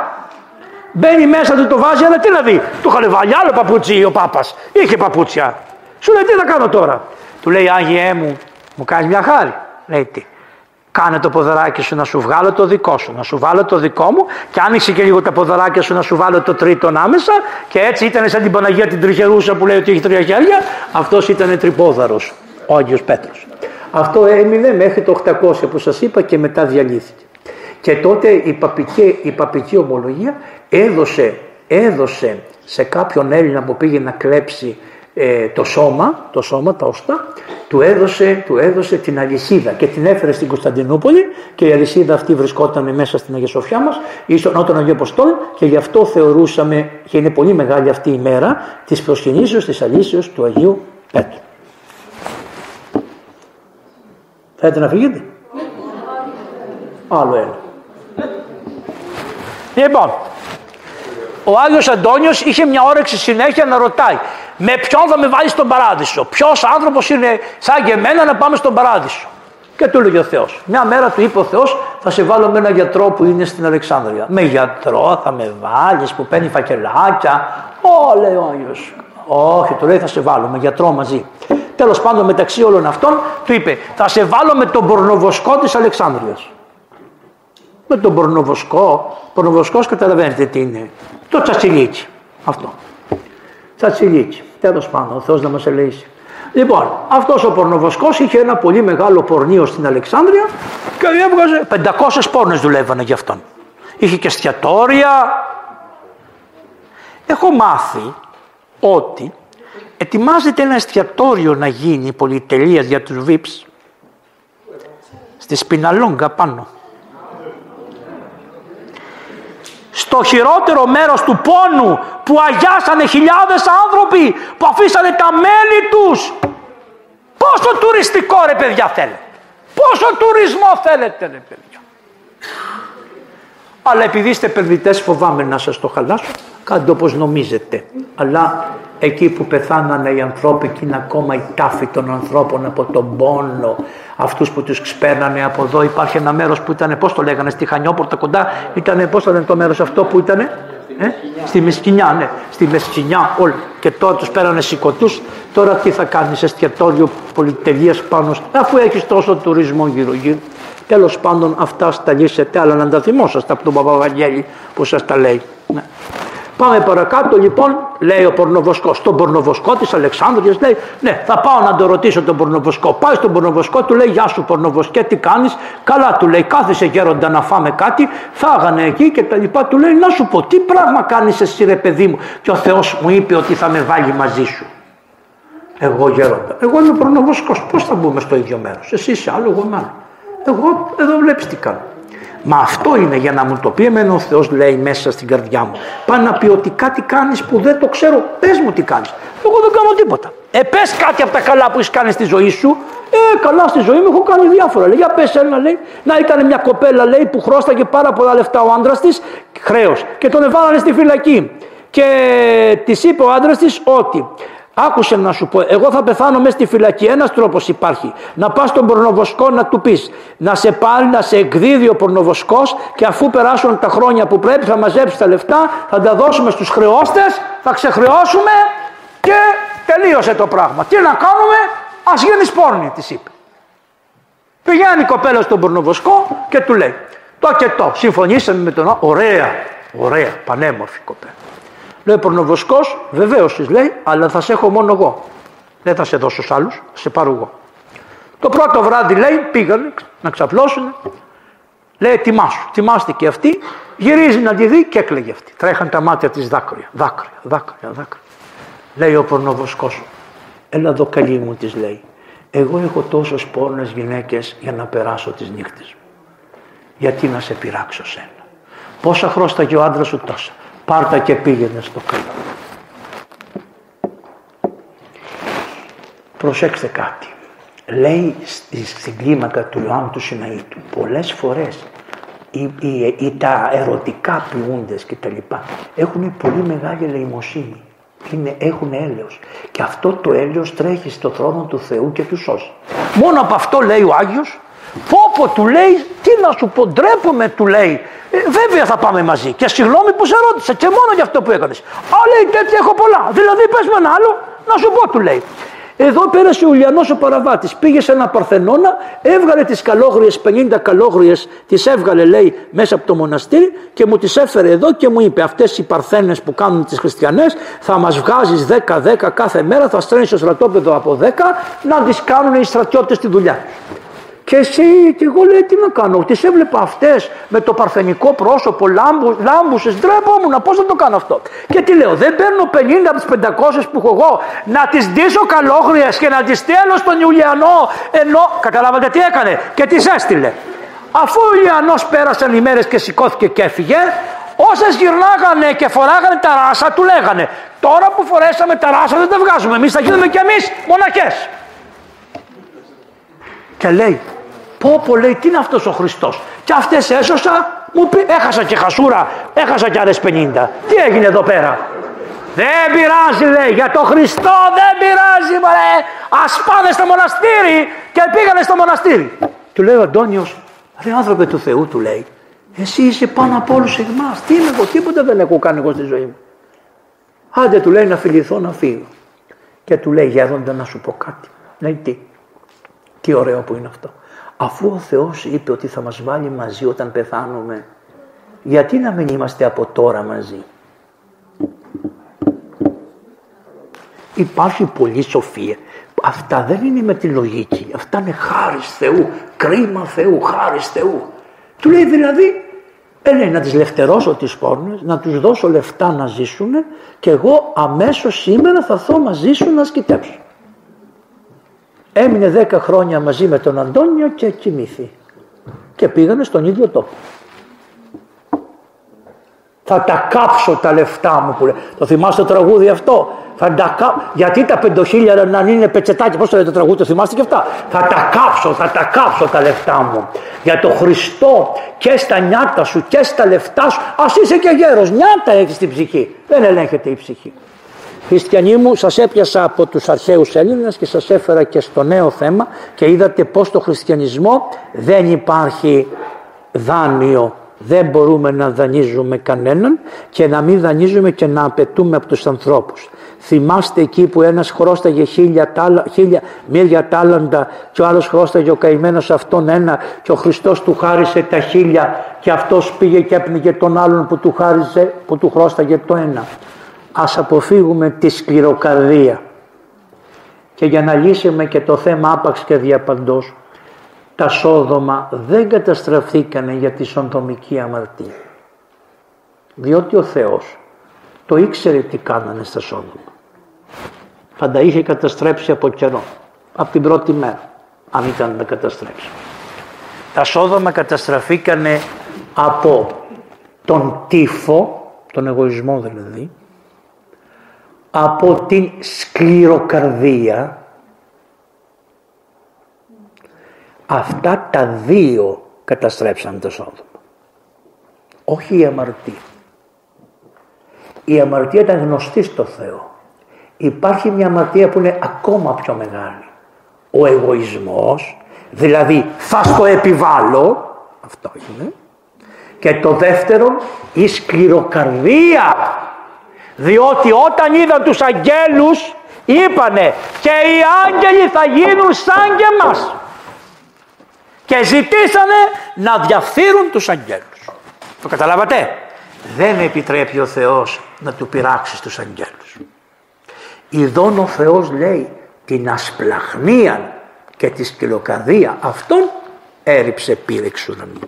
Μπαίνει μέσα, του το βάζει, αλλά τι να δει. Του είχαν βάλει άλλο παπούτσι ο Πάπας. Είχε παπούτσια. Σου λέει τι να κάνω τώρα; Του λέει Άγιέ μου, μου κάνεις μια χάρη. Λέει τι. Κάνε το ποδαράκι σου να σου βγάλω το δικό σου, να σου βάλω το δικό μου και άνοιξε και λίγο τα ποδαράκια σου να σου βάλω το τρίτο άμεσα και έτσι ήταν σαν την Παναγία την τριχερούσα που λέει ότι έχει τρία χέρια. Αυτός ήταν τρυπόδαρος, ο Άγιος Πέτρος. Αυτό έμεινε μέχρι το 800 που σας είπα και μετά διαλύθηκε. Και τότε η παπική, η παπική ομολογία έδωσε, έδωσε σε κάποιον Έλληνα που πήγε να κλέψει ε, το σώμα, το σώμα, τα οστά, του έδωσε, του έδωσε την αλυσίδα και την έφερε στην Κωνσταντινούπολη και η αλυσίδα αυτή βρισκόταν μέσα στην Αγία Σοφιά μας ή στον Νότον Αγίος Αποστόλ και γι' αυτό θεωρούσαμε και είναι πολύ μεγάλη αυτή η μέρα της προσκυνήσεως της αλήσεως του Αγίου Πέτρου. Θέλετε να φύγετε; Άλλο ένα. Λοιπόν, ο Άγιος Αντώνιος είχε μια όρεξη συνέχεια να ρωτάει με ποιον θα με βάλεις στον παράδεισο; Ποιος άνθρωπος είναι σαν και εμένα να πάμε στον παράδεισο; Και του έλεγε ο Θεός. Μια μέρα του είπε ο Θεός: Θα σε βάλω με ένα γιατρό που είναι στην Αλεξάνδρεια. Με γιατρό θα με βάλεις που παίρνει φακελάκια. Ω, λέει ο Άγιος. Όχι, του λέει θα σε βάλω με γιατρό μαζί. Τέλος πάντων, μεταξύ όλων αυτών, του είπε: Θα σε βάλω με τον πορνοβοσκό της Αλεξάνδρεια με τον πορνοβοσκό. Πορνοβοσκός καταλαβαίνετε τι είναι. Το τσατσιλίτσι. Αυτό. Τσατσιλίτσι. Τέλος πάντων, ο Θεός να μας ελεήσει. Λοιπόν, αυτός ο πορνοβοσκός είχε ένα πολύ μεγάλο πορνείο στην Αλεξάνδρεια και έβγαζε 500 πόρνες δουλεύανε γι' αυτόν. Είχε και εστιατόρια. Έχω μάθει ότι ετοιμάζεται ένα εστιατόριο να γίνει πολυτελεία για τους VIPs στη Σπιναλόγκα πάνω. Στο χειρότερο μέρος του πόνου που αγιάσανε χιλιάδες άνθρωποι που αφήσανε τα μέλη τους. Πόσο τουριστικό ρε παιδιά θέλετε. Πόσο τουρισμό θέλετε ρε παιδιά. Αλλά επειδή είστε παιδιτές φοβάμαι να σας το χαλάσω. Κάντε όπως νομίζετε. Αλλά εκεί που πεθάνανε οι ανθρώποι και είναι ακόμα η τάφη των ανθρώπων από τον πόνο αυτούς που τους ξπέρνανε από εδώ υπάρχει ένα μέρος που ήταν πώς το λέγανε στη Χανιόπορτα κοντά ήταν πώς το λένε το μέρος αυτό που ήταν ε; στη Μεσκινιά ναι στη Μεσκινιά όλοι. Και τώρα τους πέρανε σηκωτούς. Τώρα τι θα κάνεις εστιατόριο πολυτελείας πάνω αφού έχεις τόσο τουρισμό γύρω γύρω. Τέλος πάντων αυτά στα λύσετε αλλά να τα θυμόσαστε από τον Παπαβαγγέλη που σας τα λέει. Ναι. Πάμε παρακάτω λοιπόν, λέει ο πορνοβοσκό. Στον πορνοβοσκό της Αλεξάνδρεια λέει: Ναι, θα πάω να το ρωτήσω τον πορνοβοσκό. Πάει στον πορνοβοσκό, του λέει: Γεια σου, πορνοβοσκέ, τι κάνεις; Καλά, του λέει: Κάθισε γέροντα να φάμε κάτι. Φάγανε εκεί και τα λοιπά. Του λέει: Να σου πω, τι πράγμα κάνεις εσύ, ρε παιδί μου; Και ο Θεός μου είπε ότι θα με βάλει μαζί σου. Εγώ γέροντα. Εγώ είμαι πορνοβοσκός. Πώς θα μπούμε στο ίδιο μέρος; Εσύ είσαι άλλο, εγώ είμαι άλλο. Εγώ εδώ βλέπεις τι κάνω. Μα αυτό είναι για να μου το πει εμένα ο Θεός λέει μέσα στην καρδιά μου. Πάνε να πει ότι κάτι κάνεις που δεν το ξέρω. Πες μου τι κάνεις. Εγώ δεν κάνω τίποτα. Ε, πες κάτι από τα καλά που έχεις κάνει στη ζωή σου. Ε, καλά στη ζωή μου έχω κάνει διάφορα. Λέει, για πες ένα λέει. Να ήταν μια κοπέλα λέει που χρώσταγε πάρα πολλά λεφτά ο άντρας της. Χρέος. Και τον εβάλανε στη φυλακή. Και της είπε ο άντρας της ότι Άκουσε να σου πω, εγώ θα πεθάνω μέσα στη φυλακή. Ένας τρόπος υπάρχει. Να πας στον πορνοβοσκό να του πεις, να σε πάρει, να σε εκδίδει ο πορνοβοσκός και αφού περάσουν τα χρόνια που πρέπει, θα μαζέψεις τα λεφτά, θα τα δώσουμε στους χρεώστες, θα ξεχρεώσουμε και τελείωσε το πράγμα. Τι να κάνουμε, ας γίνει πόρνη, της είπε. Πηγαίνει η κοπέλα στον πορνοβοσκό και του λέει: Το και το, συμφωνήσαμε με τον. Ωραία, ωραία, πανέμορφη κοπέλα. Λέει ο πορνοβοσκός, βεβαίως της λέει, αλλά θα σε έχω μόνο εγώ. Δεν θα σε δώσω στους άλλους, θα σε πάρω εγώ. Το πρώτο βράδυ λέει, πήγανε να ξαπλώσουν. Λέει, τιμάσου. Τιμάστηκε αυτή, γυρίζει να τη δει και έκλαιγε αυτή. Τρέχαν τα μάτια της δάκρυα. Δάκρυα, δάκρυα, δάκρυα. Λέει ο πορνοβοσκός, έλα εδώ καλή μου, της λέει. Εγώ έχω τόσες πόρνες γυναίκες για να περάσω τις νύχτες μου. Γιατί να σε πειράξω σένα. Πόσα χρώσταγε ο άντρας σου τόσα πάρτα και πήγαινε στο καλό. Προσέξτε κάτι. Λέει στην κλίμακα του Ιωάννου του Συναήτου πολλές φορές ή, ή, ή τα ερωτικά ποιούντες και τα λοιπά έχουν πολύ μεγάλη ελεημοσύνη. Είναι, έχουν έλεος. Και αυτό το έλεος τρέχει στο θρόνο του Θεού και του σώσει. Μόνο από αυτό λέει ο Άγιος Πόπο του λέει, τι να σου πω, ντρέπομαι του λέει. Ε, βέβαια θα πάμε μαζί. Και συγγνώμη που σε ρώτησα και μόνο για αυτό που έκανες. Α, λέει τέτοια έχω πολλά. Δηλαδή πες με ένα άλλο, να σου πω, του λέει. Εδώ πέρασε ο Ιλιανός ο παραβάτης, πήγε σε ένα παρθενώνα, έβγαλε τις καλόγριες, 50 καλόγριες, τις έβγαλε λέει μέσα από το μοναστήρι και μου τις έφερε εδώ και μου είπε αυτές οι παρθένες που κάνουν τις χριστιανές θα μας βγάζεις 10-10 κάθε μέρα, θα στρώνεις στο στρατόπεδο από 10 να τις κάνουν οι στρατιώτες τη δουλειά. Και εσύ και εγώ λέει τι να κάνω. Τις έβλεπα αυτές με το παρθενικό πρόσωπο, λάμπους, λάμπουσες, ντρέπομουν. Πώς θα το κάνω αυτό. Και τι λέω, δεν παίρνω 50 από τις 500 που έχω εγώ να τις ντύσω καλόγριε και να τις στέλνω στον Ιουλιανό. Ενώ καταλάβατε τι έκανε και τις έστειλε. Αφού ο Ιουλιανός πέρασαν οι μέρες και σηκώθηκε και έφυγε, όσες γυρνάγανε και φοράγανε τα ράσα, του λέγανε Τώρα που φορέσαμε τα ράσα δεν τα βγάζουμε. Εμείς θα γίνουμε κι εμείς μοναχές. Και λέει, πω πω λέει, τι είναι αυτός ο Χριστός; Και αυτές έσωσα, μου πει, έχασα και χασούρα, έχασα και άλλες 50. Τι έγινε εδώ πέρα; Δεν πειράζει λέει, για το Χριστό δεν πειράζει μωρέ. Ας πάνε στο μοναστήρι και πήγανε στο μοναστήρι. Του λέει ο Αντώνιος, ρε άνθρωπε του Θεού του λέει, εσύ είσαι πάνω από όλους εμάς. Τι είμαι εγώ, τίποτα δεν έχω κάνει εγώ στη ζωή μου. Άντε του λέει να φιληθώ να φύγω. Και του λέει γέροντα να σου πω κάτι. Λέει τι. Τι ωραίο που είναι αυτό. Αφού ο Θεός είπε ότι θα μας βάλει μαζί όταν πεθάνουμε, γιατί να μην είμαστε από τώρα μαζί; Υπάρχει πολλή σοφία. Αυτά δεν είναι με τη λογική. Αυτά είναι χάρη Θεού, κρίμα Θεού, χάρη Θεού. Του λέει δηλαδή, ε, λέει, να τις λευτερώσω τις πόρνες, να τους δώσω λεφτά να ζήσουν και εγώ αμέσως σήμερα θα έρθω μαζί σου να σκητέψω. Έμεινε δέκα χρόνια μαζί με τον Αντώνιο και κοιμήθη. Και πήγανε στον ίδιο τόπο. Θα τα κάψω τα λεφτά μου που λέει. Το θυμάστε το τραγούδι αυτό; Θα τα κά... Γιατί τα πεντοχίλια να είναι πετσετάκι, πώς το λέει το τραγούδι, το θυμάστε και αυτά; Θα τα κάψω, θα τα κάψω τα λεφτά μου. Για το Χριστό και στα νιάτα σου και στα λεφτά σου. Ας είσαι και γέρος, νιάτα έχεις στην ψυχή. Δεν ελέγχεται η ψυχή. Χριστιανοί μου, σας έπιασα από τους αρχαίους Έλληνες και σας έφερα και στο νέο θέμα και είδατε πως το χριστιανισμό δεν υπάρχει δάνειο. Δεν μπορούμε να δανείζουμε κανέναν και να μην δανείζουμε και να απαιτούμε από τους ανθρώπους. Θυμάστε εκεί που ένας χρώσταγε χίλια, χίλια μίλια τάλαντα και ο άλλος χρώσταγε ο καημένος αυτόν ένα και ο Χριστός του χάρισε τα χίλια και αυτός πήγε και έπνιγε τον άλλον που του χάρισε, που του χρώσταγε το ένα. Ας αποφύγουμε τη σκληροκαρδία. Και για να λύσουμε και το θέμα άπαξ και διαπαντός, τα Σόδομα δεν καταστραφήκανε για τη σονδομική αμαρτία. Διότι ο Θεός το ήξερε τι κάνανε στα Σόδομα. Θα τα είχε καταστρέψει από καιρό, από την πρώτη μέρα, αν ήταν να τα καταστρέψει. Τα Σόδομα καταστραφήκανε από τον τύφο, τον εγωισμό δηλαδή, από την σκληροκαρδία, αυτά τα δύο καταστρέψαν το Σόδομα. Όχι η αμαρτία. Η αμαρτία ήταν γνωστή στο Θεό. Υπάρχει μια αμαρτία που είναι ακόμα πιο μεγάλη. Ο εγωισμός, δηλαδή θα στο επιβάλλω, αυτό είναι. Και το δεύτερο, η σκληροκαρδία. Διότι όταν είδαν τους αγγέλους, είπανε και οι άγγελοι θα γίνουν σαν και εμάς. Και ζητήσανε να διαφθείρουν τους αγγέλους. Το καταλάβατε; Δεν επιτρέπει ο Θεός να του πειράξει τους αγγέλους. Ιδών ο Θεός λέει την ασπλαχνία και τη σκυλοκαρδία αυτόν έριψε πύρεξ ουρανού.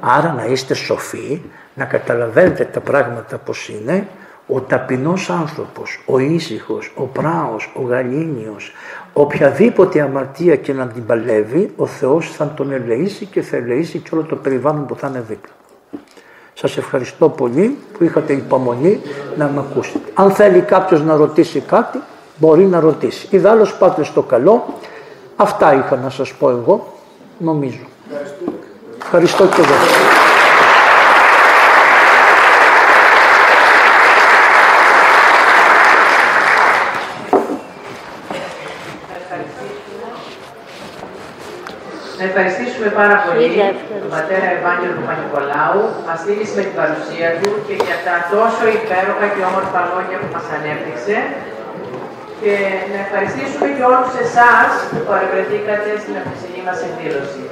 Άρα να είστε σοφοί, να καταλαβαίνετε τα πράγματα πως είναι, ο ταπεινός άνθρωπος, ο ήσυχος, ο πράος, ο γαλήνιος, οποιαδήποτε αμαρτία και να την παλεύει, ο Θεός θα τον ελεήσει και θα ελεήσει και όλο το περιβάλλον που θα είναι δίπλα. Σας ευχαριστώ πολύ που είχατε υπομονή να με ακούσετε. Αν θέλει κάποιος να ρωτήσει κάτι, μπορεί να ρωτήσει. Ιδάλλως πάτε στο καλό. Αυτά είχα να σας πω εγώ, νομίζω. Ευχαριστώ και εγώ. Να ευχαριστήσουμε πάρα πολύ τον πατέρα Ευάγγελο Παπα-Νικολάου που μας στήριξε με την παρουσία του και για τα τόσο υπέροχα και όμορφα λόγια που μας ανέπτυξε. Και να ευχαριστήσουμε και όλους εσάς που παρευρεθήκατε στην απόψινή μας εκδήλωση.